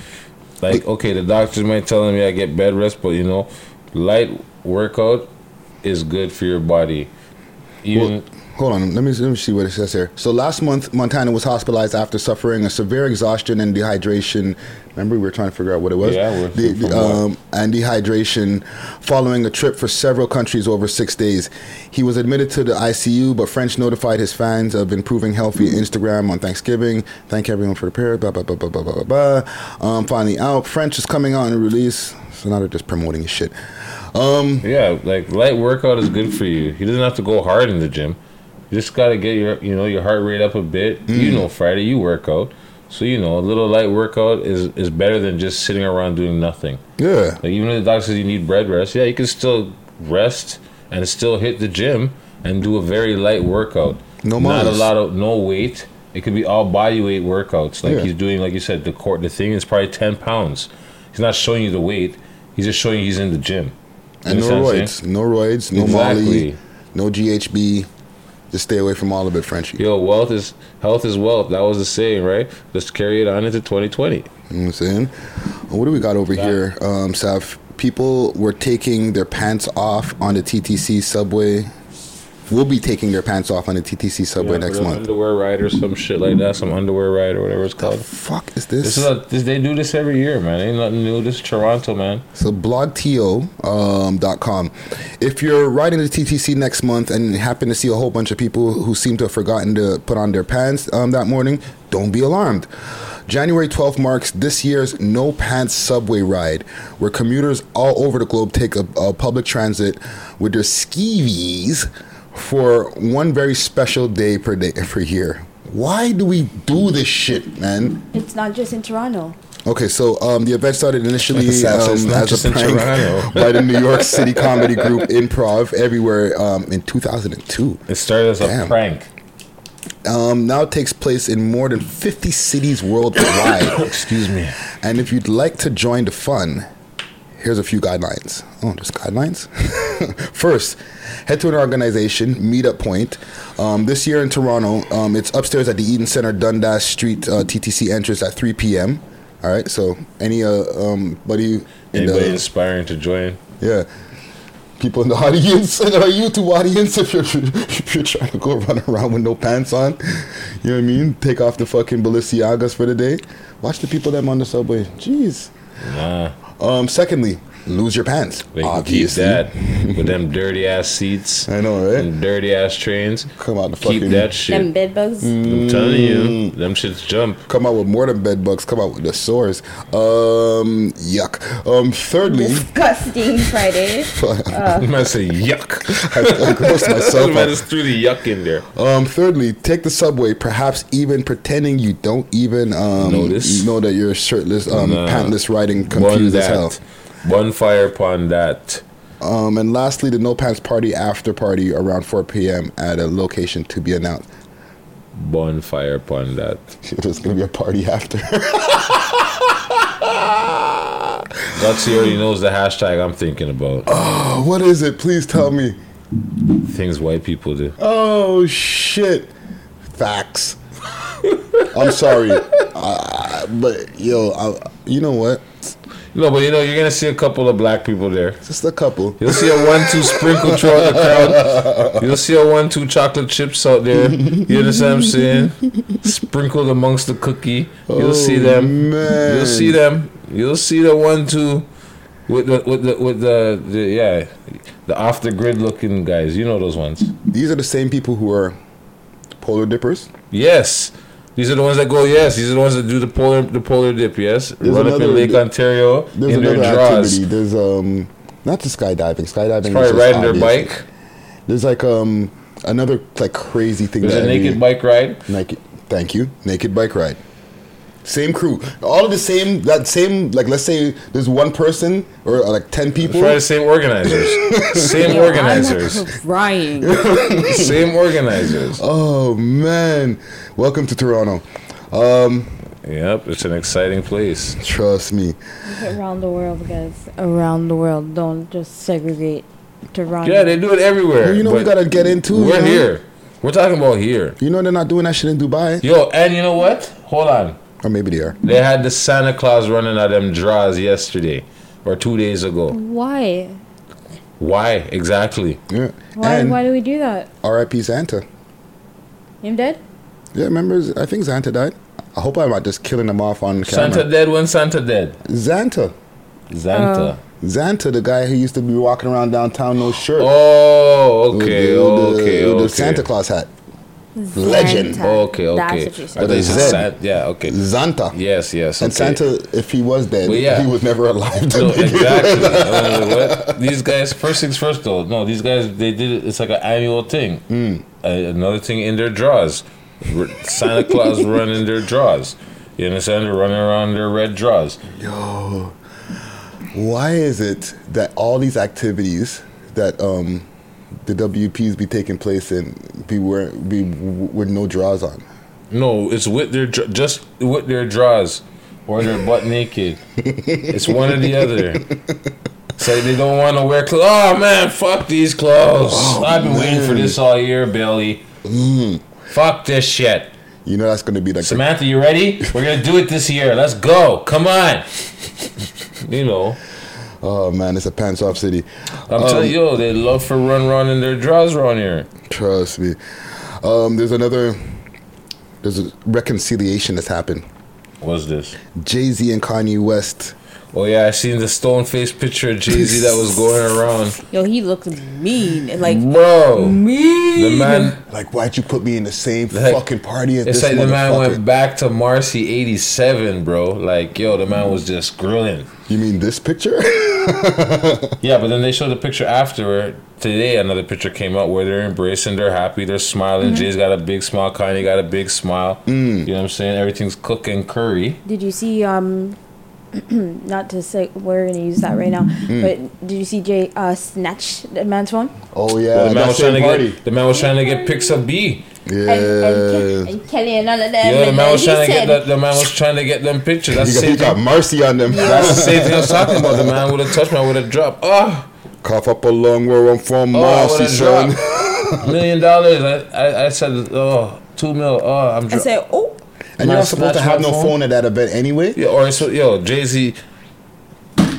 Like, okay, the doctors might tell me I get bed rest, but you know, light workout is good for your body. Even Hold on, let me let me see what it says here. So last month, Montana was hospitalized after suffering a severe exhaustion and dehydration. Remember, we were trying to figure out what it was. Yeah, we're- The- the, um, and dehydration following a trip for several countries over six days. He was admitted to the ICU, but French notified his fans of improving health via Instagram on Thanksgiving. Thank everyone for the prayer. Blah blah blah blah blah blah blah. blah. Um, finally out. French is coming out in a release. So now they're just promoting his shit. Um, yeah, like light workout is good for you. He doesn't have to go hard in the gym. You just gotta get your you know your heart rate up a bit. You Mm. know, Friday you work out, so you know a little light workout is is better than just sitting around doing nothing. Yeah. Like even if the doctor says you need bed rest, yeah, you can still rest and still hit the gym and do a very light workout. No not a lot of no weight. It could be all body weight workouts. Like Yeah. he's doing, like you said, the court. The thing is probably ten pounds. He's not showing you the weight. He's just showing you he's in the gym. You and no roids, no roids, no Molly, no GHB. Just stay away from all of it, Frenchie. Yo, wealth is health is wealth. That was the saying, right? Let's carry it on into 2020. You know what I'm saying? What do we got over here, um, Saf? People were taking their pants off on the TTC subway. Will be taking their pants off on the TTC subway Yeah, next month. Underwear ride or some shit like that. Some underwear ride or whatever it's called. fuck is this? This is a, this, they do this every year, man. Ain't nothing new. This is Toronto, man. So blogto.com. Um, dot com. if you're riding the TTC next month and happen to see a whole bunch of people who seem to have forgotten to put on their pants um, that morning, don't be alarmed. January 12th marks this year's No Pants Subway Ride, where commuters all over the globe take a, a public transit with their skivvies for one very special day per day per year. Why do we do this shit, man? It's not just in Toronto. Okay, so um, the event started initially Like I said, so it's um, as a in prank by the New York City comedy group Improv everywhere um, in 2002. It started as a prank. Um, now it takes place in more than 50 cities worldwide. Excuse me. And if you'd like to join the fun, here's a few guidelines. Oh, there's guidelines? First, head to an organization, Meetup Point. Um, this year in Toronto, um, it's upstairs at the Eaton Centre, Dundas Street uh, TTC entrance at 3 p.m. All right, so any uh, um, buddy in Anybody the inspiring to join? yeah. People in the audience and our YouTube audience, if you're if you're trying to go run around with no pants on, you know what I mean? Take off the fucking Balenciagas for the day. Watch the people them on the subway. Jeez. Nah. Um. Secondly, lose your pants. They can keep that with them dirty ass seats. I know, right? And dirty ass trains. Come out the Keep fucking- that shit. Them bed bugs. I'm telling you, Mm. them shits jump. Come out with more than bed bugs. Come out with the sores. Um. Yuck. Um. Thirdly. Disgusting Friday. Uh, You might say yuck. I, I grossed myself Man, out. just threw the yuck in there. Um, thirdly, take the subway, perhaps even pretending you don't even um, Notice. know that you're shirtless, um, Nah. pantless, riding confused as that. hell. One fire upon that. Um, and lastly, the No Pants Party after party around 4 p.m. at a location to be announced. Bonfire upon that. There's gonna be a party after. Gutsy already knows the hashtag I'm thinking about. oh, what is it? Please tell me. Things white people do. Oh shit! Facts. I'm sorry, uh, but yo, I, you know what? No, but you know, you're gonna see a couple of black people there. Just a couple. You'll see a one-two sprinkle throughout the crowd. You'll see a one-two chocolate chips out there. You understand what I'm saying? Sprinkled amongst the cookie. You'll Oh, see them. man. You'll see them. You'll see the one-two with the with the with the, the yeah the off the grid looking guys. You know those ones. These are the same people who are polar dippers. Yes. These are the ones that go. Yes, these are the ones that do the polar the polar dip. Yes, There's run up in another- Lake Ontario There's in their another draws. activity. There's um not the skydiving. Skydiving. is Probably just riding their bike. There's like um another like crazy thing. There's that a naked every- bike ride. Naked. Thank you. Naked bike ride. Same crew. All of the same. That same. Like let's say there's one person or uh, like ten people. Probably the same organizers. same organizers. Crying. same organizers. Oh man! Welcome to Toronto. Um, Yep, it's an exciting place. Trust me. Around the world, guys. Around the world. Don't just segregate Toronto. Yeah, they do it everywhere. Well, you know we gotta get into. We're you know? here. We're talking about here. You know they're not doing that shit in Dubai. Yo, and you know what? Hold on. Or maybe they are. They had the Santa Claus running at them draws yesterday or two days ago. Why? Why exactly? Yeah. Why? and why do we do that? R.I.P. Santa. Him dead? Yeah, remember? I think Santa died. I hope I'm not just killing him off on camera. Santa dead when Santa dead. Zanta. Zanta. Zanta, the guy who used to be walking around downtown no shirt. Oh, With okay, the- with the- okay, with the okay. Santa Claus hat. Legend. Okay, okay. That's what you said. I thought Zed. San- yeah, okay. Zanta. Yes, yes. And okay. Santa, if he was dead, Well, yeah. he was never alive. to No, exactly. Uh, what? These guys, first things first, though. No, these guys, they did it. It's like an annual thing. Hmm. Uh, another thing in their draws. Santa Claus running their draws. You understand? They're running around their red draws. Yo, why is it that all these activities that um, the WPs be taking place in be wear, be with no draws on? No, it's with their just with their draws or they're butt naked. It's one or the other. So they don't want to wear clothes. Oh man, fuck these clothes. Oh, I've been waiting for this all year, Billy. Fuck this shit. You know that's gonna be like the- Samantha, you ready? We're gonna do it this year. Let's go. Come on. You know, oh man, it's a pants off city. I'm Um, telling you, they love for run run in their draws around here. Trust me. Um, there's another. There's a reconciliation that's happened. What's this? Jay Z and Kanye West. Oh yeah, I seen the stone face picture of Jay Z that was going around. Yo, he looked mean. Like Bro, mean. the man Like, why'd you put me in the same Like, fucking party as It's this like the man went back to Marcy '87, bro. Like, yo, the man was just grilling. You mean this picture? Yeah, but then they showed the picture afterward. Today, another picture came out where they're embracing, they're happy, they're smiling. Mhm. Jay's got a big smile, Kanye got a big smile. Mm. You know what I'm saying? Everything's cooking curry. Did you see um not to say we're gonna use that right now, Mm. but did you see Jay uh snatch the man's phone? Oh Well, the man was trying to get the man was trying to get pics of B. And, and, Ke- and Kelly and all of them. Yo, the man was trying to said, get the, the man was trying to get them pictures. That's He got, he got mercy on them. That's the same thing I was talking about. The man would have touched me, I would have dropped. Oh, Cough up a lung where I'm from, oh, I Marcy, would have son. dropped. Million dollars. I, I, I said, oh, two mil. Oh, I'm I dro- said, oh, And you're not supposed to have no phone at that event anyway. Yeah, or so, yo, Jay Z.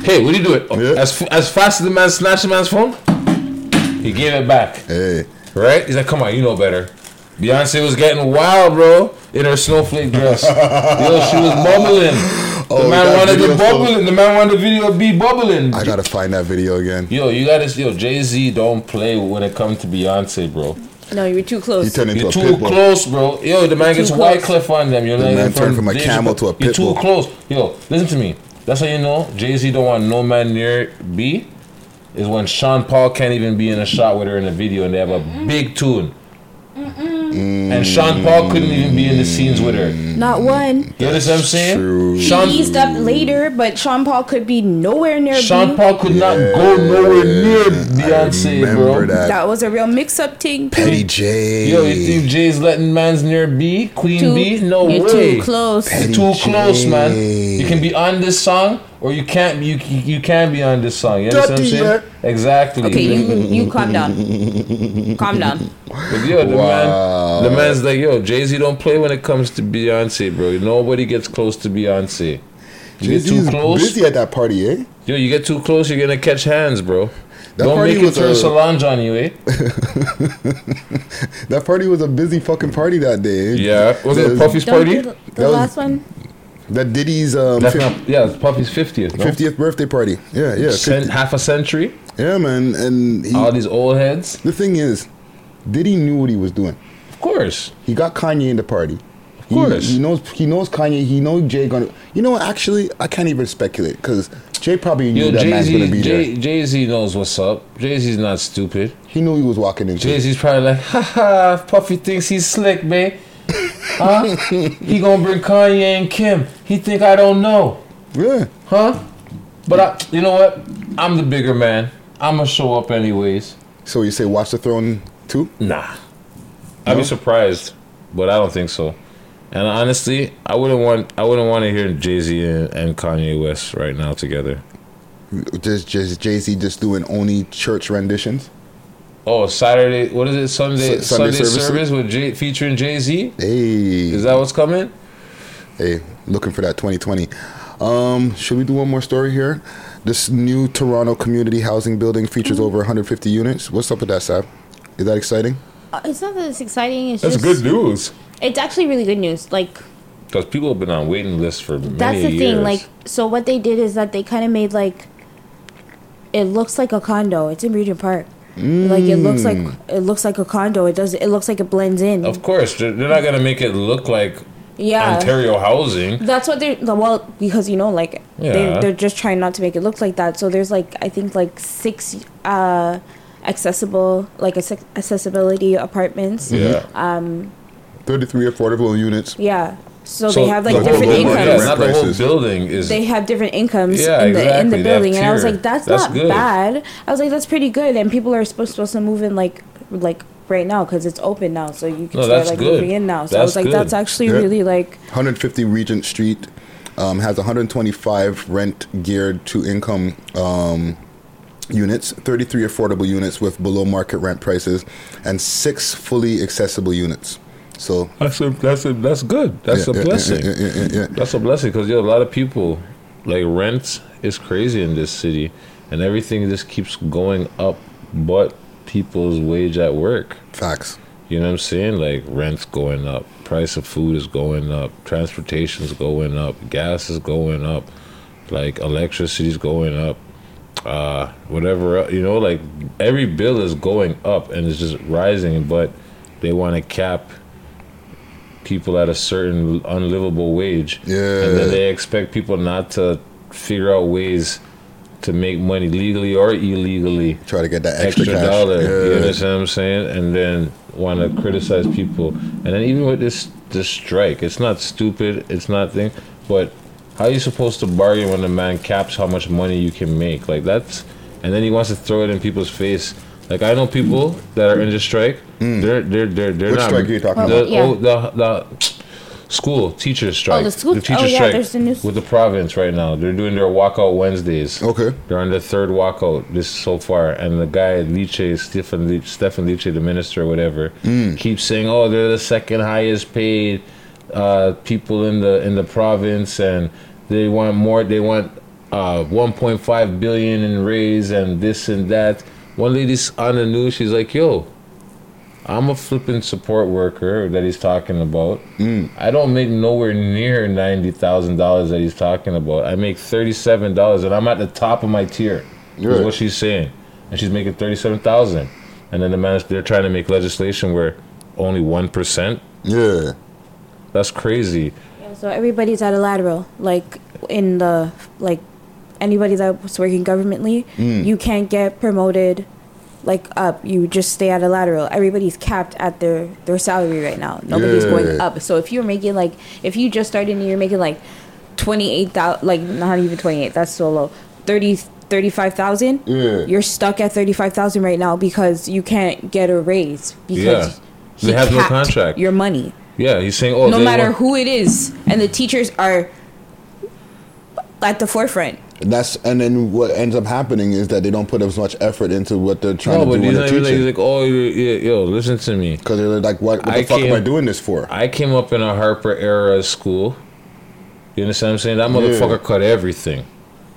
Hey, what do you do it? As as fast as the man snatched the man's phone, he gave it back. Hey, right? He's like, come on, you know better. Beyonce was getting wild, bro, in her snowflake dress. yo, she was bubbling. The Oh, man wanted the video bubbling. The man wanted the video to be bubbling. I gotta find that video again. Yo, you gotta, yo, Jay Z don't play when it comes to Beyonce, bro. No, you were too close. He turned into You're a too pit bull. close, bro. Yo, the man gets close. white cliff on them. You're The like man turned from a Deja camel Vu. to a You're too bull. close. Yo, listen to me. That's how you know Jay Z don't want no man near B. Is when Sean Paul can't even be in a shot with her in a video and they have a big tune. And Sean Paul couldn't even be in the scenes with her. Not one. You understand what I'm saying? True. He Sean eased up later, but Sean Paul could be nowhere near Sean B. Paul could not go nowhere near Beyonce, bro. that. That was a real mix-up thing. Petty J. Yo, you think Jay's letting man's near B? Queen Too- B? No you're way. too close. Petty too J. close, man. You can be on this song, or you can't. You you can be on this song. You understand what I'm saying? Exactly. Okay, you you calm down. calm down. But yo, the Wow. man, the man's like, yo, Jay Z don't play when it comes to Beyonce, bro. Nobody gets close to Beyonce. You get too Jay-Z's close, busy at that party, eh? yo. You get too close, you're gonna catch hands, bro. That don't party make it was turn a- Solange on you, eh? That party was a busy fucking party that day. eh? Yeah. Was it a There's- Puffy's party? the, the That was- last one. That Diddy's um, That's not. Yeah, it's Puffy's fiftieth. No? 50th birthday party. Yeah, yeah. Cent- 50 half a century. yeah, man. And he, All these old heads. the thing is, Diddy knew what he was doing. Of course. He got Kanye in the party. Of course. He, he knows he knows Kanye. He knows Jay gonna. You know what? Actually, I can't even speculate because Jay probably knew Yo, that Jay man's gonna be Z, there. Jay, Jay Z knows what's up. Jay Z's not stupid. He knew he was walking into. Jay Z's probably like, ha ha. Puffy thinks he's slick, man. Huh? he gonna bring Kanye and Kim. He think I don't know, Yeah. huh? But I, you know what? I'm the bigger man. I'm gonna show up anyways. So you say Watch the Throne too? Nah. I'd be surprised, but I don't think so. And honestly, I wouldn't want I wouldn't want to hear Jay Z and, and Kanye West right now together. Just just Jay Z just doing only church renditions. Oh, Saturday. What is it? Sunday. S- Sunday, Sunday service, services? with Jay, featuring Jay Z. Hey, Is that what's coming? hey, looking for that 2020. Um, should we do one more story here? This new Toronto community housing building features over 150 units. What's up with that, Sab? Is that exciting? Uh, it's not that it's exciting. It's That's just good news. It's actually really good news. Like Because people have been on waiting lists for many years. that's the years. thing. Like so, what they did is that they kind of made like it looks like a condo. It's in Regent Park. Like it looks like it looks like a condo. It does. It looks like it blends in. of course, they're, they're not gonna make it look like yeah. Ontario housing. That's what they're well because you know like Yeah. they they're just trying not to make it look like that. So there's like I think like six uh accessible like acce- accessibility apartments. Yeah. Um 33 affordable units. yeah. So, So they have like the whole different building- incomes. Yeah, not the whole prices. building is. they have different incomes Yeah, in the in exactly. the They have building and I was tier. like that's, That's not good. bad. I was like that's pretty good and people are supposed, supposed to move in like like right now cuz it's open now so you can No, start that's like good. moving in now. So I That's was like good. that's actually Yeah. really like 150 Regent Street um, has 125 rent geared to income um, units, 33 affordable units with below market rent prices, and six fully accessible units. So That's a, that's a, that's good. That's Yeah, a blessing. yeah, yeah. That's a blessing because yo, a lot of people like rent is crazy in this city, and everything just keeps going up. But people's wage at work. Facts. You know what I'm saying? Like rent's going up, price of food is going up, transportation's going up, gas is going up, like electricity's going up, uh, whatever you know, like every bill is going up and it's just rising, but they want to cap people at a certain unlivable wage. Yeah. And then they expect people not to figure out ways to make money legally or illegally. Try to get that extra cash. dollar. You Yeah. understand what I'm saying? And then want to criticize people. And then even with this this strike, it's not stupid. It's not thing. But how are you supposed to bargain when the man caps how much money you can make? Like that's. And then he wants to throw it in people's face. Like I know people that are in the strike. They're they're they're they're Mm. Which not. strike are you talking the, about? Yeah. Oh, the the school teachers strike. Oh, the school- teacher oh, yeah, strike there's the new- with the province right now. They're doing their walkout Wednesdays. Okay. They're on their third walkout this so far, and the guy Lecce, Stephen Lecce, Stephen Lecce, the minister or whatever, Mm. keeps saying, "Oh, they're the second highest paid uh, people in the in the province, and they want more. They want uh, 1.5 billion in raise and this and that." One lady's on the news. She's like, "Yo." I'm a flipping support worker that he's talking about. Mm. I don't make nowhere near ninety thousand dollars that he's talking about. I make thirty-seven dollars, and I'm at the top of my tier. Is what she's saying, and she's making thirty-seven thousand. And then the man, they're trying to make legislation where only one percent. Yeah, that's crazy. Yeah, so everybody's at a lateral. Like in the like anybody that's working governmentally, Mm. you can't get promoted like up. You just stay at a lateral. Everybody's capped at their their salary right now. Nobody's going up. So if you're making like if you just started and you're making like twenty eight thousand, like not even twenty eight, that's so low. 30 35,000, Yeah. you're stuck at 35,000 right now because you can't get a raise because Yeah, he they have no contract. Your money Yeah, he's saying, oh, no matter want- who it is, and the teachers are at the forefront. And that's and then what ends up happening is that they don't put as much effort into what they're trying No, to but do when not they're like, he's like, oh, yeah, yeah, yo, listen to me. Because they're like, what, what the fuck am I doing this for? I came up in a Harper era school. You understand what I'm saying? That Yeah. motherfucker cut everything.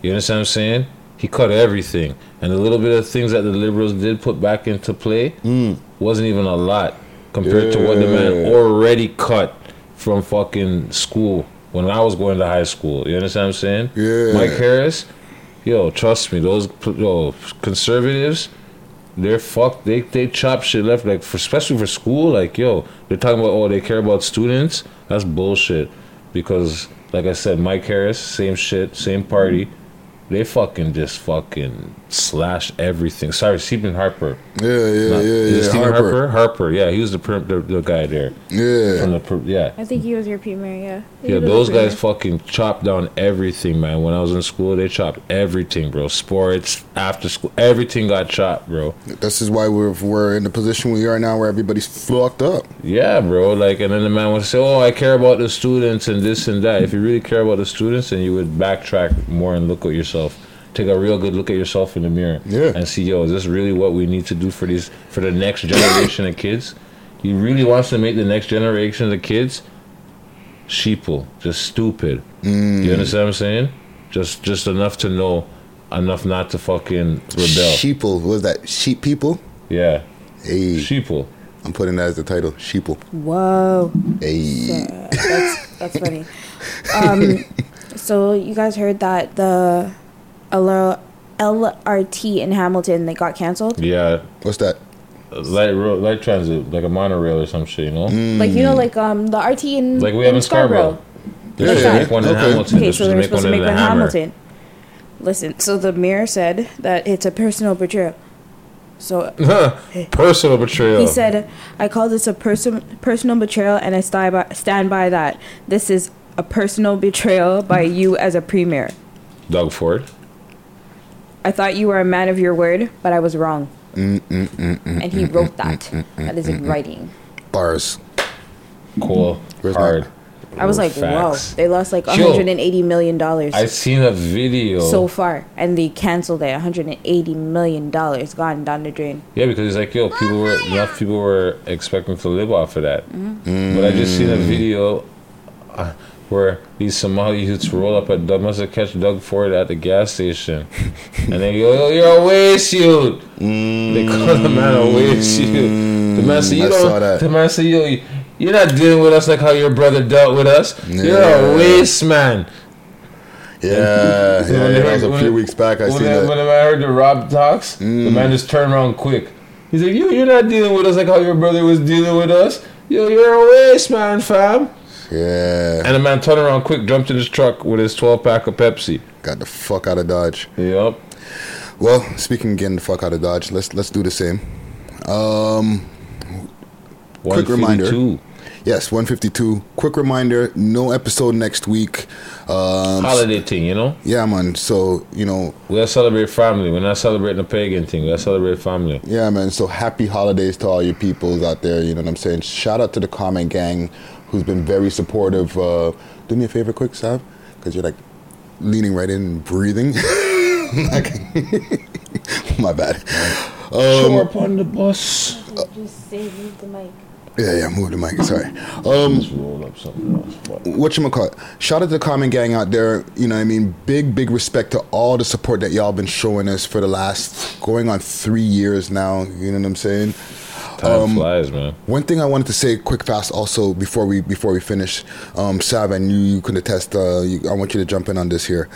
You understand what I'm saying? He cut everything. And the little bit of things that the liberals did put back into play wasn't even a lot compared to what the man Mm. Already cut from fucking school when I was going to high school. You understand what I'm saying? Yeah. Mike Harris, yo, trust me, those yo, conservatives, they're fucked. They they chop shit left, like for especially for school. Like yo, they're talking about oh they care about students. That's bullshit. Because like I said, Mike Harris, same shit, same party. They fucking just fucking slash everything. Sorry, Stephen Harper. Yeah, yeah, Not- yeah, is it yeah. Stephen Harper. Harper. Harper, yeah, he was the per- the, the guy there. Yeah. From the per- yeah. I think he was your premier, yeah. He Yeah, was the those premier. guys fucking chopped down everything, man. When I was in school, they chopped everything, bro. Sports, after school, everything got chopped, bro. This is why we're we're in the position we are now, where everybody's fucked up. Yeah, bro. Like, and then the man would say, "Oh, I care about the students and this and that." If you really care about the students, then you would backtrack more and look at yourself. Take a real good look at yourself in the mirror, Yeah. and see, yo, is this really what we need to do for these for the next generation of kids? He really wants to make the next generation of kids sheeple, just stupid. Mm. You understand what I'm saying? Just just enough to know, enough not to fucking rebel. Sheeple, what was that? Sheep people? Yeah. Hey. Sheeple. I'm putting that as the title. Sheeple. Whoa. Hey. that's that's funny. Um, so you guys heard that the L- LRT in Hamilton they got canceled. Yeah. What's that? Light road, light transit, like a monorail or some shit, you know? Like you know, like um the RT in Like we have in Scarborough. They're Like supposed to that. make one in Hamilton. Okay, They're so they're supposed to make one in Hammer. Hamilton. Listen, so the mayor said that it's a personal betrayal. So Personal betrayal. He said, "I call this a person personal betrayal, and I stand by, stand by that. This is a personal betrayal by you as a premier. Doug Ford. I thought you were a man of your word, but I was wrong." Mm, mm, mm, And he wrote that. That is in writing. Bars. Cool. Where's Hard. I was like, "Wow!" Facts. They lost like 180 million dollars I've seen a video. so far, and they canceled it. 180 million dollars gone down the drain. yeah, because he's like, yo, people were enough people were expecting to live off of that. Mhm. But I just seen a video. Uh, where these Somali youths roll up at Doug, must have catch Doug Ford at the gas station, and they go, "Yo, you're a waste youth." They call the man a waste youth. The man said, "You Mm, I saw don't." The man said, "Yo, you're not dealing with us like how your brother dealt with us. You're a waste man." Yeah, yeah, When yeah, they that heard- was a few they- weeks back. I when seen they- that. Mm. When I heard the Rob talks, the man just turned around quick. He's like, "Yo, you're not dealing with us like how your brother was dealing with us. Yo, you're a waste man, fam." Yeah. And the man turned around quick, jumped in his truck with his 12 pack of Pepsi. Got the fuck out of Dodge. Yep. Well, speaking getting the fuck out of Dodge, let's let's do the same. Um, quick reminder. Yes, 152. Quick reminder: no episode next week. Um, Holiday thing, you know? Yeah, man. So you know, We gotta celebrate family. We're not celebrating the pagan thing. We gotta celebrate family. Yeah, man. So happy holidays to all your peoples out there. You know what I'm saying? Shout out to the comment gang who's been very supportive. Uh, do me a favor, quick, Sav, because you're like leaning right in and breathing. Like- My bad. Show Um, up on the bus. Just say move the mic. yeah, yeah. Move the mic. Sorry. Um, roll up something else. what you call it? Shout out to the comment gang out there. You know, what I mean, big, big respect to all the support that y'all been showing us for the last going on three years now. You know what I'm saying? Time flies, man. One thing I wanted to say, quick, fast, also before we before we finish, um, Sav, and you, you can attest. Uh, you, I want you to jump in on this here.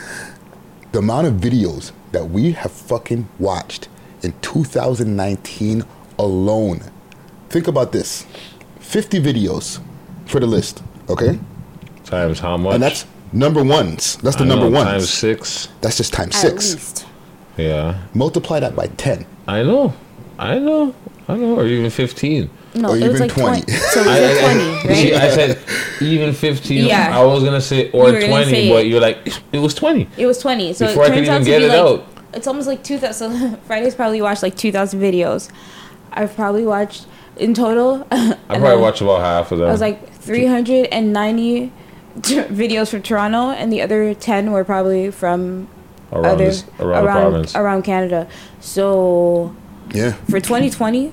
The amount of videos that we have fucking watched in 2019 alone. Think about this: 50 videos for the list. Okay, Times how much? and that's number ones. That's the I number know, ones. Times six. That's just times At six. least. Yeah. Multiply that by 10. I know. I know. I know. Or even 15. No, Or it was even like 20. 20. So it was I, like 20, right? See, I said even 15. Yeah. I was going to say or You were gonna 20, say but you're like, it was 20. It was 20. So Before I it could turns even out to get be it like out. it's almost like 2000 so Friday's probably watched like 2000 videos. I've probably watched in total I probably watched about half of them. I was like 390 t- videos from Toronto and the other 10 were probably from Around other this- around the province. around Canada. So Yeah, for 2020,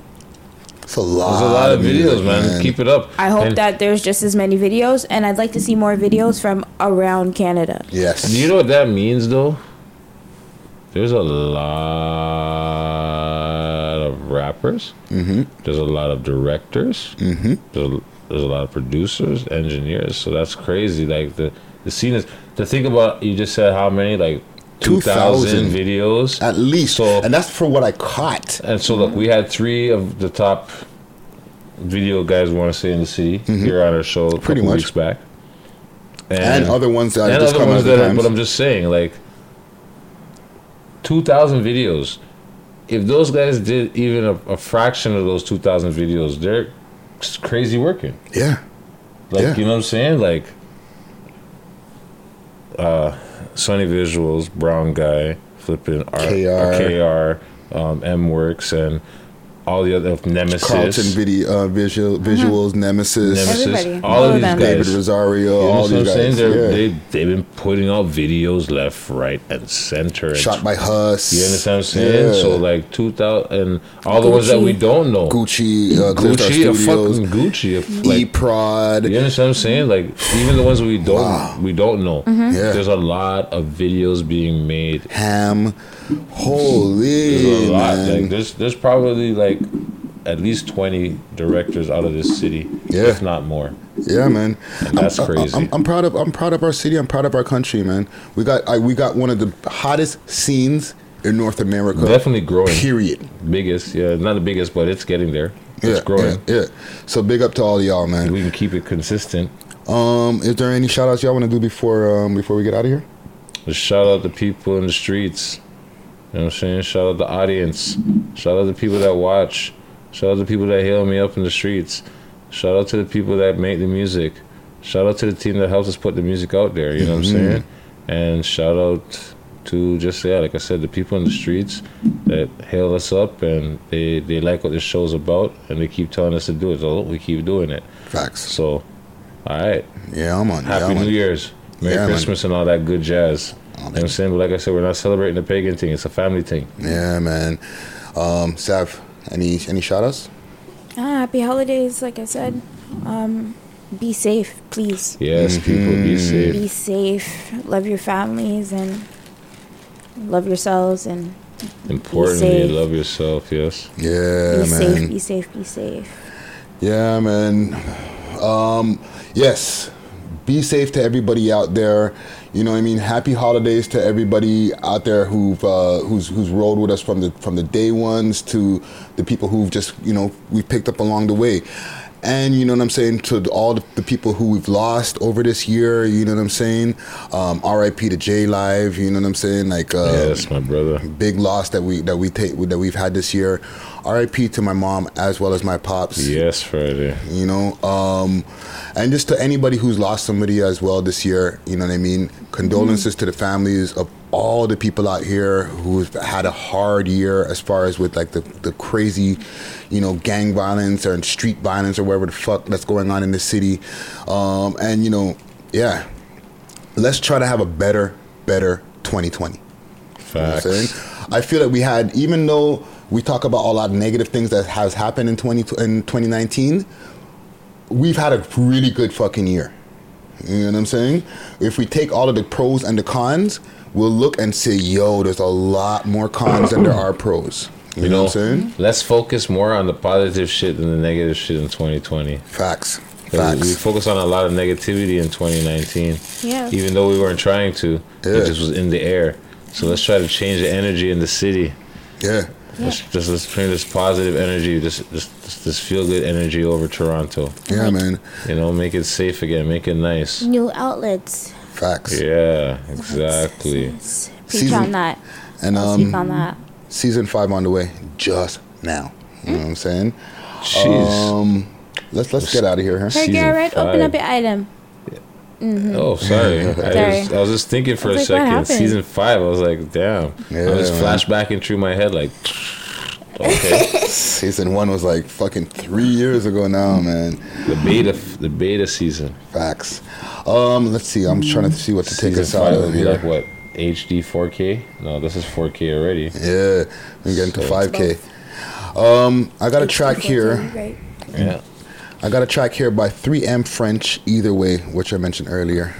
it's a lot. There's a lot of videos, man. man. Keep it up. I hope And that there's just as many videos and I'd like to see more videos from around Canada. Yes. Do you know what that means, though? There's a lot of rappers. Mm-hmm. There's a lot of directors. Mm-hmm. There's a, there's a lot of producers, engineers. So that's crazy. Like the the scene is to think about. You just said how many like two 2,000 thousand videos At least. So and that's for what I caught. and so look, we had three of the top video guys we want to say in the city here on our show a Mm-hmm. Pretty much. weeks back. And other ones that and just other come ones that are, but I'm just saying, like two thousand videos. If those guys did even a, a fraction of those two thousand videos, they're crazy working. Yeah. Like Yeah. you know what I'm saying? Like uh Sunny Visuals, Brown Guy, flipping R- KR. KR, um, M Works and all the other Nemesis. Carlton video, uh, visual, visuals, Nemesis, Nemesis, Everybody. all, All of of these them. guys. David Rosario, You know all these guys. They're, yeah. they, they've been putting out videos left, right, and center. And Shot by Huss. You understand what I'm saying? Yeah. So, like, 2000, and all the ones that we don't know. Gucci, uh, Gucci, a fucking Gucci. a f- like, Prod. you understand what I'm saying? Like, even the ones we don't we don't know. Mm-hmm. Yeah. There's a lot of videos being made. Ham. Holy There's man. Like, there's there's probably like at least 20 directors out of this city, Yeah. if not more. Yeah, man. And that's I'm, crazy. I'm, I'm proud of I'm proud of our city. I'm proud of our country, man. We got I, we got one of the hottest scenes in North America. Definitely growing. Period. Biggest, yeah, not the biggest, but it's getting there. It's yeah, growing. Yeah, yeah. So big up to all y'all, man. We can keep it consistent. Um, is there any shout outs y'all want to do before um before we get out of here? Just shout out the people in the streets. You know what I'm saying? Shout out the audience. Shout out the people that watch. Shout out the people that hail me up in the streets. Shout out to the people that make the music. Shout out to the team that helps us put the music out there. You know what I'm Mhm. saying? And shout out to just yeah, like I said, the people in the streets that hail us up and they they like what this show's about and they keep telling us to do it. So we keep doing it. Facts. So, all right. Yeah, I'm on. Happy yeah, I'm New on. Year's. Merry Yeah. Christmas and all that good jazz. You know what I'm saying? But like I said, we're not celebrating the pagan thing. It's a family thing. Yeah, man. Um, Sav, any any shout outs? Ah, happy holidays, like I said. Um, be safe, please. Yes, people, be safe. Be safe. Love your families and love yourselves and Importantly, safe. love yourself. Yes. Yeah, be man. safe. Be safe. Be safe. Yeah, man. Um, yes. Be safe to everybody out there. You know, what I mean, happy holidays to everybody out there who've uh, who's who's rolled with us from the from the day ones to the people who've just you know we picked up along the way. And you know what I'm saying to all the, people who we've lost over this year. You know what I'm saying. Um, R.I.P. to J Live. You know what I'm saying. Like uh, Yes, my brother. big loss that we that we take that we've had this year. R.I.P. to my mom as well as my pops. Yes, Friday. You know, um, and just to anybody who's lost somebody as well this year. You know what I mean. Condolences to the families of all the people out here who've had a hard year as far as with like the, the crazy, you know, gang violence or street violence or whatever the fuck that's going on in the city. Um, and you know, yeah, let's try to have a better, better 2020. You know Facts. I feel that we had, even though we talk about a lot of negative things that has happened in 20 in 2019, we've had a really good fucking year. You know what I'm saying? If we take all of the pros and the cons, we'll look and say, yo, there's a lot more cons than there are pros. You, know, what I'm saying? Let's focus more on the positive shit than the negative shit in 2020. Facts. 'Cause Facts. We focused on a lot of negativity in 2019. Yeah. Even though we weren't trying to, Yeah. it just was in the air. So let's try to change the energy in the city. Yeah. Let's just let's bring this positive energy, this this this, this feel good energy over Toronto. Yeah, man. You know, make it safe again, make it nice. New outlets. Facts. Yeah, exactly. Preach Season- on that. And um, speak on that. season five on the way just now. You know what I'm saying? Jeez. Um, let's let's get out of here. Huh? Hey, Garrett, open up your item. Mm-hmm. Oh, sorry. I, Sorry. was, I was just thinking for a like, second. Season five, I was like, damn. Yeah, I was man. flashbacking through my head, like, okay. Season one was like fucking three years ago now, man. the beta, the beta season. Facts. Um, let's see. I'm trying to see what to take Season us out five of would be here. like what? HD 4K? No, this is 4K already. Yeah, we get into 5K. Um, I got a track here. Yeah. I got a track here by 3M French. Either way, which I mentioned earlier.